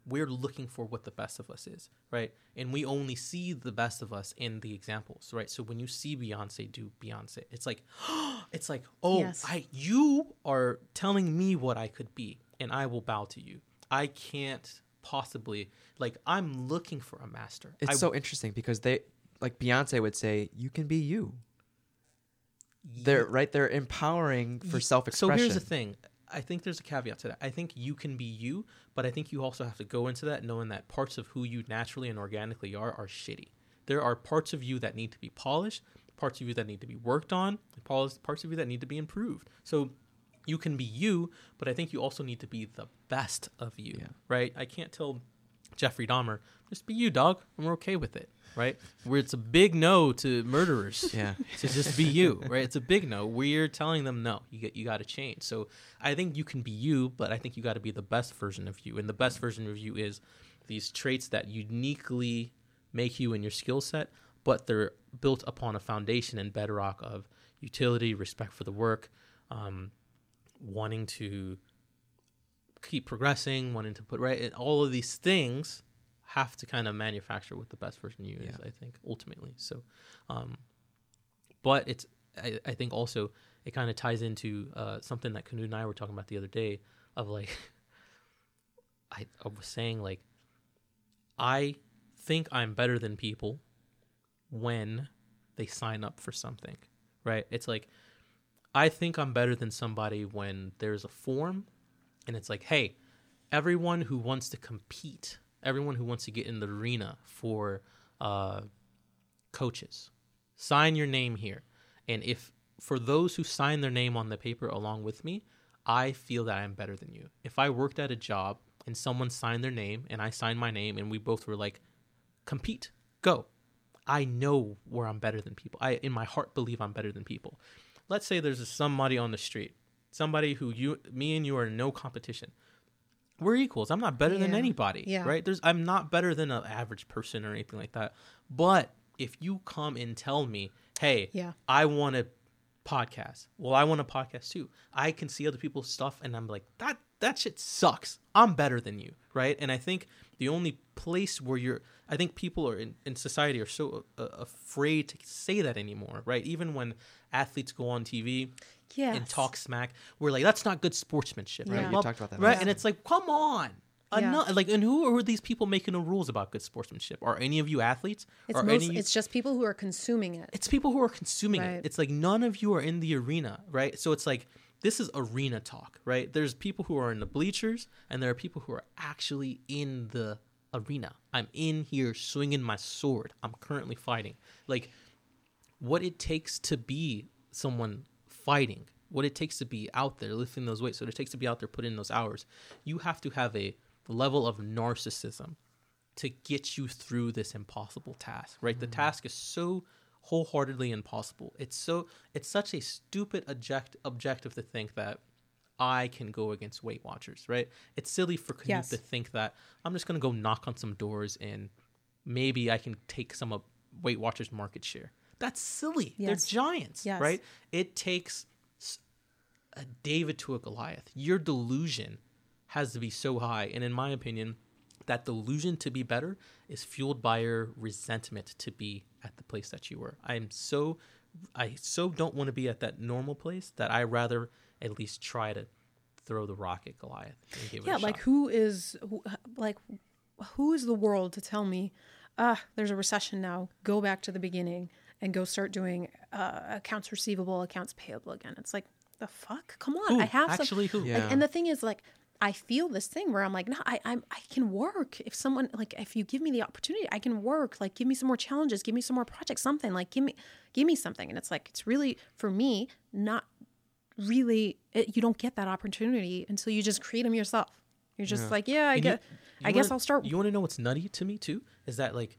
we're looking for what the best of us is, right? And we only see the best of us in the examples, right? So when you see Beyonce do Beyonce, it's like, [GASPS] it's like, oh, Yes. I you are telling me what I could be, and I will bow to you. I can't possibly like I'm looking for a master. It's I, so interesting because they, like Beyonce would say, "You can be you." They're right. They're empowering for self-expression. So here's the thing. I think there's a caveat to that. I think you can be you, but I think you also have to go into that knowing that parts of who you naturally and organically are are shitty. There are parts of you that need to be polished, parts of you that need to be worked on, parts of you that need to be improved. So you can be you, but I think you also need to be the best of you, Yeah. right? I can't tell Jeffrey Dahmer, just be you, dog, and we're okay with it, right? Where it's a big no to murderers Yeah. [LAUGHS] to just be you, right? It's a big no. We're telling them no. You get you got to change. So I think you can be you, but I think you got to be the best version of you, and the best version of you is these traits that uniquely make you and your skill set, but they're built upon a foundation and bedrock of utility, respect for the work, um, wanting to keep progressing, wanting to put right, and all of these things have to kind of manufacture what the best version of you is. I think ultimately. So, um, but it's I, I think also it kind of ties into uh, something that Qunoot and I were talking about the other day of like [LAUGHS] I, I was saying like I think I'm better than people when they sign up for something, right? It's like I think I'm better than somebody when there's a form and it's like, hey, everyone who wants to compete, everyone who wants to get in the arena for uh, coaches, sign your name here. And if for those who sign their name on the paper along with me, I feel that I'm better than you. If I worked at a job and someone signed their name and I signed my name and we both were like, compete, go. I know where I'm better than people. I in my heart believe I'm better than people. Let's say there's somebody on the street, somebody who you, me and you are in no competition. We're equals. I'm not better than anybody, Yeah. right? There's I'm not better than an average person or anything like that. But if you come and tell me, hey, Yeah. I want to podcast. Well, I want a podcast too. I can see other people's stuff and I'm like, that that shit sucks. I'm better than you, right? And I think the only place where you're I think people are in, in society are so uh, afraid to say that anymore, right? Even when athletes go on TV Yes. and talk smack, we're like, that's not good sportsmanship, right? Yeah. You Well, talked about that right? last And it's like, come on. Yeah. Enough. Like, and who are these people making the rules about good sportsmanship? Are any of you athletes? It's are most, any of you- it's just people who are consuming it. it's people who are consuming Right. it. It's like none of you are in the arena, right? So it's like this is arena talk, right? There's people who are in the bleachers, and there are people who are actually in the arena. I'm in here swinging my sword. I'm currently fighting. Like what it takes to be someone fighting, what it takes to be out there lifting those weights, what it takes to be out there putting in those hours. You have to have a level of narcissism to get you through this impossible task, right? The mm-hmm. task is so wholeheartedly impossible. It's so it's such a stupid object objective to think that I can go against Weight Watchers, right? It's silly for Qunoot Yes. to think that I'm just gonna go knock on some doors and maybe I can take some of Weight Watchers market share. That's silly. Yes. They're giants, Yes. right? It takes a David to a Goliath. Your delusion has to be so high, and in my opinion, that delusion to be better is fueled by your resentment to be at the place that you were. I'm so I so don't want to be at that normal place that I rather at least try to throw the rock at Goliath and give it yeah like shot. who is who, like who is the world to tell me ah there's a recession now go back to the beginning and go start doing uh, accounts receivable accounts payable again. It's like the fuck? Come on Who? i have some- Actually, who? and- Yeah. and, the thing is like i feel this thing where i'm like no I, I'm, i can work. If someone like if you give me the opportunity i can work. Like give me some more challenges. Give me some more projects something. Like give me give me something. And it's like it's really for me not really it, you don't get that opportunity until you just create them yourself. You're just like yeah i And you- get you i guess wanna- i'll start You want to know what's nutty to me too? Is that like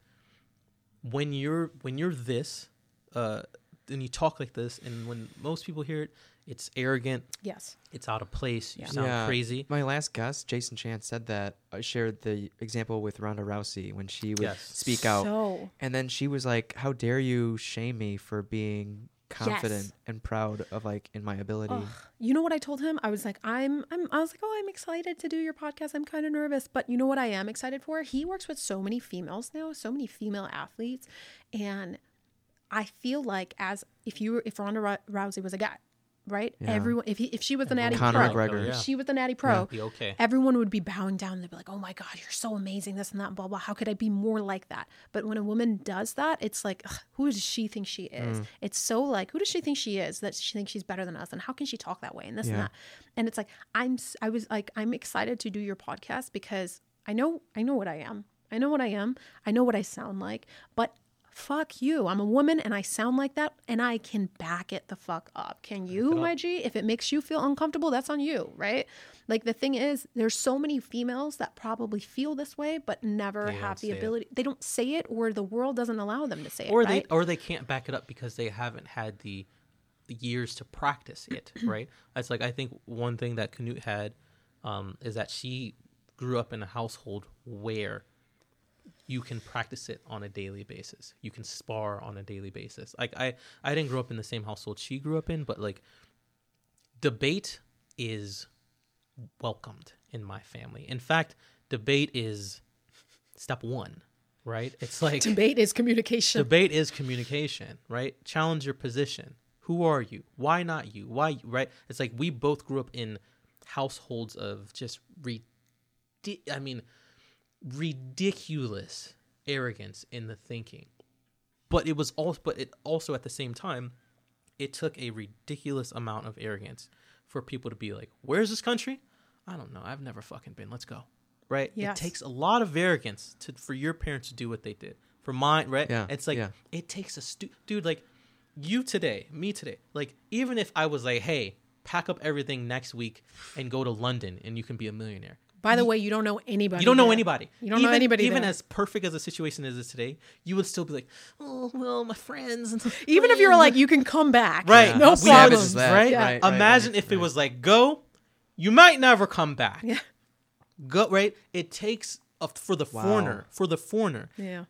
when you're when you're this, uh, and you talk like this, and when most people hear it, it's arrogant, yes it's out of place, you Yeah. sound crazy. My last guest, Jason Chan, said that. I shared the example with Ronda Rousey when she would Yes. speak out, so and then she was like, "How dare you shame me for being confident Yes. and proud of like in my ability?" Ugh. you know what i told him i was like i'm i'm i was like oh i'm excited to do your podcast i'm kind of nervous but you know what i am excited for he works with so many females now so many female athletes and i feel like as if you were if ronda rousey was a guy right Yeah. everyone if he, if she was an natty Conor pro McGregor. if she was an natty pro Be okay. everyone would be bowing down. They'd be like, "Oh my god, you're so amazing!" This and that, blah blah. How could I be more like that? But when a woman does that, it's like, ugh, who does she think she is? Mm. It's so like, who does she think she is that she thinks she's better than us? And how can she talk that way? And this and Yeah. that. And it's like, I'm, s- I was like, I'm excited to do your podcast because I know, I know what I am. I know what I am. I know what I sound like. But fuck you. I'm a woman and I sound like that and I can back it the fuck up. Can you, my G? If it makes you feel uncomfortable, that's on you, right? Like the thing is, there's so many females that probably feel this way but never They have the say it. ability. They don't say it or the world doesn't allow them to say it, or right? they or they can't back it up because they haven't had the, the years to practice it [CLEARS THROAT] right that's like i think one thing that qunoot had um, is that she grew up in a household where you can practice it on a daily basis you can spar on a daily basis like i i didn't grow up in the same household she grew up in but like debate is welcomed in my family in fact debate is step one right it's [LAUGHS] like Debate is communication. Debate is communication, right? Challenge your position. Who are you? Why not you? Why you? Right? It's like we both grew up in households of just re- I mean, ridiculous arrogance in the thinking. But it was also, but it also at the same time, it took a ridiculous amount of arrogance for people to be like, "Where's this country? I don't know. I've never fucking been. Let's go." Right? Yes. It takes a lot of arrogance to for your parents to do what they did. For mine, right? Yeah, It's like yeah. it takes a stu- dude like you today, me today. Like even if I was like, "Hey, pack up everything next week and go to London and you can be a millionaire." By the way, you don't know anybody. You don't know there. anybody. You don't even, know anybody. Even there. as perfect as the situation is today, you would still be like, "Oh well, my friends." [LAUGHS] even if you're like, you can come back. Right. No We Savage problem. that, right? Yeah. right, right, Imagine right, if it was like, "Go, you might never come back." Yeah. Go right. It takes a, for the Wow. foreigner, for the foreigner Yeah.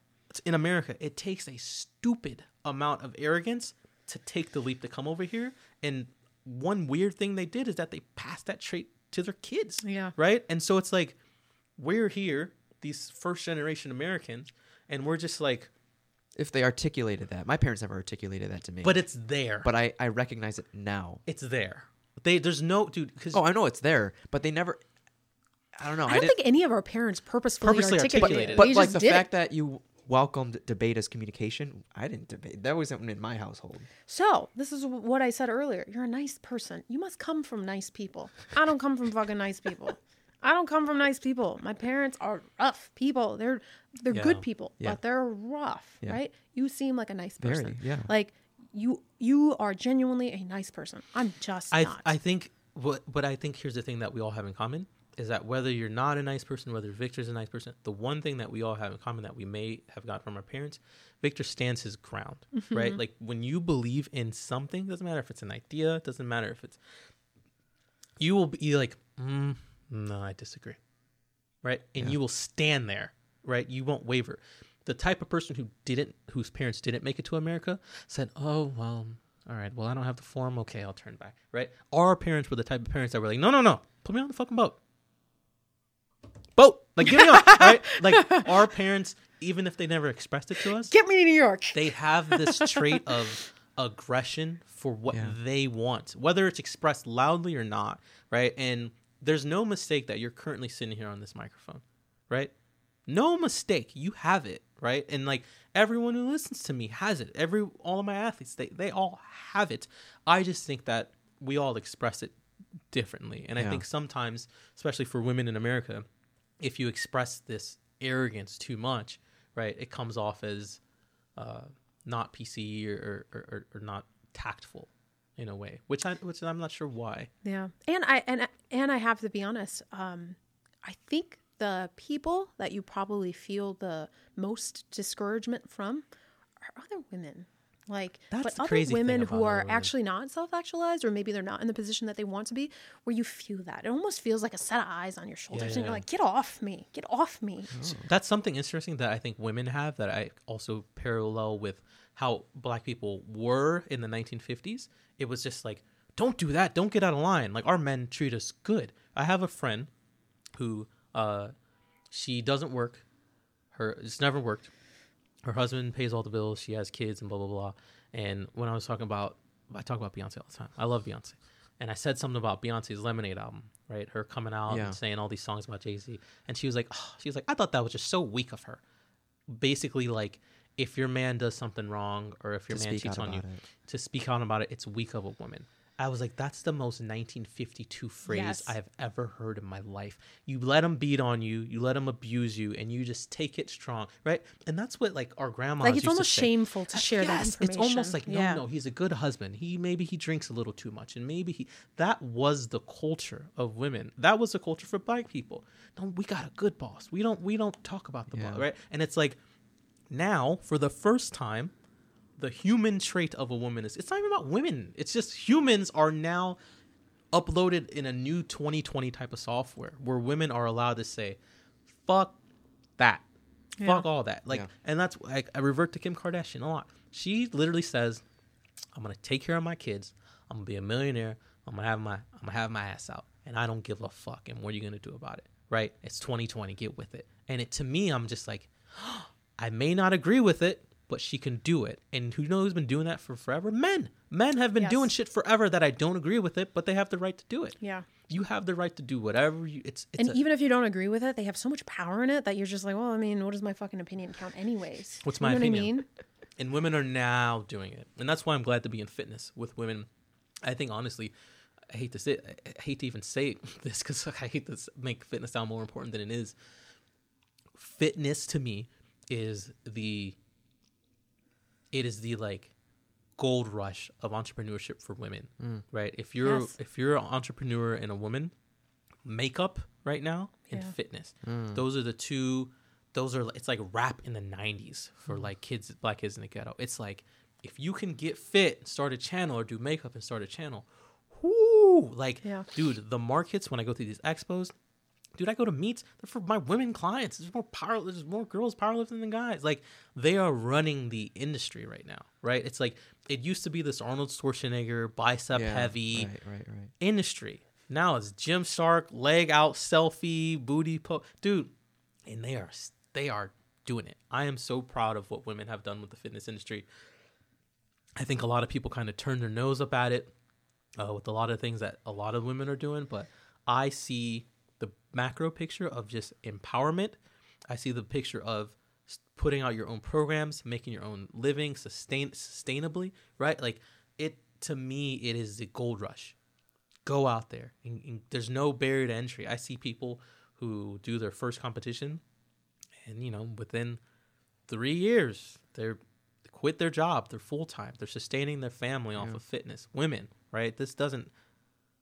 in America, it takes a stupid amount of arrogance to take the leap to come over here. And one weird thing they did is that they passed that trait to their kids. Yeah. Right. And so it's like we're here, these first generation Americans, and we're just like, if they articulated that, my parents never articulated that to me. but it's there. but I I recognize it now. it's there. They there's no dude because Oh, I know it's there, but they never. I don't know. I don't didn't- think any of our parents purposefully, Purposely articulated, articulated it. it. But like just the fact it. that you welcomed debate as communication, I didn't debate. That wasn't in my household. So this is what I said earlier. You're a nice person. You must come from nice people. I don't come from fucking nice people. [LAUGHS] I don't come from nice people. My parents are rough people. They're they're Yeah. good people, Yeah. but they're rough, Yeah. right? You seem like a nice Very, person. yeah. Like you you are genuinely a nice person. I'm just I not. I think what but I think here's the thing that we all have in common is that whether you're not a nice person, whether Victor's a nice person, the one thing that we all have in common that we may have got from our parents, Victor stands his ground, Mm-hmm. right? Like when you believe in something, doesn't matter if it's an idea, doesn't matter if it's you will be like, mm, no, I disagree, right? And you will stand there, right? You won't waver. The type of person who didn't, whose parents didn't make it to America, said, "Oh well, all right, well I don't have the form. Okay, I'll turn back." Right? Our parents were the type of parents that were like, "No, no, no, put me on the fucking boat." Boat, like get me on, [LAUGHS] right? Like our parents, even if they never expressed it to us, Get me to New York. they have this trait of [LAUGHS] aggression for what Yeah. they want, whether it's expressed loudly or not, right? And there's no mistake that you're currently sitting here on this microphone, right? No mistake. You have it, right? And like everyone who listens to me has it. Every all of my athletes, they they all have it. I just think that we all express it differently. And I think sometimes, especially for women in America, if you express this arrogance too much, right, it comes off as uh, not PC or, or, or, not tactful in a way, which I which I'm not sure why. Yeah, and I and and I have to be honest. Um, I think the people that you probably feel the most discouragement from are other women. Like, That's but the other women who are women. actually not self-actualized, or maybe they're not in the position that they want to be, where you feel that it almost feels like a set of eyes on your shoulders, and yeah. you're like, "Get off me! Get off me!" That's something interesting that I think women have that I also parallel with how black people were in the 1950s. It was just like, don't do that, don't get out of line. Like our men treat us good. I have a friend who uh she doesn't work. Her it's never worked. Her husband pays all the bills. She has kids and blah blah blah. And when I was talking about, I talk about Beyonce all the time. I love Beyonce, and I said something about Beyonce's Lemonade album, right? Her coming out Yeah. and saying all these songs about Jay Z, and she was like, oh, she was like, I thought that was just so weak of her. Basically, like if your man does something wrong or if your To man cheats on you, it. to speak out about it, it's weak of a woman. I was like, that's the most 1952 phrase Yes. I have ever heard in my life. You let them beat on you, you let them abuse you, and you just take it strong, right? And that's what like our grandmas Like it's used to almost say. shameful to uh, share that information. It's almost like no, Yeah. no, he's a good husband. He maybe he drinks a little too much, and maybe he that was the culture of women. That was the culture for black people. No, we got a good boss. We don't we don't talk about the Yeah. boss, right? And it's like now for the first time, the human trait of a woman is it's not even about women. It's just humans are now uploaded in a new 2020 type of software where women are allowed to say, "Fuck that." Fuck all that. Like, Yeah. and that's like I revert to Kim Kardashian a lot. She literally says, "I'm gonna take care of my kids. I'm gonna be a millionaire. I'm gonna have my I'm gonna have my ass out, and I don't give a fuck. And what are you gonna do about it? Right? It's 2020. Get with it." And it to me, I'm just like, [GASPS] I may not agree with it, but she can do it. And who knows who's been doing that for forever? Men. Men have been Yes. doing shit forever that I don't agree with it, but they have the right to do it. Yeah. You have the right to do whatever you it's it's And a- even if you don't agree with it, they have so much power in it that you're just like, well, I mean, what does my fucking opinion count anyways? What's You my know opinion? What I mean? and women are now doing it. And that's why I'm glad to be in fitness with women. I think honestly, I hate to say I hate to even say [LAUGHS] this cuz I hate to make fitness sound more important than it is. Fitness to me is the it is the like gold rush of entrepreneurship for women, mm. right? If you're Yes. if you're an entrepreneur and a woman, makeup right now and Yeah. fitness. Mm. Those are the two. Those are it's like rap in the '90s for mm. like kids, black kids in the ghetto. It's like if you can get fit, start a channel, or do makeup and start a channel. Whoo! Like, Yeah. dude, the markets when I go through these expos, dude, I go to meets. They're for my women clients. There's more power. There's more girls powerlifting than guys. Like they are running the industry right now, right? It's like it used to be this Arnold Schwarzenegger bicep Yeah, heavy Right, right, right. industry. Now it's Jim Stark, leg out selfie, booty po, dude, and they are they are doing it. I am so proud of what women have done with the fitness industry. I think a lot of people kind of turn their nose up at it uh, with a lot of things that a lot of women are doing, but I see macro picture of just empowerment. I see the picture of putting out your own programs, making your own living, sustain sustainably, right? Like it to me, it is the gold rush. Go out there, and, and there's no barrier to entry. I see people who do their first competition, and you know, within three years, they're they quit their job. They're full time. They're sustaining their family off Yeah. of fitness. Women, right? This doesn't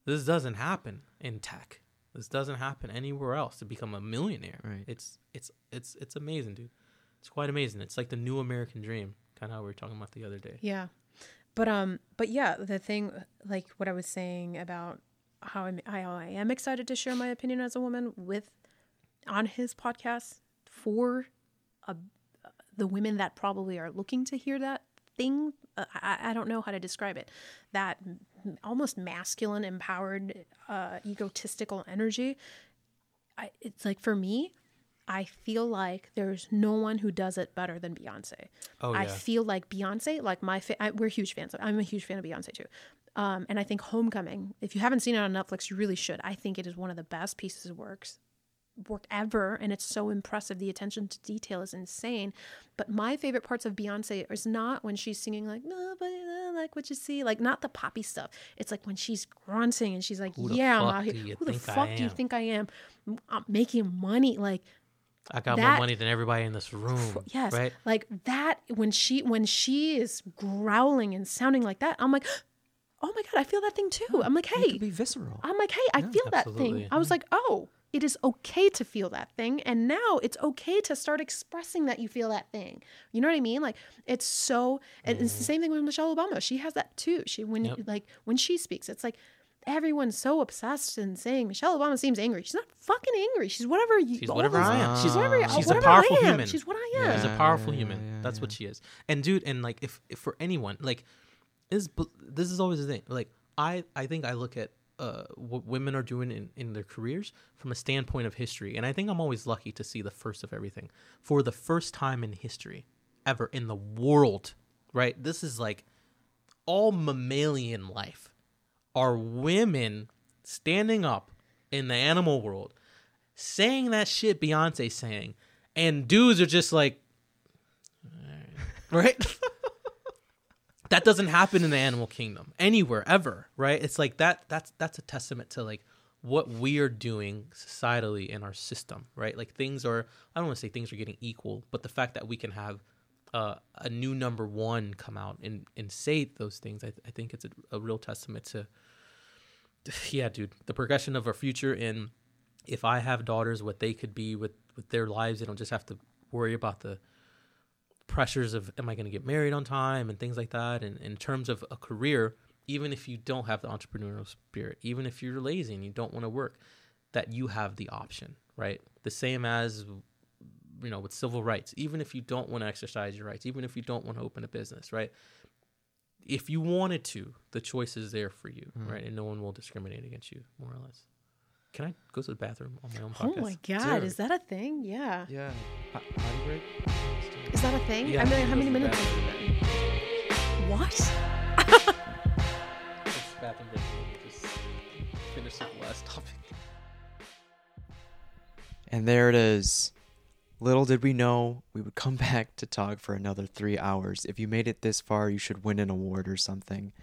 this doesn't happen in tech. This doesn't happen anywhere else to become a millionaire. Right. It's it's it's it's amazing, dude. It's quite amazing. It's like the new American dream, kind of how we were talking about the other day. Yeah. But um but yeah, the thing like what I was saying about how I'm, I, I am excited to share my opinion as a woman with on his podcast for a, the women that probably are looking to hear that thing. Uh, I, I don't know how to describe it. That almost masculine, empowered, uh, egotistical energy. I, it's like for me, I feel like there's no one who does it better than Beyonce. Oh yeah. I feel like Beyonce, like my, fa- I, we're huge fans. I'm a huge fan of Beyonce too. Um, and I think Homecoming, if you haven't seen it on Netflix, you really should. I think it is one of the best pieces of works work ever, and it's so impressive. The attention to detail is insane. But my favorite parts of Beyonce is not when she's singing like nobody like what you see, like not the poppy stuff. It's like when she's grunting and she's like, Who "Yeah, I'm out here. Who the fuck do you think I am? I'm making money." Like I got more money than everybody in this room. Yes. Right. Like that when she when she is growling and sounding like that, I'm like, [GASPS] oh my god, I feel that thing too. I'm like, hey, be visceral. I'm like, hey, I feel that thing. I was mm-hmm. like, oh, it is okay to feel that thing, and now it's okay to start expressing that you feel that thing. You know what I mean? Like it's so. And it's the mm. same thing with Michelle Obama. She has that too. She when Yep. like when she speaks, it's like. Everyone's so obsessed in saying Michelle Obama seems angry. She's not fucking angry. She's whatever you. She's oh, whatever I am. She's whatever, she's a powerful I am. human. She's what I Yeah. am. She's a powerful yeah, human. yeah, That's yeah. what she is. And dude, and like if, if for anyone, like is this is always the thing. Like I I think I look at uh what women are doing in in their careers from a standpoint of history, and I think I'm always lucky to see the first of everything for the first time in history ever in the world. Right? This is like all mammalian life are women standing up in the animal world saying that shit Beyonce saying, and dudes are just like, right? [LAUGHS] that doesn't happen in the animal kingdom anywhere ever, right? It's like that. That's that's a testament to like what we are doing societally in our system, right? Like things are. I don't want to say things are getting equal, but the fact that we can have uh, a new number one come out and and say those things, I, I think it's a, a real testament to. Yeah, dude, the progression of our future and if I have daughters, what they could be with with their lives, they don't just have to worry about the pressures of am I going to get married on time and things like that. And in terms of a career, even if you don't have the entrepreneurial spirit, even if you're lazy and you don't want to work, that you have the option, right? The same as you know with civil rights. Even if you don't want to exercise your rights, even if you don't want to open a business, right? If you wanted to, the choice is there for you, mm-hmm. right? And no one will discriminate against you, more or less. Can I go to the bathroom on my own Oh my god, Dude. is that a thing? Yeah. Yeah. Po- Potty break? Let's do it. Is that a thing? Yeah, I mean, how many minutes? bathroom. has been? What? It's bathroom break. Just finish up the last topic. And there it is. Little did we know we would come [LAUGHS] back to talk for another three hours. If you made it this far, you should win an award or something.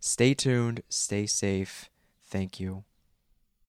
Stay tuned, stay safe. Thank you.